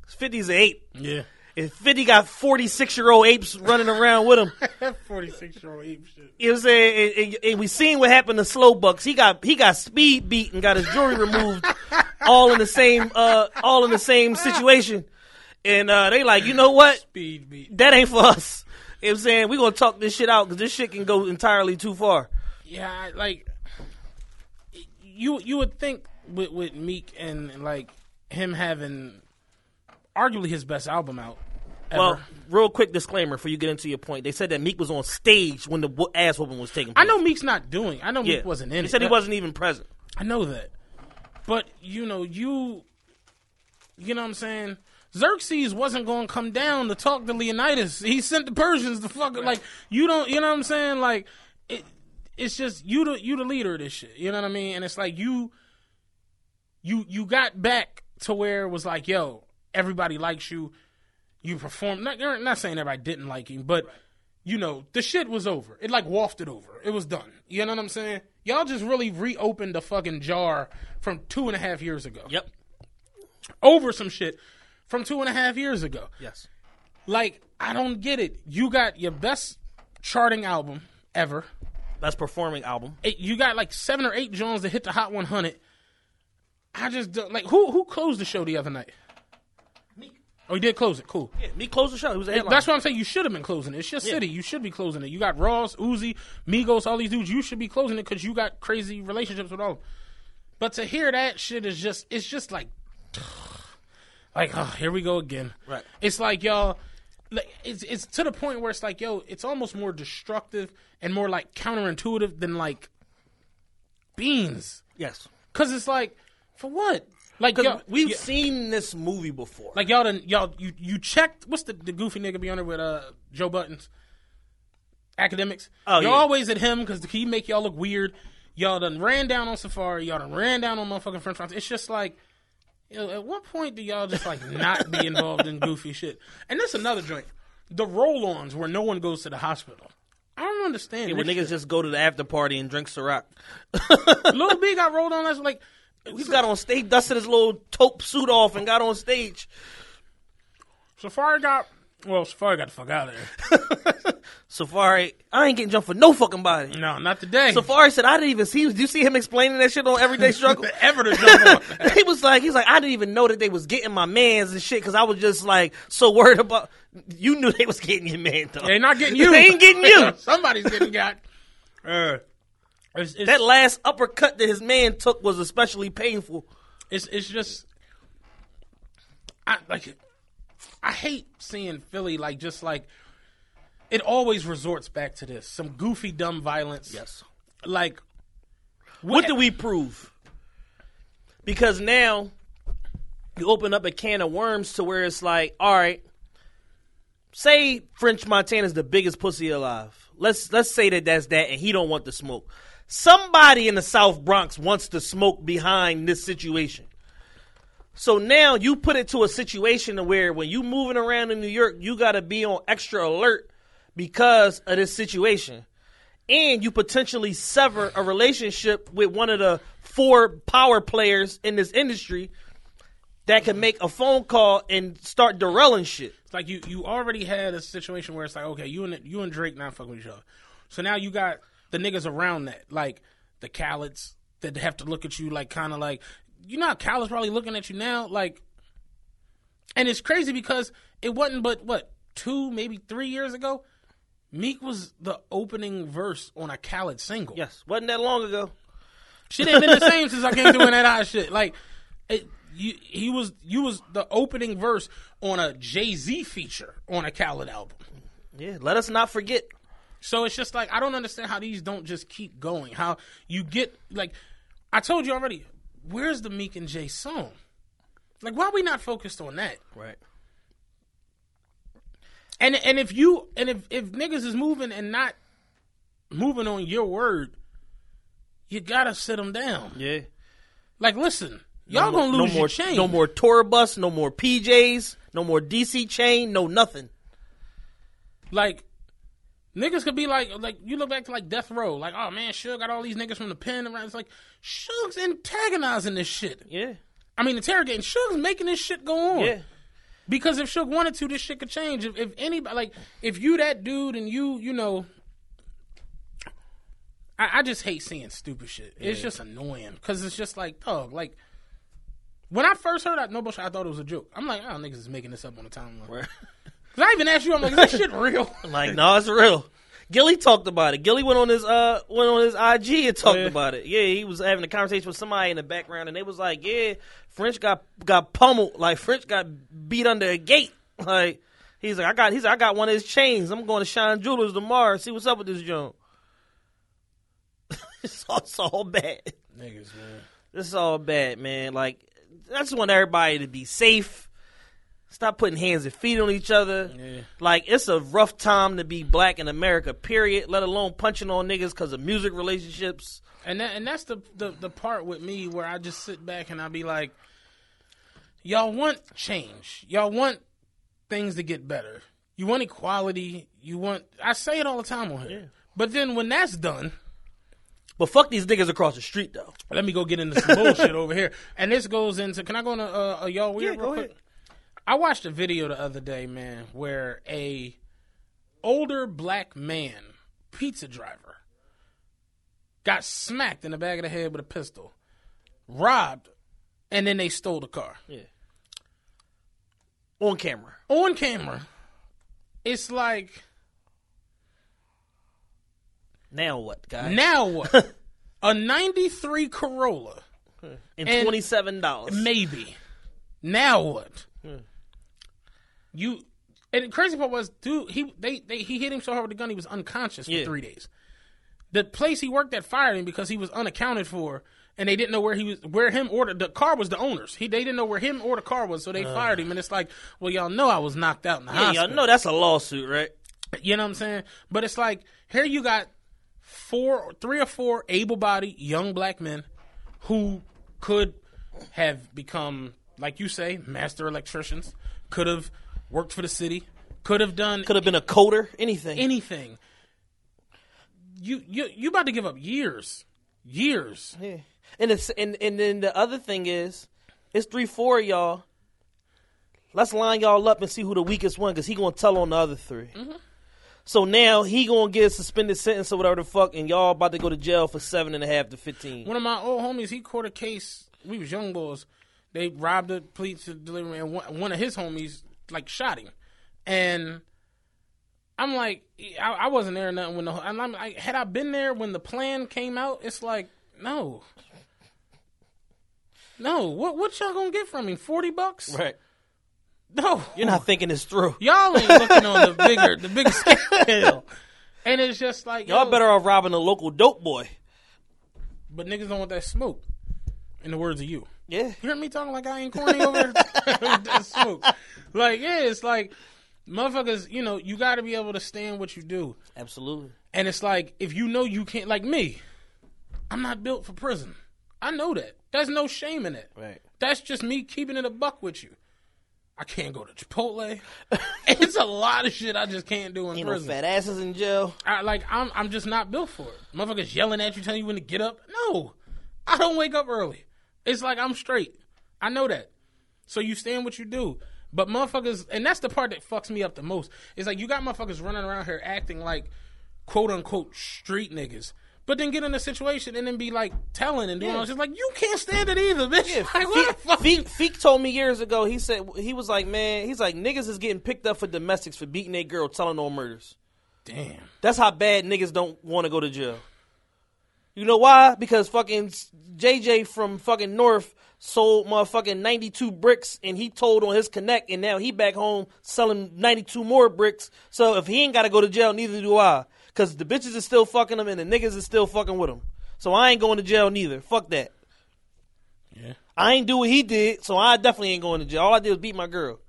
Speaker 2: 50's an.
Speaker 3: Yeah.
Speaker 2: If 50 got 46 year old apes running around with him,
Speaker 3: 46 year old ape shit.
Speaker 2: you know what I'm saying? And, and- and we seen what happened to Slow Bucks. He got he got speed beat and got his jewelry removed, all in the same uh all in the same situation. And uh, they like, you know what?
Speaker 3: Speed beat.
Speaker 2: That ain't for us. You know what I'm saying? we gonna talk this shit out because this shit can go entirely too far.
Speaker 3: Yeah, like you you would think with with Meek and like him having arguably his best album out. Ever.
Speaker 2: Well, real quick disclaimer before you get into your point. They said that Meek was on stage when the ass whooping was taking place.
Speaker 3: I know Meek's not doing. I know
Speaker 2: Yeah.
Speaker 3: Meek wasn't in it.
Speaker 2: He
Speaker 3: it.
Speaker 2: said he wasn't even present.
Speaker 3: I know that. But you know, you you know what I'm saying? Xerxes wasn't going to come down to talk to Leonidas. He sent the Persians to fuck like you don't you know what I'm saying? Like it it's just you the you the leader of this shit. You know what I mean? And it's like you you you got back to where it was like, yo, everybody likes you. You perform not you're not saying everybody didn't like him, but you know, the shit was over. It like wafted over. It was done. You know what I'm saying? Y'all just really reopened the fucking jar from two and a half years ago.
Speaker 2: Yep.
Speaker 3: Over some shit from two and a half years ago.
Speaker 2: Yes.
Speaker 3: Like, I don't get it. You got your best charting album ever.
Speaker 2: Best performing album.
Speaker 3: It- you got like seven or eight Jones that hit the Hot 100. I just don't, like who who closed the show the other night? Oh, he did close it. Cool.
Speaker 2: Yeah, Meek closed the show. He was.
Speaker 3: That's what I'm saying. You should have been closing it. It's your city. You should be closing it. You got Ross, Uzi, Migos, all these dudes. You should be closing it because you got crazy relationships with all. of them. But to hear that shit is just, it's just like, like, oh, here we go again.
Speaker 2: Right.
Speaker 3: It's like y'all, like it's it's to the point where it's like, yo, it's almost more destructive and more like counterintuitive than like beans.
Speaker 2: Yes.
Speaker 3: Cause it's like, for what? Like y'all,
Speaker 2: we've
Speaker 3: y-
Speaker 2: seen this movie before.
Speaker 3: like y'all done y'all you you checked what's the, the goofy nigga be on there with uh Joe Budden? Akademiks.
Speaker 2: Oh,
Speaker 3: You're
Speaker 2: yeah.
Speaker 3: always at him because he make y'all look weird. Y'all done ran down on Safaree. Y'all done ran down on motherfucking French fries. It's just like, yo, at what point do y'all just like not be involved in goofy shit? And that's another joint. The roll-ons where no one goes to the hospital. I don't understand.
Speaker 2: Yeah, when niggas just go to the after party and drink Ciroc.
Speaker 3: shit. Lil B got rolled on. That's like,
Speaker 2: He got on stage, dusted his little taupe suit off, and got on stage.
Speaker 3: Safaree got. Well, Safaree got the fuck out of there.
Speaker 2: Safaree, I ain't getting jumped for no fucking body.
Speaker 3: No, not today.
Speaker 2: Safaree said, I didn't even see. Did you see him explaining that shit on Everyday Struggle?
Speaker 3: Ever to jump on.
Speaker 2: he was like, he's like, I didn't even know that they was getting my mans and shit because I was just like so worried about. You knew they was getting your man though.
Speaker 3: They not getting you.
Speaker 2: They ain't getting you.
Speaker 3: Somebody's getting got. Uh, it's, it's,
Speaker 2: that last uppercut that his man took was especially painful.
Speaker 3: it's it's just I like I hate seeing Philly like just like it always resorts back to this some goofy dumb violence.
Speaker 2: Yes.
Speaker 3: Like
Speaker 2: What do we prove? Because now you open up a can of worms to where it's like, all right, say French Montana's the biggest pussy alive. Let's let's say that that's that, and he don't want to smoke. Somebody in the South Bronx wants to smoke behind this situation. So now you put it to a situation where when you moving around in New York, you got to be on extra alert because of this situation and you potentially sever a relationship with one of the four power players in this industry that can make a phone call and start derailing shit.
Speaker 3: It's like you you already had a situation where it's like okay you and you and Drake not fucking with each other, so now you got the niggas around that like the Khaled's that have to look at you like kind of like you know how Khaled's probably looking at you now like, and it's crazy because it wasn't but what two maybe three years ago, Meek was the opening verse on a Khaled single.
Speaker 2: Yes, wasn't that long ago.
Speaker 3: Shit ain't been the same since I came doing that hot shit. Like, it, you, he was you was the opening verse on a Jay Z feature on a Khaled album.
Speaker 2: Yeah, let us not forget.
Speaker 3: So it's just like I don't understand how these don't just keep going. How you get like I told you already. Where's the Meek and Jay song? Like, why are we not focused on that?
Speaker 2: Right.
Speaker 3: And and if you and if if niggas is moving and not moving on your word, you gotta sit them down.
Speaker 2: Yeah.
Speaker 3: Like, listen, y'all
Speaker 2: no
Speaker 3: gonna
Speaker 2: more,
Speaker 3: lose
Speaker 2: no
Speaker 3: your
Speaker 2: more,
Speaker 3: chain.
Speaker 2: No more tour bus, no more PJs, no more DC chain, no nothing.
Speaker 3: Like niggas could be like like you look back to like Death Row, like oh man, Suge got all these niggas from the pen around. It's like Suge's antagonizing this shit.
Speaker 2: Yeah.
Speaker 3: I mean interrogating. Suge's making this shit go on.
Speaker 2: Yeah.
Speaker 3: Because if Suge wanted to, this shit could change. If, if anybody like if you that dude and you you know. I, I just hate seeing stupid shit. It's just annoying because it's just like, dog, like when I first heard that, no bullshit, I thought it was a joke. I'm like, oh, niggas is making this up on the timeline. Cause I even asked you, I'm like, is that shit real?
Speaker 2: Like, no, it's real. Gillie talked about it. Gillie went on his uh went on his IG and talked
Speaker 3: Yeah.
Speaker 2: about it. Yeah, he was having a conversation with somebody in the background, and they was like, "Yeah, French got got pummeled. Like French got beat under a gate. Like he's like, I got he's like, I got one of his chains. I'm going to Shine Jewelers tomorrow. See what's up with this joint. it's, all, it's all bad.
Speaker 3: niggas, man.
Speaker 2: This is all bad, man. Like I just want everybody to be safe. Stop putting hands and feet on each other.
Speaker 3: Yeah.
Speaker 2: Like it's a rough time to be black in America. Period. Let alone punching on niggas because of music relationships.
Speaker 3: And that, and that's the, the the part with me where I just sit back and I be like, y'all want change, y'all want things to get better, you want equality, you want. I say it all the time on here, but then when that's done,
Speaker 2: But fuck these niggas across the street though.
Speaker 3: let me go get into some bullshit over here. And this goes into. Can I go into uh, a y'all weird
Speaker 2: Yeah,
Speaker 3: real quick?
Speaker 2: ahead.
Speaker 3: I watched a video the other day, man, where a older black man, pizza driver, got smacked in the back of the head with a pistol, robbed, and then they stole the car Yeah.
Speaker 2: On camera.
Speaker 3: on camera. It's like
Speaker 2: Now what, guys?
Speaker 3: now what? a '93 Corolla,
Speaker 2: and
Speaker 3: and-
Speaker 2: twenty seven dollars.
Speaker 3: maybe. Now what? You And the crazy part was, dude, he they, they he hit him so hard with the gun he was unconscious for
Speaker 2: Yeah.
Speaker 3: three days. The place he worked at fired him because he was unaccounted for, and they didn't know where he was, where him or the, car was the owners. He they didn't know where him or the car was, so they fired him. And it's like, well, y'all know I was knocked out in the
Speaker 2: Yeah,
Speaker 3: hospital.
Speaker 2: y'all know that's a lawsuit, right?
Speaker 3: You know what I'm saying? But it's like here you got four, three or four able-bodied young black men who could have become, like you say, master electricians. Could have worked for the city. Could have done
Speaker 2: Could have been a coder, anything.
Speaker 3: anything. You you you about to give up years, years.
Speaker 2: Yeah. And it's and and then the other thing is, it's three four y'all. Let's line y'all up and see who the weakest one, because he gonna tell on the other 3 mm-hmm. So now he gonna get a suspended sentence or whatever the fuck, and y'all about to go to jail for seven and a half to fifteen.
Speaker 3: One of my old homies, he caught a case. We was young boys. They robbed a pizza delivery, and one, one of his homies like shot him. And I'm like, I, I wasn't there or nothing when the. And I'm like, had I been there when the plan came out, it's like, no, no. What what y'all gonna get from me? Forty bucks?
Speaker 2: Right.
Speaker 3: No,
Speaker 2: You're not thinking this through.
Speaker 3: Y'all ain't looking on the bigger the bigger scale. And it's just like
Speaker 2: Y'all
Speaker 3: yo,
Speaker 2: better off robbing a local dope boy.
Speaker 3: but niggas don't want that smoke. In the words of you.
Speaker 2: Yeah.
Speaker 3: You heard me talking like I ain't corny over that smoke. Like, yeah, it's like motherfuckers, you know, you gotta be able to stand what you do.
Speaker 2: Absolutely.
Speaker 3: And it's like if you know you can't like me, I'm not built for prison. I know that. There's no shame in it.
Speaker 2: Right.
Speaker 3: That's just me keeping it a buck with you. I can't go to Chipotle. it's a lot of shit I just can't do in
Speaker 2: Ain't no
Speaker 3: prison.
Speaker 2: fat asses in jail.
Speaker 3: I, like I'm I'm just not built for it. Motherfuckers yelling at you, telling you when to get up. No, I don't wake up early. It's like I'm straight. I know that. So you stand what you do. But motherfuckers, and that's the part that fucks me up the most. It's like you got motherfuckers running around here acting like quote unquote street niggas. But then get in a situation and then be like telling and doing all this. Like you can't stand it either, bitch. Like, what?
Speaker 2: Feek, Feek told me years ago. He said he was like, man, he's like niggas is getting picked up for domestics for beating a girl, telling on murders.
Speaker 3: Damn.
Speaker 2: That's how bad niggas don't want to go to jail. You know why? Because fucking JJ from fucking North sold motherfucking 92 bricks and he told on his connect and now he back home selling 92 more bricks. So if he ain't got to go to jail, neither do I. Because the bitches is still fucking him and the niggas is still fucking with him. So I ain't going to jail neither. Fuck that.
Speaker 3: Yeah.
Speaker 2: I ain't do what he did, so I definitely ain't going to jail. All I did was beat my girl.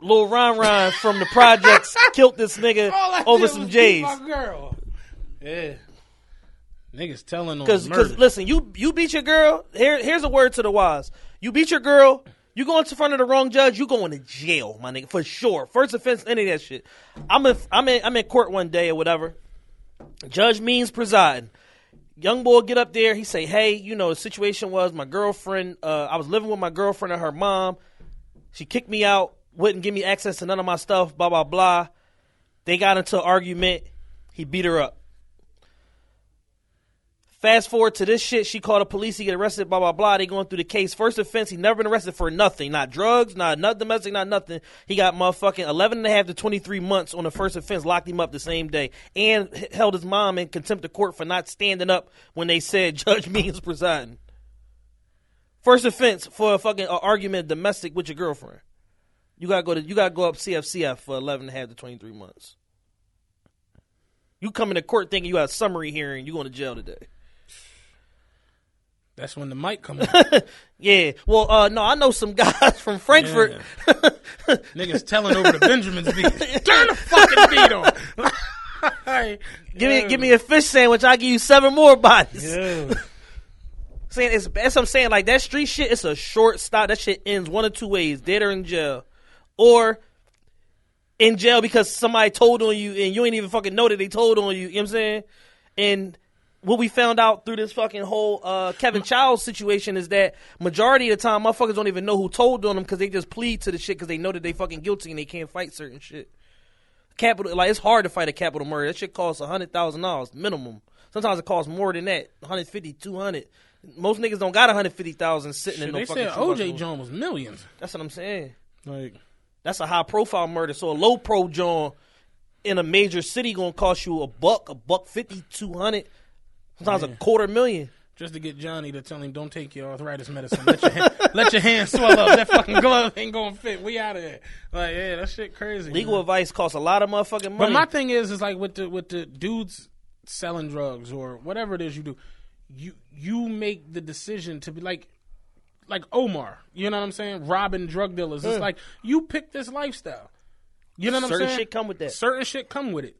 Speaker 2: Lil Ron Ron from the projects killed this nigga over some J's.
Speaker 3: My girl. Yeah. Niggas telling on
Speaker 2: Because,
Speaker 3: murder.
Speaker 2: listen, you you beat your girl. Here, here's a word to the wise. You beat your girl. You go into front of the wrong judge. You going to jail, my nigga, for sure. First offense, any of that shit. I'm in, I'm in, I'm in court one day or whatever. Judge means presiding. Young boy get up there. He say, "Hey, you know the situation was my girlfriend. Uh, I was living with my girlfriend and her mom. She kicked me out. Wouldn't give me access to none of my stuff. Blah blah blah. They got into an argument. He beat her up. Fast forward to this shit, she called the police, he get arrested, blah, blah, blah. They going through the case. First offense, he never been arrested for nothing. Not drugs, not, not domestic, not nothing. He got motherfucking 11 and a half to 23 months on the first offense, locked him up the same day, and held his mom in contempt of court for not standing up when they said Judge Means presiding. First offense for a fucking uh, argument domestic with your girlfriend. You gotta go to you gotta go up CFCF for 11 and a half to 23 months. You come into court thinking you got a summary hearing, you going to jail today.
Speaker 3: That's when the mic come on.
Speaker 2: Yeah. Well, uh, no, I know some guys from Frankford.
Speaker 3: Niggas telling over the Benjamin's beat. Turn the fucking beat on. Like,
Speaker 2: Give me, give me a fish sandwich. I'll give you seven more bodies.
Speaker 3: yeah.
Speaker 2: Saying it's that's what I'm saying. Like that street shit, it's a short stop. That shit ends one of two ways: dead or in jail, or in jail because somebody told on you and you ain't even fucking know that they told on you. You know what I'm saying? And what we found out through this fucking whole uh, Kevin Childs situation is that majority of the time, motherfuckers don't even know who told on them because they just plead to the shit because they know that they fucking guilty and they can't fight certain shit. Capital, like it's hard to fight a capital murder. That shit costs a hundred thousand dollars minimum. Sometimes it costs more than that, 150, 200. Most niggas don't got a hundred fifty thousand sitting in
Speaker 3: Shit,
Speaker 2: no
Speaker 3: they
Speaker 2: fucking.
Speaker 3: said
Speaker 2: shoebox
Speaker 3: OJ. John was millions.
Speaker 2: That's what I'm saying.
Speaker 3: Like,
Speaker 2: That's a high profile murder. So a low pro John in a major city gonna cost you a buck, a buck fifty, two hundred, sometimes a quarter million.
Speaker 3: just to get Johnny to tell him don't take your arthritis medicine. Let your hand, let your hand swell up. That fucking glove ain't gonna fit. We out of here. Like yeah, that shit crazy.
Speaker 2: Legal
Speaker 3: man.
Speaker 2: advice costs a lot of motherfucking money.
Speaker 3: But my thing is, is like with the with the dudes selling drugs or whatever it is you do, you you make the decision to be like like Omar. You know what I'm saying? Robbing drug dealers. It's mm. like you pick this lifestyle. You know what
Speaker 2: Certain
Speaker 3: I'm saying?
Speaker 2: Certain shit come with that.
Speaker 3: Certain shit come with it.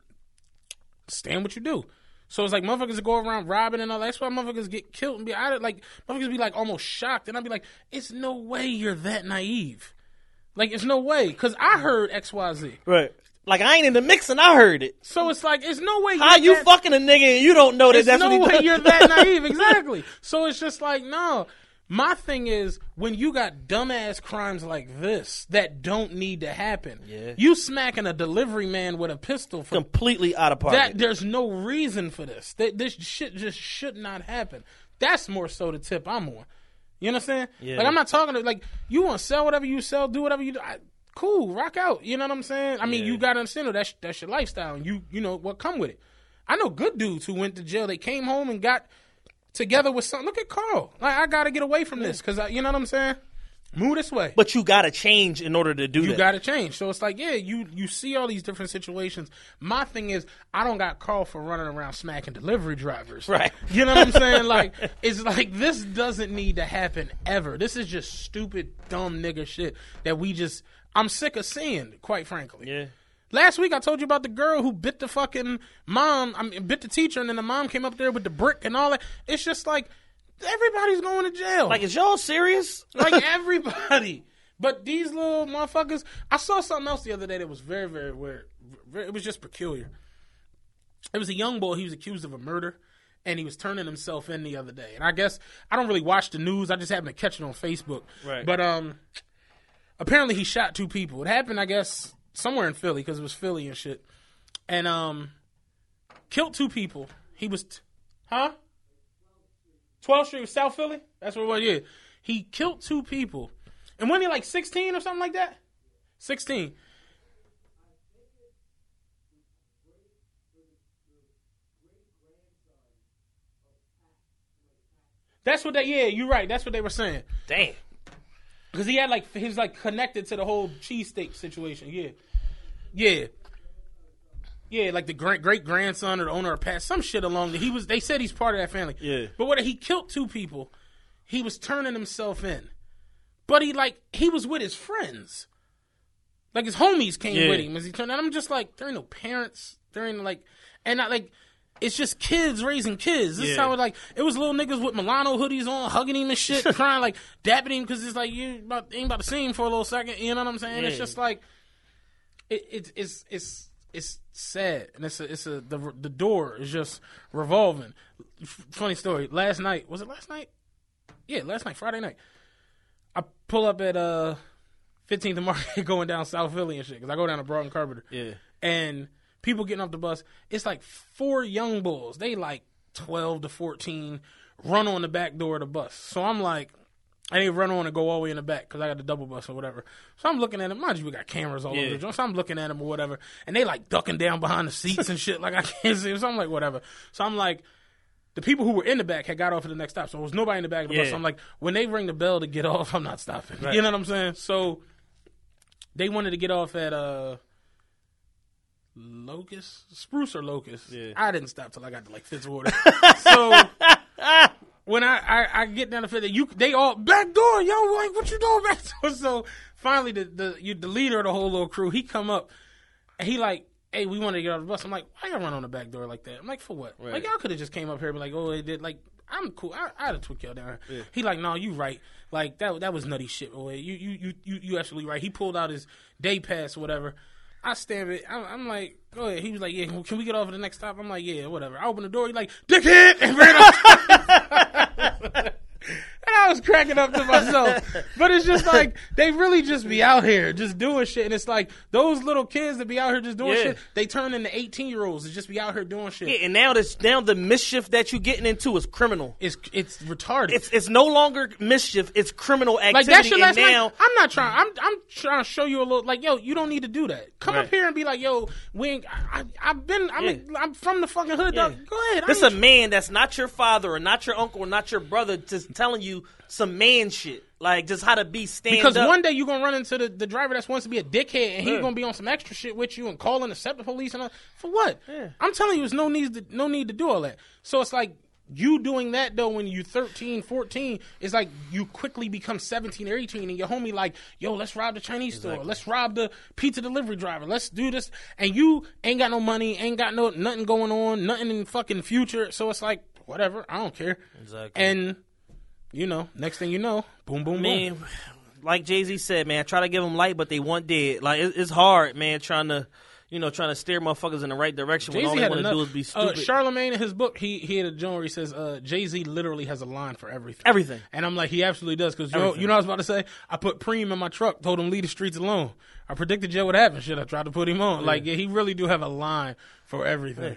Speaker 3: Stand what you do. So it's like motherfuckers go around robbing and all that. That's why motherfuckers get killed and be out of like motherfuckers be like almost shocked and I'd be like, it's no way you're that naive. Like it's no way because I mm. heard X Y Z.
Speaker 2: right. Like I ain't in the mix and I heard it.
Speaker 3: So it's like it's no way. You're
Speaker 2: How you
Speaker 3: that,
Speaker 2: fucking a nigga and you don't know that
Speaker 3: There's
Speaker 2: that's
Speaker 3: no
Speaker 2: what he
Speaker 3: way
Speaker 2: done?
Speaker 3: you're that naive. Exactly. So it's just like no. My thing is when you got dumbass crimes like this that don't need to happen.
Speaker 2: Yeah.
Speaker 3: You smacking a delivery man with a pistol for
Speaker 2: completely out of pocket.
Speaker 3: that. There's no reason for this. That this shit just should not happen. That's more so the tip I'm on. You know what i'm
Speaker 2: Yeah.
Speaker 3: Like I'm not talking to like you want to sell whatever you sell, do whatever you do. I, cool, rock out. You know what I'm saying? I mean,
Speaker 2: Yeah.
Speaker 3: you got to understand though, that's that's your lifestyle, and you you know what come with it. I know good dudes who went to jail. They came home and got together with something. Look at Carl. Like I got to get away from this because you know what I'm saying. Move this way.
Speaker 2: but you gotta change in order to do
Speaker 3: You
Speaker 2: that.
Speaker 3: got to change. So it's like, yeah, you you see all these different situations. My thing is, I don't got Carl for running around smacking delivery drivers.
Speaker 2: Right.
Speaker 3: You know what I'm saying? Like, it's like this doesn't need to happen ever. This is just stupid, dumb nigga shit that we just. I'm sick of seeing, quite frankly.
Speaker 2: yeah.
Speaker 3: Last week I told you about the girl who bit the fucking mom, I mean, bit the teacher, and then the mom came up there with the brick and all that. It's just like everybody's going to jail.
Speaker 2: Like, is y'all serious?
Speaker 3: like everybody. But these little motherfuckers. I saw something else the other day that was very, very weird. It was just peculiar. It was a young boy. He was accused of a murder, and he was turning himself in the other day. And I guess I don't really watch the news. I just happened to catch it on Facebook.
Speaker 2: Right.
Speaker 3: But um, apparently he shot two people. It happened, I guess, somewhere in Philly because it was Philly and shit. And um, killed two people. He was, t- huh? 12th Street, South Philly. That's what it was. Yeah, he killed two people, and when he like 16 or something like that. 16. That's what they. Yeah, you're right. That's what they were saying.
Speaker 2: Damn.
Speaker 3: Because he had like he was like connected to the whole cheesesteak situation. Yeah, yeah, yeah. Like the great great grandson or the owner of Pat, some shit along. The, he was. They said he's part of that family.
Speaker 2: Yeah.
Speaker 3: But what he killed two people, he was turning himself in. But he like he was with his friends. Like his homies came
Speaker 2: Yeah.
Speaker 3: with him as he turned. And I'm just like there ain't no parents. There ain't like and not like. It's just kids raising kids. This is how it like it was little niggas with Milano hoodies on, hugging him and shit, crying like dapping him because it's like you about ain't about to see him for a little second. You know what I'm saying? It's just like it, it it's it's it's sad and it's a it's a the the door is just revolving. F- funny story. Last night was it last night? Yeah, last night, Friday night. I pull up at uh 15th and Market going down South Philly and shit because I go down to Broughton Carpenter.
Speaker 2: Yeah.
Speaker 3: And people getting off the bus, it's like four young bulls. They like 12 to 14 run on the back door of the bus. So I'm like, I didn't run on and go all the way in the back because I got the double bus or whatever. So I'm looking at them. Mind you, we got cameras all over the joint. So I'm looking at them or whatever. And they like ducking down behind the seats and shit. Like I can't see. So I'm like, whatever. So I'm like, the people who were in the back had got off at the next stop. So there was nobody in the back of the bus. So I'm like, when they ring the bell to get off, I'm not stopping.
Speaker 2: Right.
Speaker 3: You know what I'm saying? So they wanted to get off at uh Locust, Spruce or Locust.
Speaker 2: Yeah.
Speaker 3: I didn't stop till I got to like Fitzwater. so when I, I I get down to Fifth, you they all back door, yo, like what you doing back door? So finally, the the you, the leader of the whole little crew, he come up and he like. Hey, we want to get off the bus. I'm like, why y'all run on the back door like that? I'm like, for what? Like, y'all could have just came up here and be like, oh, it did. Like, I'm cool. I, I'd have took y'all down. here. He like, no, you right. Like that that was nutty shit. Boy. You you you you you actually right. He pulled out his day pass or whatever. I stand it. I'm, I'm like, go ahead. He was like, yeah. Can we get off at the next stop? I'm like, yeah, whatever. I open the door. He like, dickhead, and ran off. and I was cracking up to myself. But it's just like they really just be out here just doing shit, and it's like those little kids that be out here just doing
Speaker 2: Yeah.
Speaker 3: shit. They turn into eighteen year olds and just be out here doing shit.
Speaker 2: Yeah, and now this now the mischief that you're getting into is criminal.
Speaker 3: It's it's retarded.
Speaker 2: It's it's no longer mischief; it's criminal activity.
Speaker 3: like that shit last
Speaker 2: now,
Speaker 3: night. I'm not trying. I'm I'm trying to show you a little. Like yo, you don't need to do that. Come up here and be like, yo, we. Ain't, I, I, I've been. I'm.
Speaker 2: Yeah.
Speaker 3: I'm from the fucking hood.
Speaker 2: Yeah.
Speaker 3: Dog. Go ahead.
Speaker 2: This a man that's not your father or not your uncle or not your brother, just telling you some man shit, like just how to be stand
Speaker 3: Because
Speaker 2: up.
Speaker 3: one day you're gonna run into the, the driver that wants to be a dickhead and he's
Speaker 2: Yeah.
Speaker 3: gonna be on some extra shit with you and calling the SEPTA police and all, for what? I'm telling you, there's no need to no need to do all that. So it's like you doing that though when you're 13, 14, it's like you quickly become 17 or 18 and your homie like, yo, let's rob the Chinese store, let's rob the pizza delivery driver, let's do this, and you ain't got no money, ain't got no nothing going on, nothing in fucking future. So it's like whatever, I don't care.
Speaker 2: Exactly.
Speaker 3: And you know, next thing you know, boom, boom, boom.
Speaker 2: man, like Jay Z said, man, I try to give them light, but they want dead. Like it, it's hard, man, trying to, you know, trying to steer motherfuckers in the right direction when all they want to do is be
Speaker 3: uh,
Speaker 2: stupid.
Speaker 3: Charlemagne in his book, he he had a joint where he says uh, Jay Z literally has a line for everything.
Speaker 2: Everything.
Speaker 3: and I'm like, he absolutely does because you know, you know what I was about to say. I put Preem in my truck, told him leave the streets alone. I predicted Jay would happen. Shit, I tried to put him on. Like, yeah, he really do have a line for everything.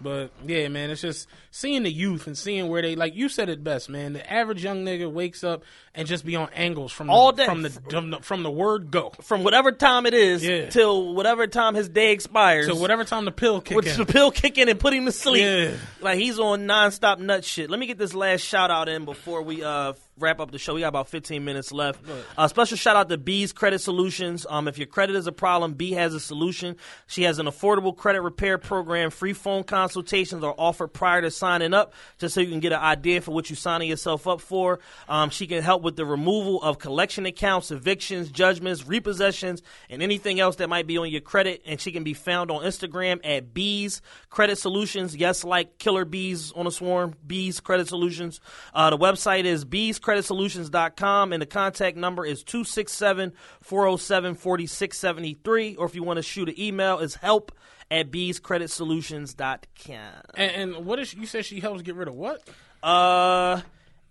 Speaker 3: But yeah, man, it's just seeing the youth and seeing where they like you said it best, man. The average young nigga wakes up and just be on angles from
Speaker 2: All
Speaker 3: the,
Speaker 2: day.
Speaker 3: from the from the from the word go
Speaker 2: From whatever time it is
Speaker 3: Yeah.
Speaker 2: till whatever time his day expires.
Speaker 3: to whatever time the pill kick
Speaker 2: with
Speaker 3: in.
Speaker 2: the pill kick in and put him to sleep.
Speaker 3: Yeah.
Speaker 2: Like he's on nonstop nut shit. Let me get this last shout out in before we uh wrap up the show. We got about 15 minutes left. Uh, special shout out to B's Credit Solutions. Um, if your credit is a problem, B has a solution. She has an affordable credit repair program. Free phone consultations are offered prior to signing up, just so you can get an idea for what you're signing yourself up for. Um, she can help with the removal of collection accounts, evictions, judgments, repossessions, and anything else that might be on your credit. And she can be found on Instagram at B's Credit Solutions. Yes, like killer bees on a swarm. B's Credit Solutions. Uh, the website is bscreditsolutions.com and the contact number is 267 407 4673. Or if you want to shoot an email, it's help at bscreditsolutions.com.
Speaker 3: and, and what is you said she helps get rid of what?
Speaker 2: Uh,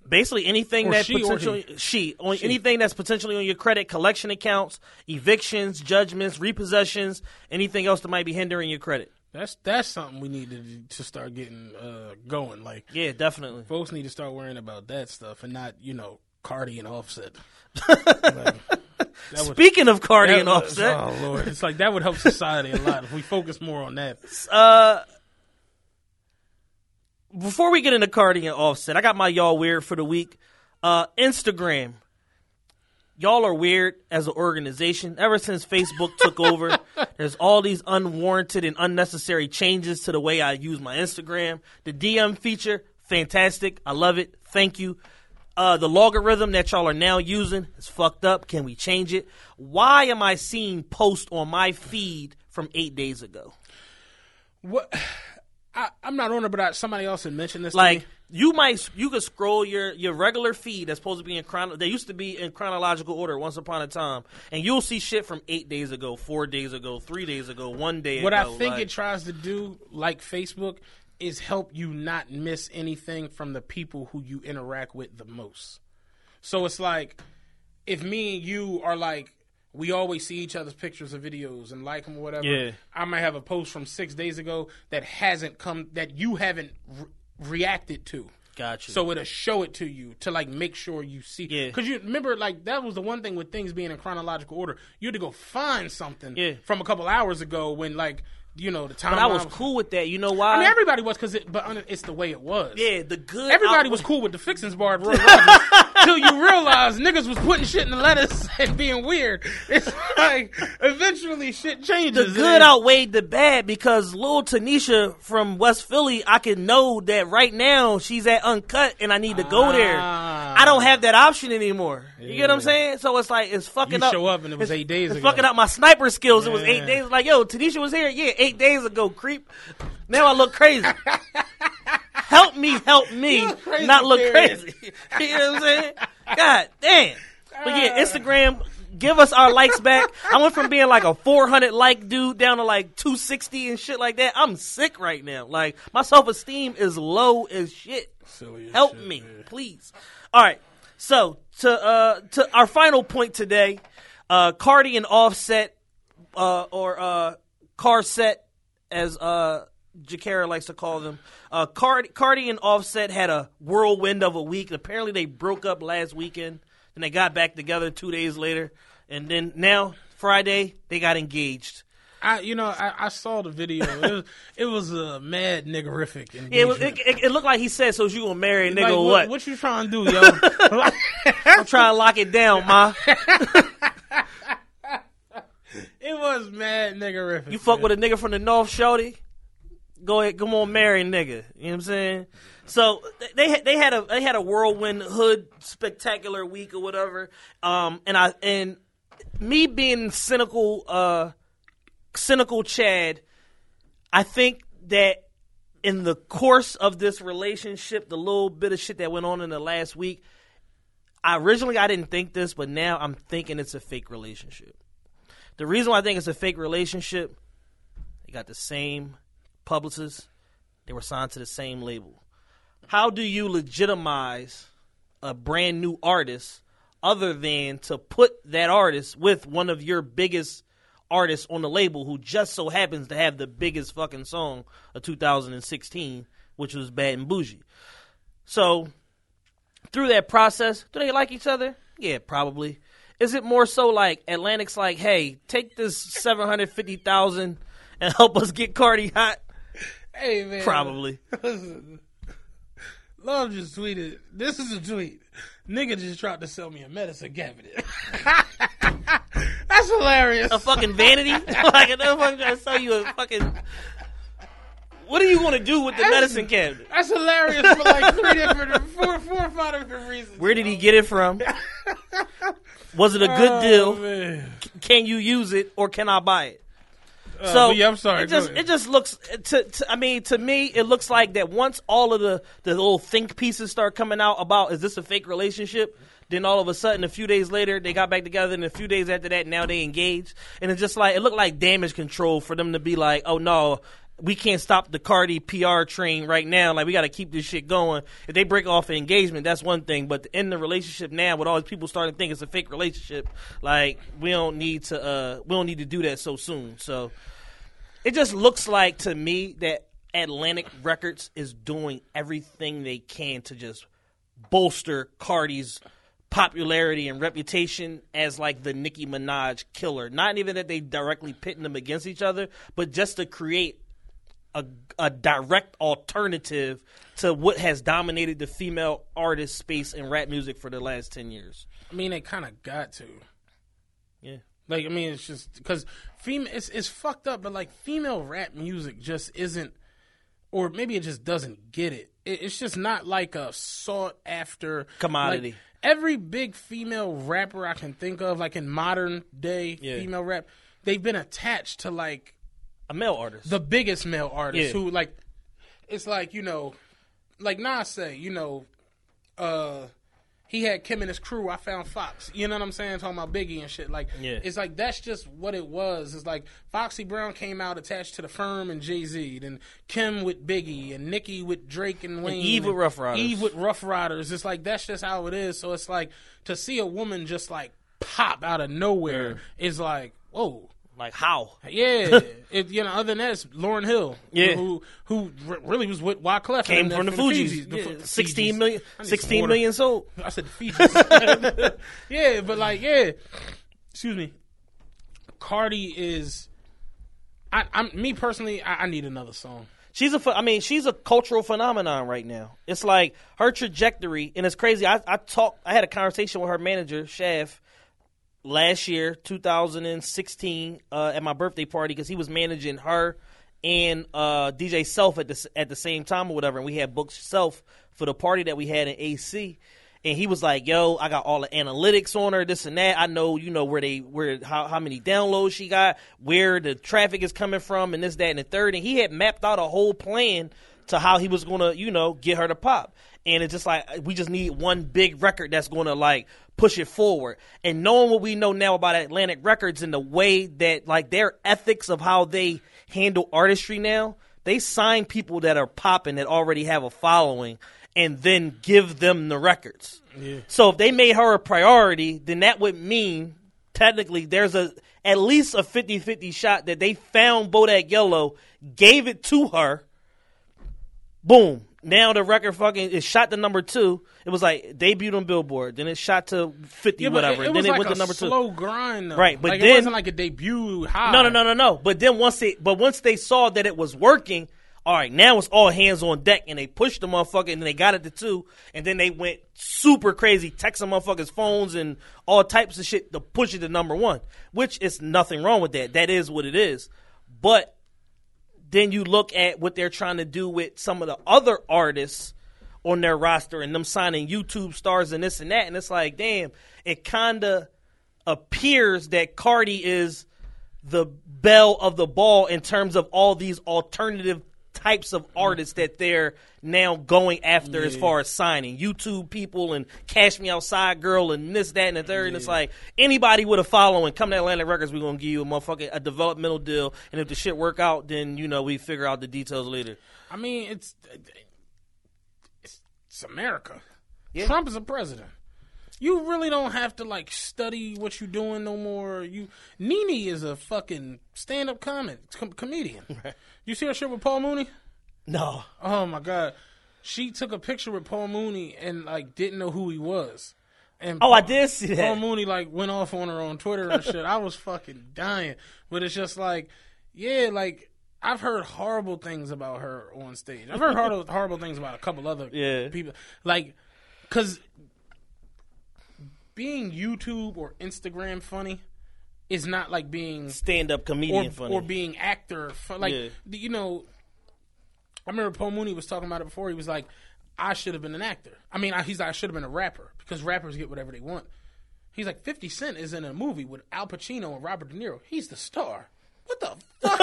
Speaker 2: basically anything
Speaker 3: Or
Speaker 2: that
Speaker 3: she
Speaker 2: potentially she on anything that's potentially on your credit, collection accounts, evictions, judgments, repossessions, anything else that might be hindering your credit.
Speaker 3: That's that's something we need to to start getting uh, going. Like
Speaker 2: Yeah, definitely.
Speaker 3: folks need to start worrying about that stuff and not you know Cardi and Offset. Like,
Speaker 2: Speaking of Cardi and Offset,
Speaker 3: Oh lord, it's like that would help society a lot if we focus more on that.
Speaker 2: uh, before we get into Cardi and Offset, I got my y'all weird for the week. Uh, Instagram. Y'all are weird as an organization. Ever since Facebook took over, there's all these unwarranted and unnecessary changes to the way I use my Instagram. The DM feature, fantastic. I love it. Thank you. Uh, the logarithm that y'all are now using is fucked up. Can we change it? Why am I seeing posts on my feed from eight days ago?
Speaker 3: What? I, I'm not on it, but I, somebody else had mentioned this.
Speaker 2: Like you might you could scroll your your regular feed that's supposed to be in chrono. They used to be in chronological order once upon a time, and you'll see shit from eight days ago, four days ago, three days ago, one day.
Speaker 3: what I think
Speaker 2: like-
Speaker 3: it tries to do, like Facebook, is help you not miss anything from the people who you interact with the most. So it's like if me and you are like we always see each other's pictures or videos and like them or whatever.
Speaker 2: Yeah.
Speaker 3: I might have a post from six days ago that hasn't come that you haven't re- reacted to.
Speaker 2: Gotcha.
Speaker 3: So it'll show it to you to like make sure you see.
Speaker 2: Yeah.
Speaker 3: Because you remember, like that was the one thing with things being in chronological order. You had to go find something
Speaker 2: Yeah.
Speaker 3: from a couple hours ago when like you know the time.
Speaker 2: but I was cool with that. You know why?
Speaker 3: I mean, everybody was because it, but it's the way it was.
Speaker 2: yeah, the good.
Speaker 3: Everybody was cool with the fixins bar at Roy Rogers till you realize niggas was putting shit in the lettuce and being weird. It's like eventually shit changes.
Speaker 2: The good outweighed the bad because little Tanisha from West Philly, I can know that right now she's at Uncut and I need to go there.
Speaker 3: Ah.
Speaker 2: I don't have that option anymore. You get what I'm saying? So it's like it's fucking
Speaker 3: You
Speaker 2: up.
Speaker 3: show up and it was eight days
Speaker 2: It's
Speaker 3: ago.
Speaker 2: fucking up my sniper skills. It was eight days. Like yo, Tanisha was here. Yeah, eight days ago. Creep. Now I look crazy. help me, help me, not look crazy. you know what I'm saying? God damn. But yeah, Instagram, give us our likes back. I went from being like a 400 like dude down to like 260 and shit like that. I'm sick right now. Like my self esteem is low as shit.
Speaker 3: Silly as
Speaker 2: Help
Speaker 3: shit,
Speaker 2: me,
Speaker 3: man.
Speaker 2: please. All right. So to uh to our final point today, uh Cardi and Offset, uh or uh Car Set as uh Jakara likes to call them. Uh Cardi Cardi and Offset had a whirlwind of a week. Apparently they broke up last weekend and they got back together two days later. And then now Friday they got engaged.
Speaker 3: I, you know, I, I saw the video. It was, it was a mad niggerific.
Speaker 2: Yeah, it, was- it, it, looked like he said, "So you gonna marry a nigga
Speaker 3: Like,
Speaker 2: or
Speaker 3: what,
Speaker 2: what?"
Speaker 3: what you trying to do, yo?
Speaker 2: I'm trying to lock it down, ma.
Speaker 3: it was mad niggerific.
Speaker 2: You fuck with a nigga from the North, shorty. Go ahead, come on, marry nigga. You know what I'm saying? So they they had a they had a whirlwind hood spectacular week or whatever. Um, and I and me being cynical, uh, cynical Chad, I think that in the course of this relationship, the little bit of shit that went on in the last week, I originally I didn't think this, but now I'm thinking it's a fake relationship. The reason why I think it's a fake relationship, they got the same publicist, they were signed to the same label. How do you legitimize a brand new artist other than to put that artist with one of your biggest artists on the label who just so happens to have the biggest fucking song of 2016, which was Bad and Boujee? So, through that process, do they like each other? Yeah, probably. Is it more so like Atlantic's like, hey, take this seven hundred fifty thousand and help us get Cardi hot?
Speaker 3: Hey man,
Speaker 2: Probably.
Speaker 3: Listen, Love just tweeted. This is a tweet. Nigga just tried to sell me a medicine cabinet. That's hilarious.
Speaker 2: A fucking vanity? like another fucking trying to sell you a fucking. What are you going to do with the medicine cabinet?
Speaker 3: That's hilarious for like three different, four, four or five different reasons.
Speaker 2: Where did he get it from? Was it a good
Speaker 3: Oh,
Speaker 2: deal?
Speaker 3: man.
Speaker 2: Can you use it or can I buy it?
Speaker 3: Uh,
Speaker 2: So
Speaker 3: yeah, I'm sorry.
Speaker 2: It just it just looks to, to I mean to me it looks like that once all of the the little think pieces start coming out about is this a fake relationship? Then all of a sudden, a few days later, they got back together, and a few days after that, now they engaged, and it's just like it looked like damage control for them to be like, oh no. We can't stop the Cardi PR train right now. Like we got to keep this shit going. If they break off an engagement, that's one thing. But in the relationship now, with all these people starting to think it's a fake relationship, like we don't need to. uh We don't need to do that so soon. So it just looks like to me that Atlantic Records is doing everything they can to just bolster Cardi's popularity and reputation as like the Nicki Minaj killer. Not even that they directly pitting them against each other, but just to create a, a direct alternative to what has dominated the female artist space in rap music for the last 10 years.
Speaker 3: I mean, they kind of got to.
Speaker 2: Yeah.
Speaker 3: Like, I mean, it's just because female, it's it's fucked up, but like female rap music just isn't, or maybe it just doesn't get it. it it's just not like a sought after
Speaker 2: Commodity.
Speaker 3: like, every big female rapper I can think of, like in modern day
Speaker 2: Yeah.
Speaker 3: female rap, they've been attached to like
Speaker 2: A male artist.
Speaker 3: the biggest male artist,
Speaker 2: Yeah.
Speaker 3: who like it's like you know like Nas say you know uh he had Kim and his crew I found Fox you know what I'm saying talking about Biggie and shit like
Speaker 2: Yeah.
Speaker 3: it's like that's just what it was it's like Foxy Brown came out attached to the firm and Jay-Z and Kim with Biggie and Nicki with Drake and Wayne
Speaker 2: Eve with Ruff Ryders.
Speaker 3: Eve with Ruff Ryders it's like that's just how it is so it's like to see a woman just like pop out of nowhere is like whoa
Speaker 2: like, how?
Speaker 3: yeah, it, you know. Other than that, it's Lauryn Hill.
Speaker 2: Yeah.
Speaker 3: who who r- really was with Wyclef.
Speaker 2: Came from the Fugees.
Speaker 3: The
Speaker 2: Yeah,
Speaker 3: Fu-
Speaker 2: 16
Speaker 3: Fugees.
Speaker 2: million,
Speaker 3: I need
Speaker 2: 16
Speaker 3: some
Speaker 2: million sold.
Speaker 3: I said the Fugees. yeah, but like, yeah. Excuse me. Cardi is. I, I'm me personally. I, I need another song.
Speaker 2: She's a, I mean, she's a cultural phenomenon right now. It's like her trajectory, and it's crazy. I, I talked, I had a conversation with her manager, Shaft, last year, 2016, uh, at my birthday party because he was managing her and uh, DJ Self at the at the same time or whatever, and we had booked Self for the party that we had in AC. And he was like, "Yo, I got all the analytics on her, this and that. I know, you know, where they, where, how, how many downloads she got, where the traffic is coming from, and this, that, and the third. And he had mapped out a whole plan to how he was gonna, you know, get her to pop. And it's just like we just need one big record that's gonna like push it forward. And knowing what we know now about Atlantic Records and the way that like their ethics of how they handle artistry now, they sign people that are popping that already have a following and then give them the records. So if they made her a priority, then that would mean technically there's a at least a 50-50 shot that they found Bodak Yellow, gave it to her. Boom. Now the record fucking it shot to number two. It was like debuted on Billboard, then it shot to fifty
Speaker 3: Yeah,
Speaker 2: whatever,
Speaker 3: It, it
Speaker 2: and then it
Speaker 3: like
Speaker 2: went
Speaker 3: a
Speaker 2: to number two.
Speaker 3: slow grind, though.
Speaker 2: Right, but
Speaker 3: like,
Speaker 2: then-
Speaker 3: it wasn't like a debut high.
Speaker 2: No, no, no, no, no. But then once they, but once they saw that it was working, all right, now it's all hands on deck, and they pushed the motherfucker, and they got it to two, and then they went super crazy, texting motherfuckers' phones and all types of shit to push it to number one. Which is nothing wrong with that. That is what it is. But then you look at what they're trying to do with some of the other artists on their roster and them signing YouTube stars and this and that, and it's like, damn, it kind of appears that Cardi is the belle of the ball in terms of all these alternative types of artists that they're now going after as far as signing YouTube people and Cash Me Outside Girl and this, that, and the third. And it's like anybody with a following, come to Atlantic Records, we're gonna give you a motherfucking a developmental deal, and if the shit work out, then you know we figure out the details later.
Speaker 3: I mean, it's it's, it's America. Trump is a president. You really don't have to like study what you're doing no more. You Nene is a fucking stand-up comic com- comedian. You see her shit with Paul Mooney?
Speaker 2: No,
Speaker 3: Oh my god, she took a picture with Paul Mooney and like didn't know who he was. And
Speaker 2: Oh, I did see that.
Speaker 3: Paul Mooney like went off on her on Twitter and shit. I was fucking dying. But it's just like, yeah, like I've heard horrible things about her on stage. I've heard horrible, horrible things about a couple other
Speaker 2: Yeah.
Speaker 3: people. Like, cause being YouTube or Instagram funny is not like being
Speaker 2: stand up comedian
Speaker 3: or,
Speaker 2: funny.
Speaker 3: or being actor. Like
Speaker 2: Yeah.
Speaker 3: you know, I remember Paul Mooney was talking about it before. He was like, "I should have been an actor. I mean, I, he's like, I should have been a rapper because rappers get whatever they want." He's like, 50 Cent is in a movie with Al Pacino and Robert De Niro. He's the star. What the fuck?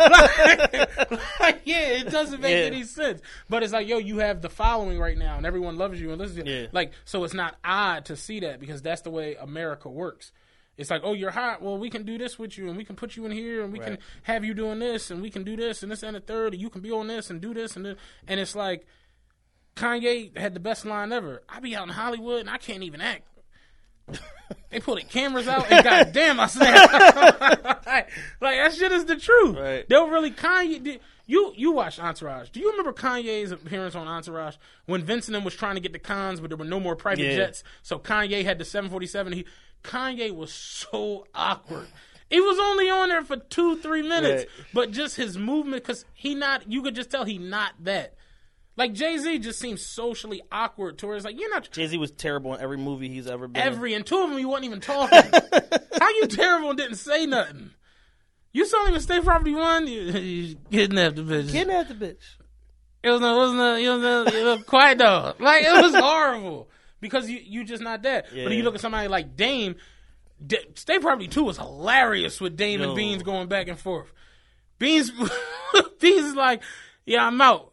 Speaker 3: like, like, yeah, it doesn't make
Speaker 2: Yeah.
Speaker 3: any sense. But it's like, yo, you have the following right now, and everyone loves you and listens to you.
Speaker 2: Yeah.
Speaker 3: Like, so it's not odd to see that because that's the way America works. It's like, oh, you're hot. Well, we can do this with you, and we can put you in here, and we can have you doing this, and we can do this, and this and the third, and you can be on this and do this and this. And it's like, Kanye had the best line ever. I be out in Hollywood and I can't even act. they pulling cameras out and goddamn, I snapped. like, like that shit is the truth.
Speaker 2: Right.
Speaker 3: They'll really Kanye. Did, you you watched Entourage? Do you remember Kanye's appearance on Entourage when Vincent was trying to get the cons, but there were no more private
Speaker 2: Yeah.
Speaker 3: jets, so Kanye had the 747. He Kanye was so awkward. He was only on there for two three minutes,
Speaker 2: Right.
Speaker 3: but just his movement because he not you could just tell he not that. Like Jay Z just seems socially awkward to where like you're not
Speaker 2: Jay Z was terrible in every movie he's ever been. in.
Speaker 3: every and two of them you wasn't even talking. How you terrible and didn't say nothing? You saw him in State Property One. You, you kidnapped the bitch.
Speaker 2: Kidnapped the bitch.
Speaker 3: It was no, it wasn't a, it was a, it was a quiet dog. Like it was horrible because you you just not that. But if you look at somebody like Dame, D- State Property Two was hilarious with Dame and Beans going back and forth. Beans Beans is like, yeah, I'm out.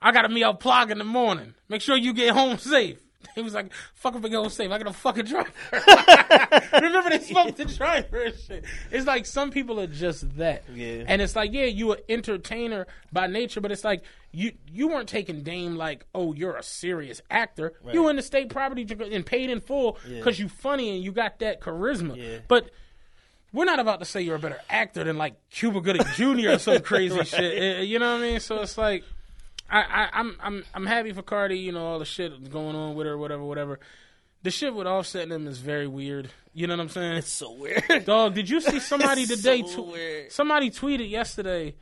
Speaker 3: I gotta meet up plug in the morning. Make sure you get home safe. He was like, fuck if I get home safe. I got a fucking driver. Remember they spoke the driver and shit. It's like some people are just that.
Speaker 2: Yeah.
Speaker 3: And it's like, yeah, you an entertainer by nature, but it's like you you weren't taking Dame like, oh, you're a serious actor. You were in the state property and paid in full because you funny and you got that charisma.
Speaker 2: Yeah.
Speaker 3: But we're not about to say you're a better actor than like Cuba Gooding Jr. or some crazy shit. Eh, You know what I mean? So it's like, I, I, I'm I'm I'm happy for Cardi. You know all the shit going on with her, whatever, whatever. The shit with Offset and them is very weird. You know what I'm saying?
Speaker 2: It's so weird.
Speaker 3: Dog, did you see somebody
Speaker 2: It's
Speaker 3: today?
Speaker 2: so
Speaker 3: tw-
Speaker 2: weird.
Speaker 3: somebody tweeted yesterday.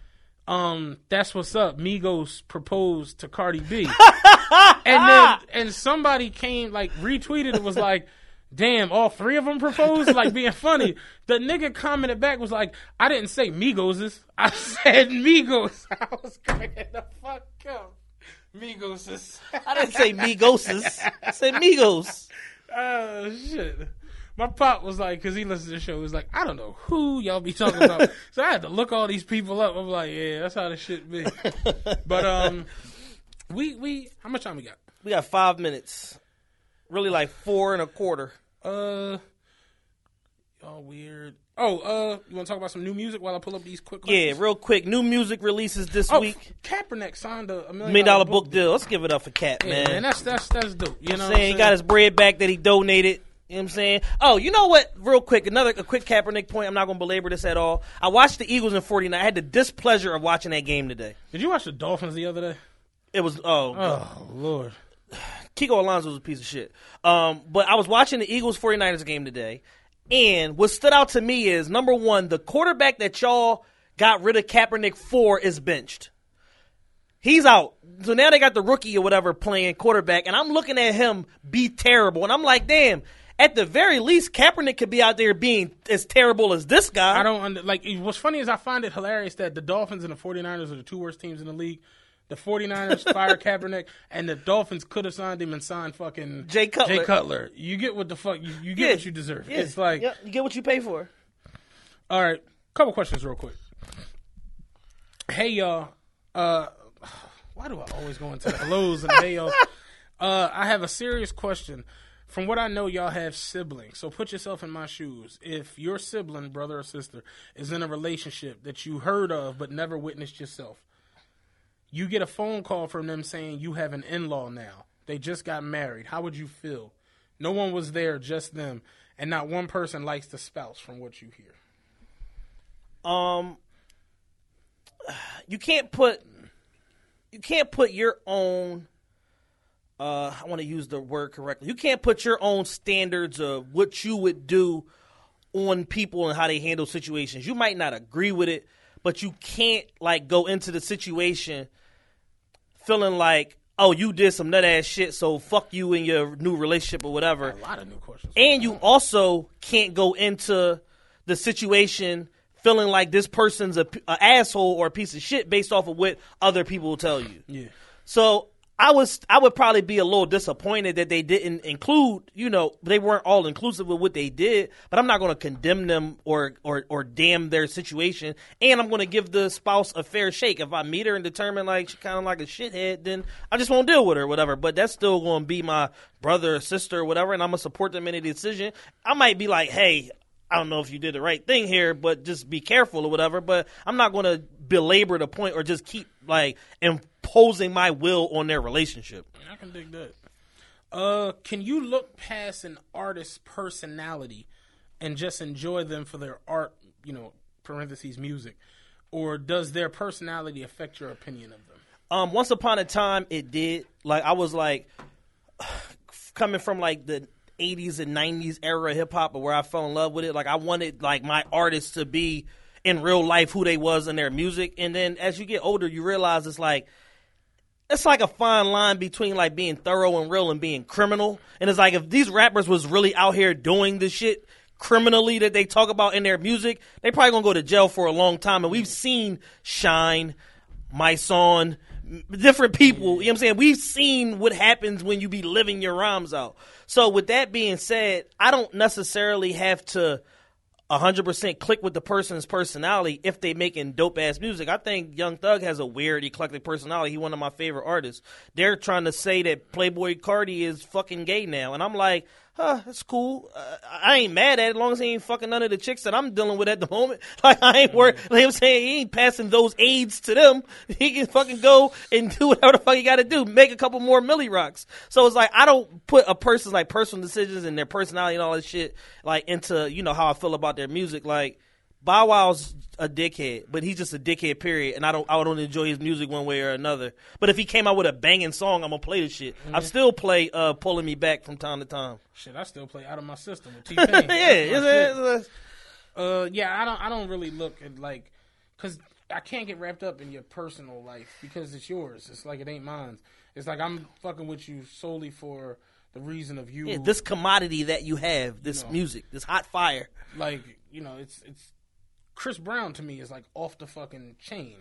Speaker 3: Um, that's what's up. Migos proposed to Cardi B, and then and somebody came like retweeted it was like, "Damn, all three of them proposed." Like being funny. The nigga commented back was like, "I didn't say Migos, I said Migos." I was cracking the fuck up. Migos is.
Speaker 2: I didn't say Migoses. I said Migos.
Speaker 3: Oh shit. My pop was like, because he listened to the show, he was like, I don't know who y'all be talking about. so I had to look all these people up. I'm like, yeah, that's how the shit be. but um, we we how much time we got?
Speaker 2: We got five minutes. Really like four and a quarter.
Speaker 3: Uh, Y'all weird. Oh, uh, you want to talk about some new music while I pull up these quick?
Speaker 2: Yeah, real quick. New music releases this
Speaker 3: Oh,
Speaker 2: week.
Speaker 3: Kaepernick signed a, million,
Speaker 2: Million dollar book deal. Let's give it up for Cap,
Speaker 3: Yeah,
Speaker 2: man.
Speaker 3: man, that's that's that's dope. You know, what I'm
Speaker 2: saying he got his bread back that he donated. You know what I'm saying? Oh, you know what? Real quick, another a quick Kaepernick point. I'm not going to belabor this at all. I watched the Eagles in 49. I had the displeasure of watching that game today.
Speaker 3: Did you watch the Dolphins the other day?
Speaker 2: It was oh,
Speaker 3: Oh Lord.
Speaker 2: Kiko Alonso was a piece of shit. Um, but I was watching the Eagles 49ers game today, and what stood out to me is number one, the quarterback that y'all got rid of Kaepernick for is benched. He's out. So now they got the rookie or whatever playing quarterback, and I'm looking at him be terrible, and I'm like, damn. At the very least, Kaepernick could be out there being as terrible as this guy.
Speaker 3: I don't like. What's funny is I find it hilarious that the Dolphins and the 49ers are the two worst teams in the league. The 49ers fired Kaepernick, and the Dolphins could have signed him and signed fucking
Speaker 2: Jay Cutler.
Speaker 3: Jay Cutler. You get what the fuck you, you get
Speaker 2: Yeah.
Speaker 3: what you deserve.
Speaker 2: Yeah.
Speaker 3: It's like,
Speaker 2: you get what you pay for.
Speaker 3: all right, couple questions real quick. Hey y'all, uh, why do I always go into the hellos and hey y'all? Uh, I have a serious question. From what I know, y'all have siblings. So put yourself in my shoes. If your sibling, brother or sister, is in a relationship that you heard of but never witnessed yourself, you get a phone call from them saying you have an in law now. They just got married. How would you feel? No one was there, just them. And not one person likes the spouse, from what you hear.
Speaker 2: um you can't put you can't put your own uh I want to use the word correctly. You can't put your own standards of what you would do on people and how they handle situations. You might not agree with it, but you can't like go into the situation feeling like, "Oh, you did some nut ass shit, so fuck you in your new relationship or whatever."
Speaker 3: A lot of new questions.
Speaker 2: And you also can't go into the situation feeling like this person's a, a asshole or a piece of shit based off of what other people will tell you.
Speaker 3: Yeah.
Speaker 2: So I was I would probably be a little disappointed that they didn't include, you know, they weren't all inclusive with what they did, but I'm not going to condemn them or or or damn their situation, and I'm going to give the spouse a fair shake. If I meet her and determine like she's kind of like a shithead, then I just won't deal with her, whatever. But that's still going to be my brother or sister or whatever, and I'm gonna support them in a decision. I might be like, hey. I don't know if you did the right thing here, but just be careful or whatever. But I'm not going to belabor the point or just keep like imposing my will on their relationship.
Speaker 3: I can dig that. Uh, can you look past an artist's personality and just enjoy them for their art? You know, parentheses music, or does their personality affect your opinion of them?
Speaker 2: Um, once upon a time, it did. Like I was like coming from like the 80s and 90s era hip hop, where I fell in love with it. Like I wanted like my artists to be in real life who they was in their music, and then as you get older, you realize it's like it's like a fine line between like being thorough and real and being criminal. And it's like if these rappers was really out here doing the shit criminally that they talk about in their music, they probably gonna go to jail for a long time. And we've seen Shyne, My Son, different people. You know what I'm saying? We've seen what happens when you be living your rhymes out. So with that being said, I don't necessarily have to 100% click with the person's personality if they making dope ass music. I think Young Thug has a weird eclectic personality. He one of my favorite artists. They're trying to say that Playboi Carti is fucking gay now, and I'm like, huh, that's cool. Uh, I ain't mad at it as long as he ain't fucking none of the chicks that I'm dealing with at the moment. Like I ain't worried. Like I'm saying, he ain't passing those aids to them. He can fucking go and do whatever the fuck he got to do. Make a couple more Millie rocks. So it's like I don't put a person's like personal decisions and their personality and all that shit like into you know how I feel about their music. Like Bow Wow's a dickhead, but he's just a dickhead. Period. And I don't I don't enjoy his music one way or another. But if he came out with a banging song, I'm gonna play the shit. I still play uh, "Pulling Me Back" from time to time.
Speaker 3: Shit, I still play out of my system with T Pain.
Speaker 2: yeah, it's- it's-
Speaker 3: Uh, yeah, I don't. I don't really look at like, cause I can't get wrapped up in your personal life because it's yours. It's like it ain't mine. It's like I'm fucking with you solely for the reason of you.
Speaker 2: yeah, this commodity that you have, this
Speaker 3: No.
Speaker 2: music, this hot fire.
Speaker 3: like you know, it's it's Chris Brown to me is like off the fucking chain,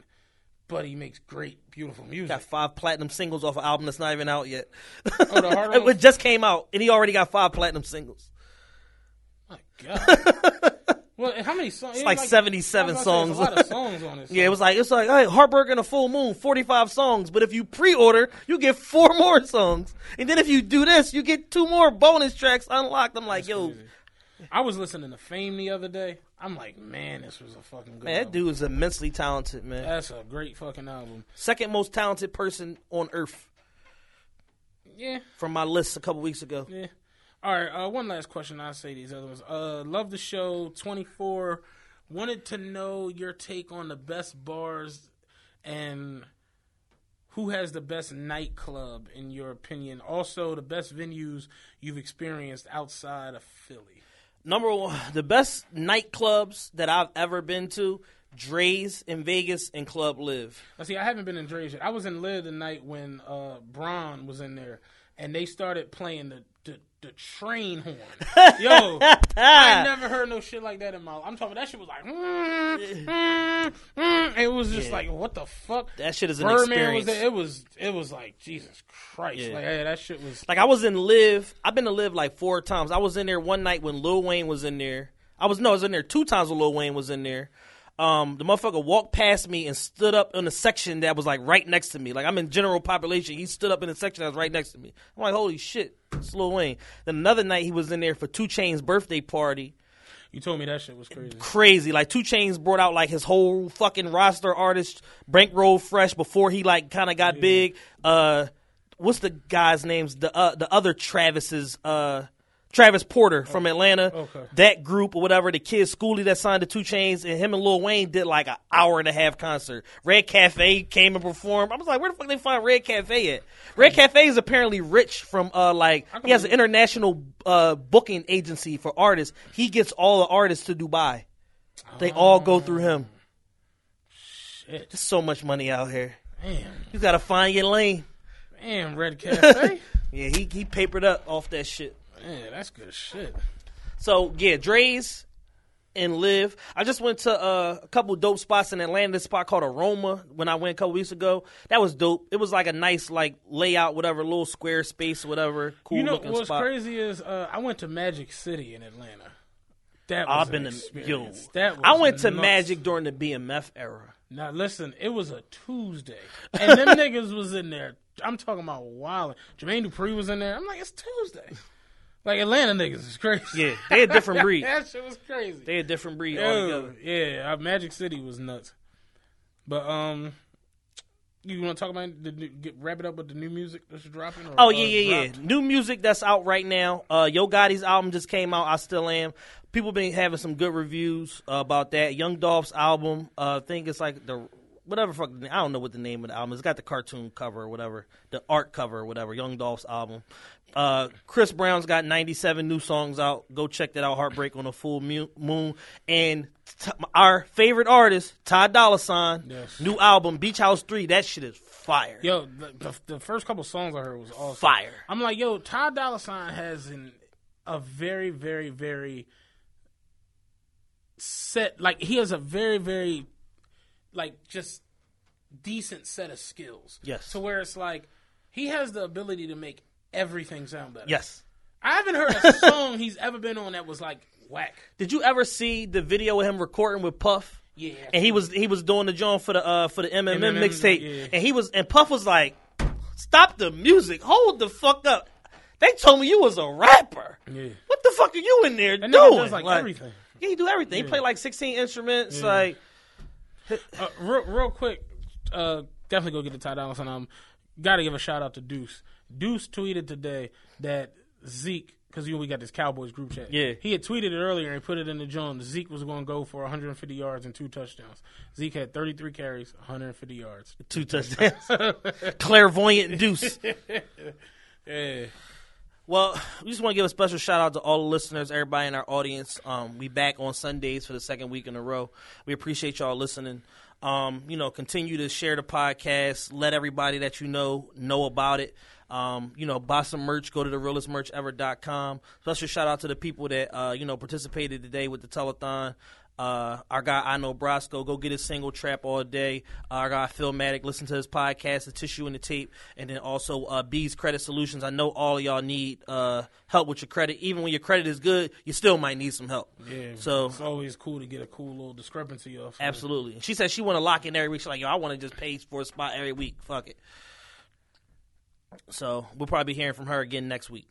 Speaker 3: but he makes great, beautiful music.
Speaker 2: Got five platinum singles off an album that's not even out yet.
Speaker 3: Oh, the Hard
Speaker 2: it just came out, and he already got five platinum singles.
Speaker 3: My God. well, how many songs? It's
Speaker 2: like 77 songs.
Speaker 3: A lot of songs on it.
Speaker 2: Yeah, it was like it's like hey, Heartbreak and a Full Moon, forty five songs. But if you pre-order, you get four more songs, and then if you do this, you get two more bonus tracks unlocked. I'm like, yo,
Speaker 3: I was listening to Fame the other day. I'm like, man, this was a fucking good.
Speaker 2: Man, that
Speaker 3: album.
Speaker 2: dude is immensely talented, man.
Speaker 3: That's a great fucking album.
Speaker 2: Second most talented person on earth
Speaker 3: Yeah,
Speaker 2: from my list a couple weeks ago.
Speaker 3: yeah. All right. Uh, one last question. I'll say these other ones. Uh, love the show. Twenty four. Wanted to know your take on the best bars and who has the best nightclub in your opinion. Also, the best venues you've experienced outside of Philly.
Speaker 2: Number one, the best nightclubs that I've ever been to: Drai's in Vegas and Club LIV.
Speaker 3: Now, see, I haven't been in Drai's yet. I was in LIV the night when uh, Braun was in there, and they started playing the the, the train horn. Yo, I never heard no shit like that in my. life. I'm talking. That shit was like, mm, mm, mm. it was just
Speaker 2: Yeah.
Speaker 3: like, what the fuck?
Speaker 2: That shit is an
Speaker 3: Birdman was
Speaker 2: experience.
Speaker 3: there. It was. It was like Jesus Christ.
Speaker 2: Yeah.
Speaker 3: Like, hey, that shit was.
Speaker 2: Like I was in LIV. I've been to LIV like four times. I was in there one night when Lil Wayne was in there. I was no, I was in there two times when Lil Wayne was in there. Um, the motherfucker walked past me and stood up in a section that was like right next to me. Like I'm in general population. He stood up in a section that was right next to me. I'm like, holy shit, it's Lil Wayne. Then another night he was in there for 2 Chainz's birthday party.
Speaker 3: You told me that shit was crazy.
Speaker 2: Crazy. Like 2 Chainz brought out like his whole fucking roster artists, bankroll fresh before he like kind of got big. Uh, what's the guy's names? The uh, the other Travis's uh. Travis Porter from Atlanta,
Speaker 3: okay.
Speaker 2: that group or whatever, the kid Skooly that signed the 2 Chainz, and him and Lil Wayne did like an hour and a half concert. Red Cafe came and performed. I was like, where the fuck they find Red Cafe at? Red Cafe is apparently rich from uh like he has an international uh booking agency for artists. He gets all the artists to Dubai. They all go through him.
Speaker 3: Shit.
Speaker 2: There's so much money out here.
Speaker 3: Damn.
Speaker 2: You gotta find your lane.
Speaker 3: Damn, Red Cafe.
Speaker 2: Yeah, he he papered up off that shit.
Speaker 3: Man, that's good shit.
Speaker 2: So yeah, Drai's and LIV. I just went to uh, a couple dope spots in Atlanta. This spot called Aroma when I went a couple weeks ago. That was dope. It was like a nice like layout, whatever, little square space, whatever. Cool
Speaker 3: You know what's
Speaker 2: spot.
Speaker 3: crazy is uh, I went to Magic City in Atlanta. That was
Speaker 2: I've been to yo.
Speaker 3: That was
Speaker 2: I went to. Magic during the BMF era.
Speaker 3: Now listen, it was a Tuesday, and them niggas was in there. I'm talking about wild. Jermaine Dupri was in there. I'm like, it's Tuesday. Like Atlanta niggas is crazy.
Speaker 2: Yeah, they a different breed.
Speaker 3: that shit was crazy.
Speaker 2: They a different breed
Speaker 3: Yo,
Speaker 2: altogether.
Speaker 3: yeah, Magic City was nuts. But um, you want to talk about the new, get wrap it up with the new music that's dropping? Or,
Speaker 2: Oh
Speaker 3: uh,
Speaker 2: yeah, yeah, yeah. New music that's out right now. Uh, Yo Gotti's album just came out. I still am. People been having some good reviews uh, about that. Young Dolph's album. Uh, I think it's like the whatever fuck. I don't know what the name of the album. is. It's got the cartoon cover or whatever, the art cover or whatever. Young Dolph's album. Uh, Chris Brown's got 97 new songs out. Go check that out. Heartbreak on a Full Moon. And t- our favorite artist, Ty Dolla Sign,
Speaker 3: Yes.
Speaker 2: new album, Beach House 3. That shit is fire.
Speaker 3: Yo, the, the, the first couple songs I heard was awesome.
Speaker 2: Fire.
Speaker 3: I'm like, yo, Ty Dolla Sign has an a very, very, very set. Like he has a very, very, like just decent set of skills.
Speaker 2: Yes.
Speaker 3: To where it's like he has the ability to make everything sound better.
Speaker 2: Yes.
Speaker 3: I haven't heard a song he's ever been on that was like whack.
Speaker 2: Did you ever see the video of him recording with Puff?
Speaker 3: Yeah.
Speaker 2: And he was he was doing the joint for the uh for the MMM,
Speaker 3: MMM,
Speaker 2: mixtape,
Speaker 3: yeah.
Speaker 2: and he was and Puff was like, "Stop the music, hold the fuck up." They told me you was a rapper.
Speaker 3: Yeah.
Speaker 2: What the fuck are you in there
Speaker 3: nigga
Speaker 2: doing?
Speaker 3: does like, everything.
Speaker 2: Yeah, he do everything. He play like sixteen instruments. Like,
Speaker 3: Uh, real, real quick, uh, definitely go get the Ty Dolla Sign album. Got to give a shout out to Deuce. Deuce tweeted today that Zeke, because you know we got this Cowboys group chat.
Speaker 2: Yeah.
Speaker 3: he had tweeted it earlier and put it in the joint. Zeke was going to go for 150 yards and two touchdowns. Zeke had 33 carries, 150 yards.
Speaker 2: two touchdowns. Clairvoyant Deuce.
Speaker 3: Yeah,
Speaker 2: Well, we just want to give a special shout out to all the listeners, everybody in our audience. Um, we back on Sundays for the second week in a row. We appreciate y'all listening. Um, you know, continue to share the podcast. Let everybody that you know know about it. Um, you know, buy some merch. Go to the realestmerchever.com. Special shout out to the people that uh, you know participated today with the telethon. Uh, our guy I know Brosco, go get his single trap all day. our guy Phillmatic, listen to his podcast, the tissue and the tape, and then also uh, B's Credit Solutions. I know all of y'all need uh, help with your credit. Even when your credit is good, you still might need some help.
Speaker 3: yeah.
Speaker 2: So
Speaker 3: it's always cool to get a cool little discrepancy off.
Speaker 2: Absolutely. She said she want to lock in every week. She's like, yo, I want to just pay for a spot every week. Fuck it. So we'll probably be hearing from her again next week.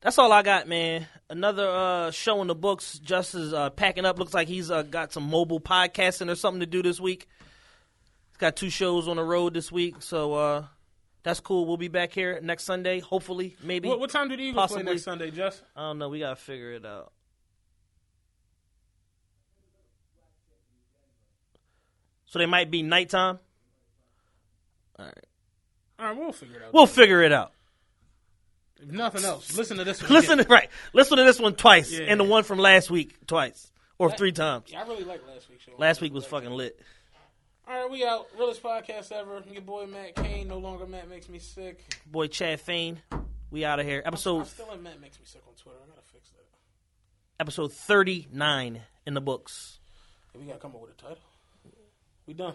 Speaker 2: That's all I got, man. Another uh, show in the books. Just is uh, packing up. Looks like he's uh, got some mobile podcasting or something to do this week. He's got two shows on the road this week, so uh, that's cool. We'll be back here next Sunday, hopefully, maybe.
Speaker 3: What, what time do the Eagles
Speaker 2: Possibly.
Speaker 3: play next Sunday, Jess?
Speaker 2: I don't know. We gotta figure it out. So they might be nighttime. All right,
Speaker 3: All right, we'll figure it out.
Speaker 2: we'll figure it out.
Speaker 3: If nothing else, listen to this one.
Speaker 2: Listen, to, right? Listen to this one twice,
Speaker 3: Yeah.
Speaker 2: and the one from last week twice or three times.
Speaker 3: Yeah, I really like last week's show.
Speaker 2: Last week was fucking lit.
Speaker 3: All right, we out. Realest podcast ever. Your boy Matt Cain. No longer Matt makes me sick.
Speaker 2: Boy, Chad Fain, we out of here.
Speaker 3: I'm
Speaker 2: Episode
Speaker 3: still in Matt makes me sick on Twitter. I gotta fix that.
Speaker 2: episode thirty nine in the books.
Speaker 3: Hey, we gotta come up with a title. We done.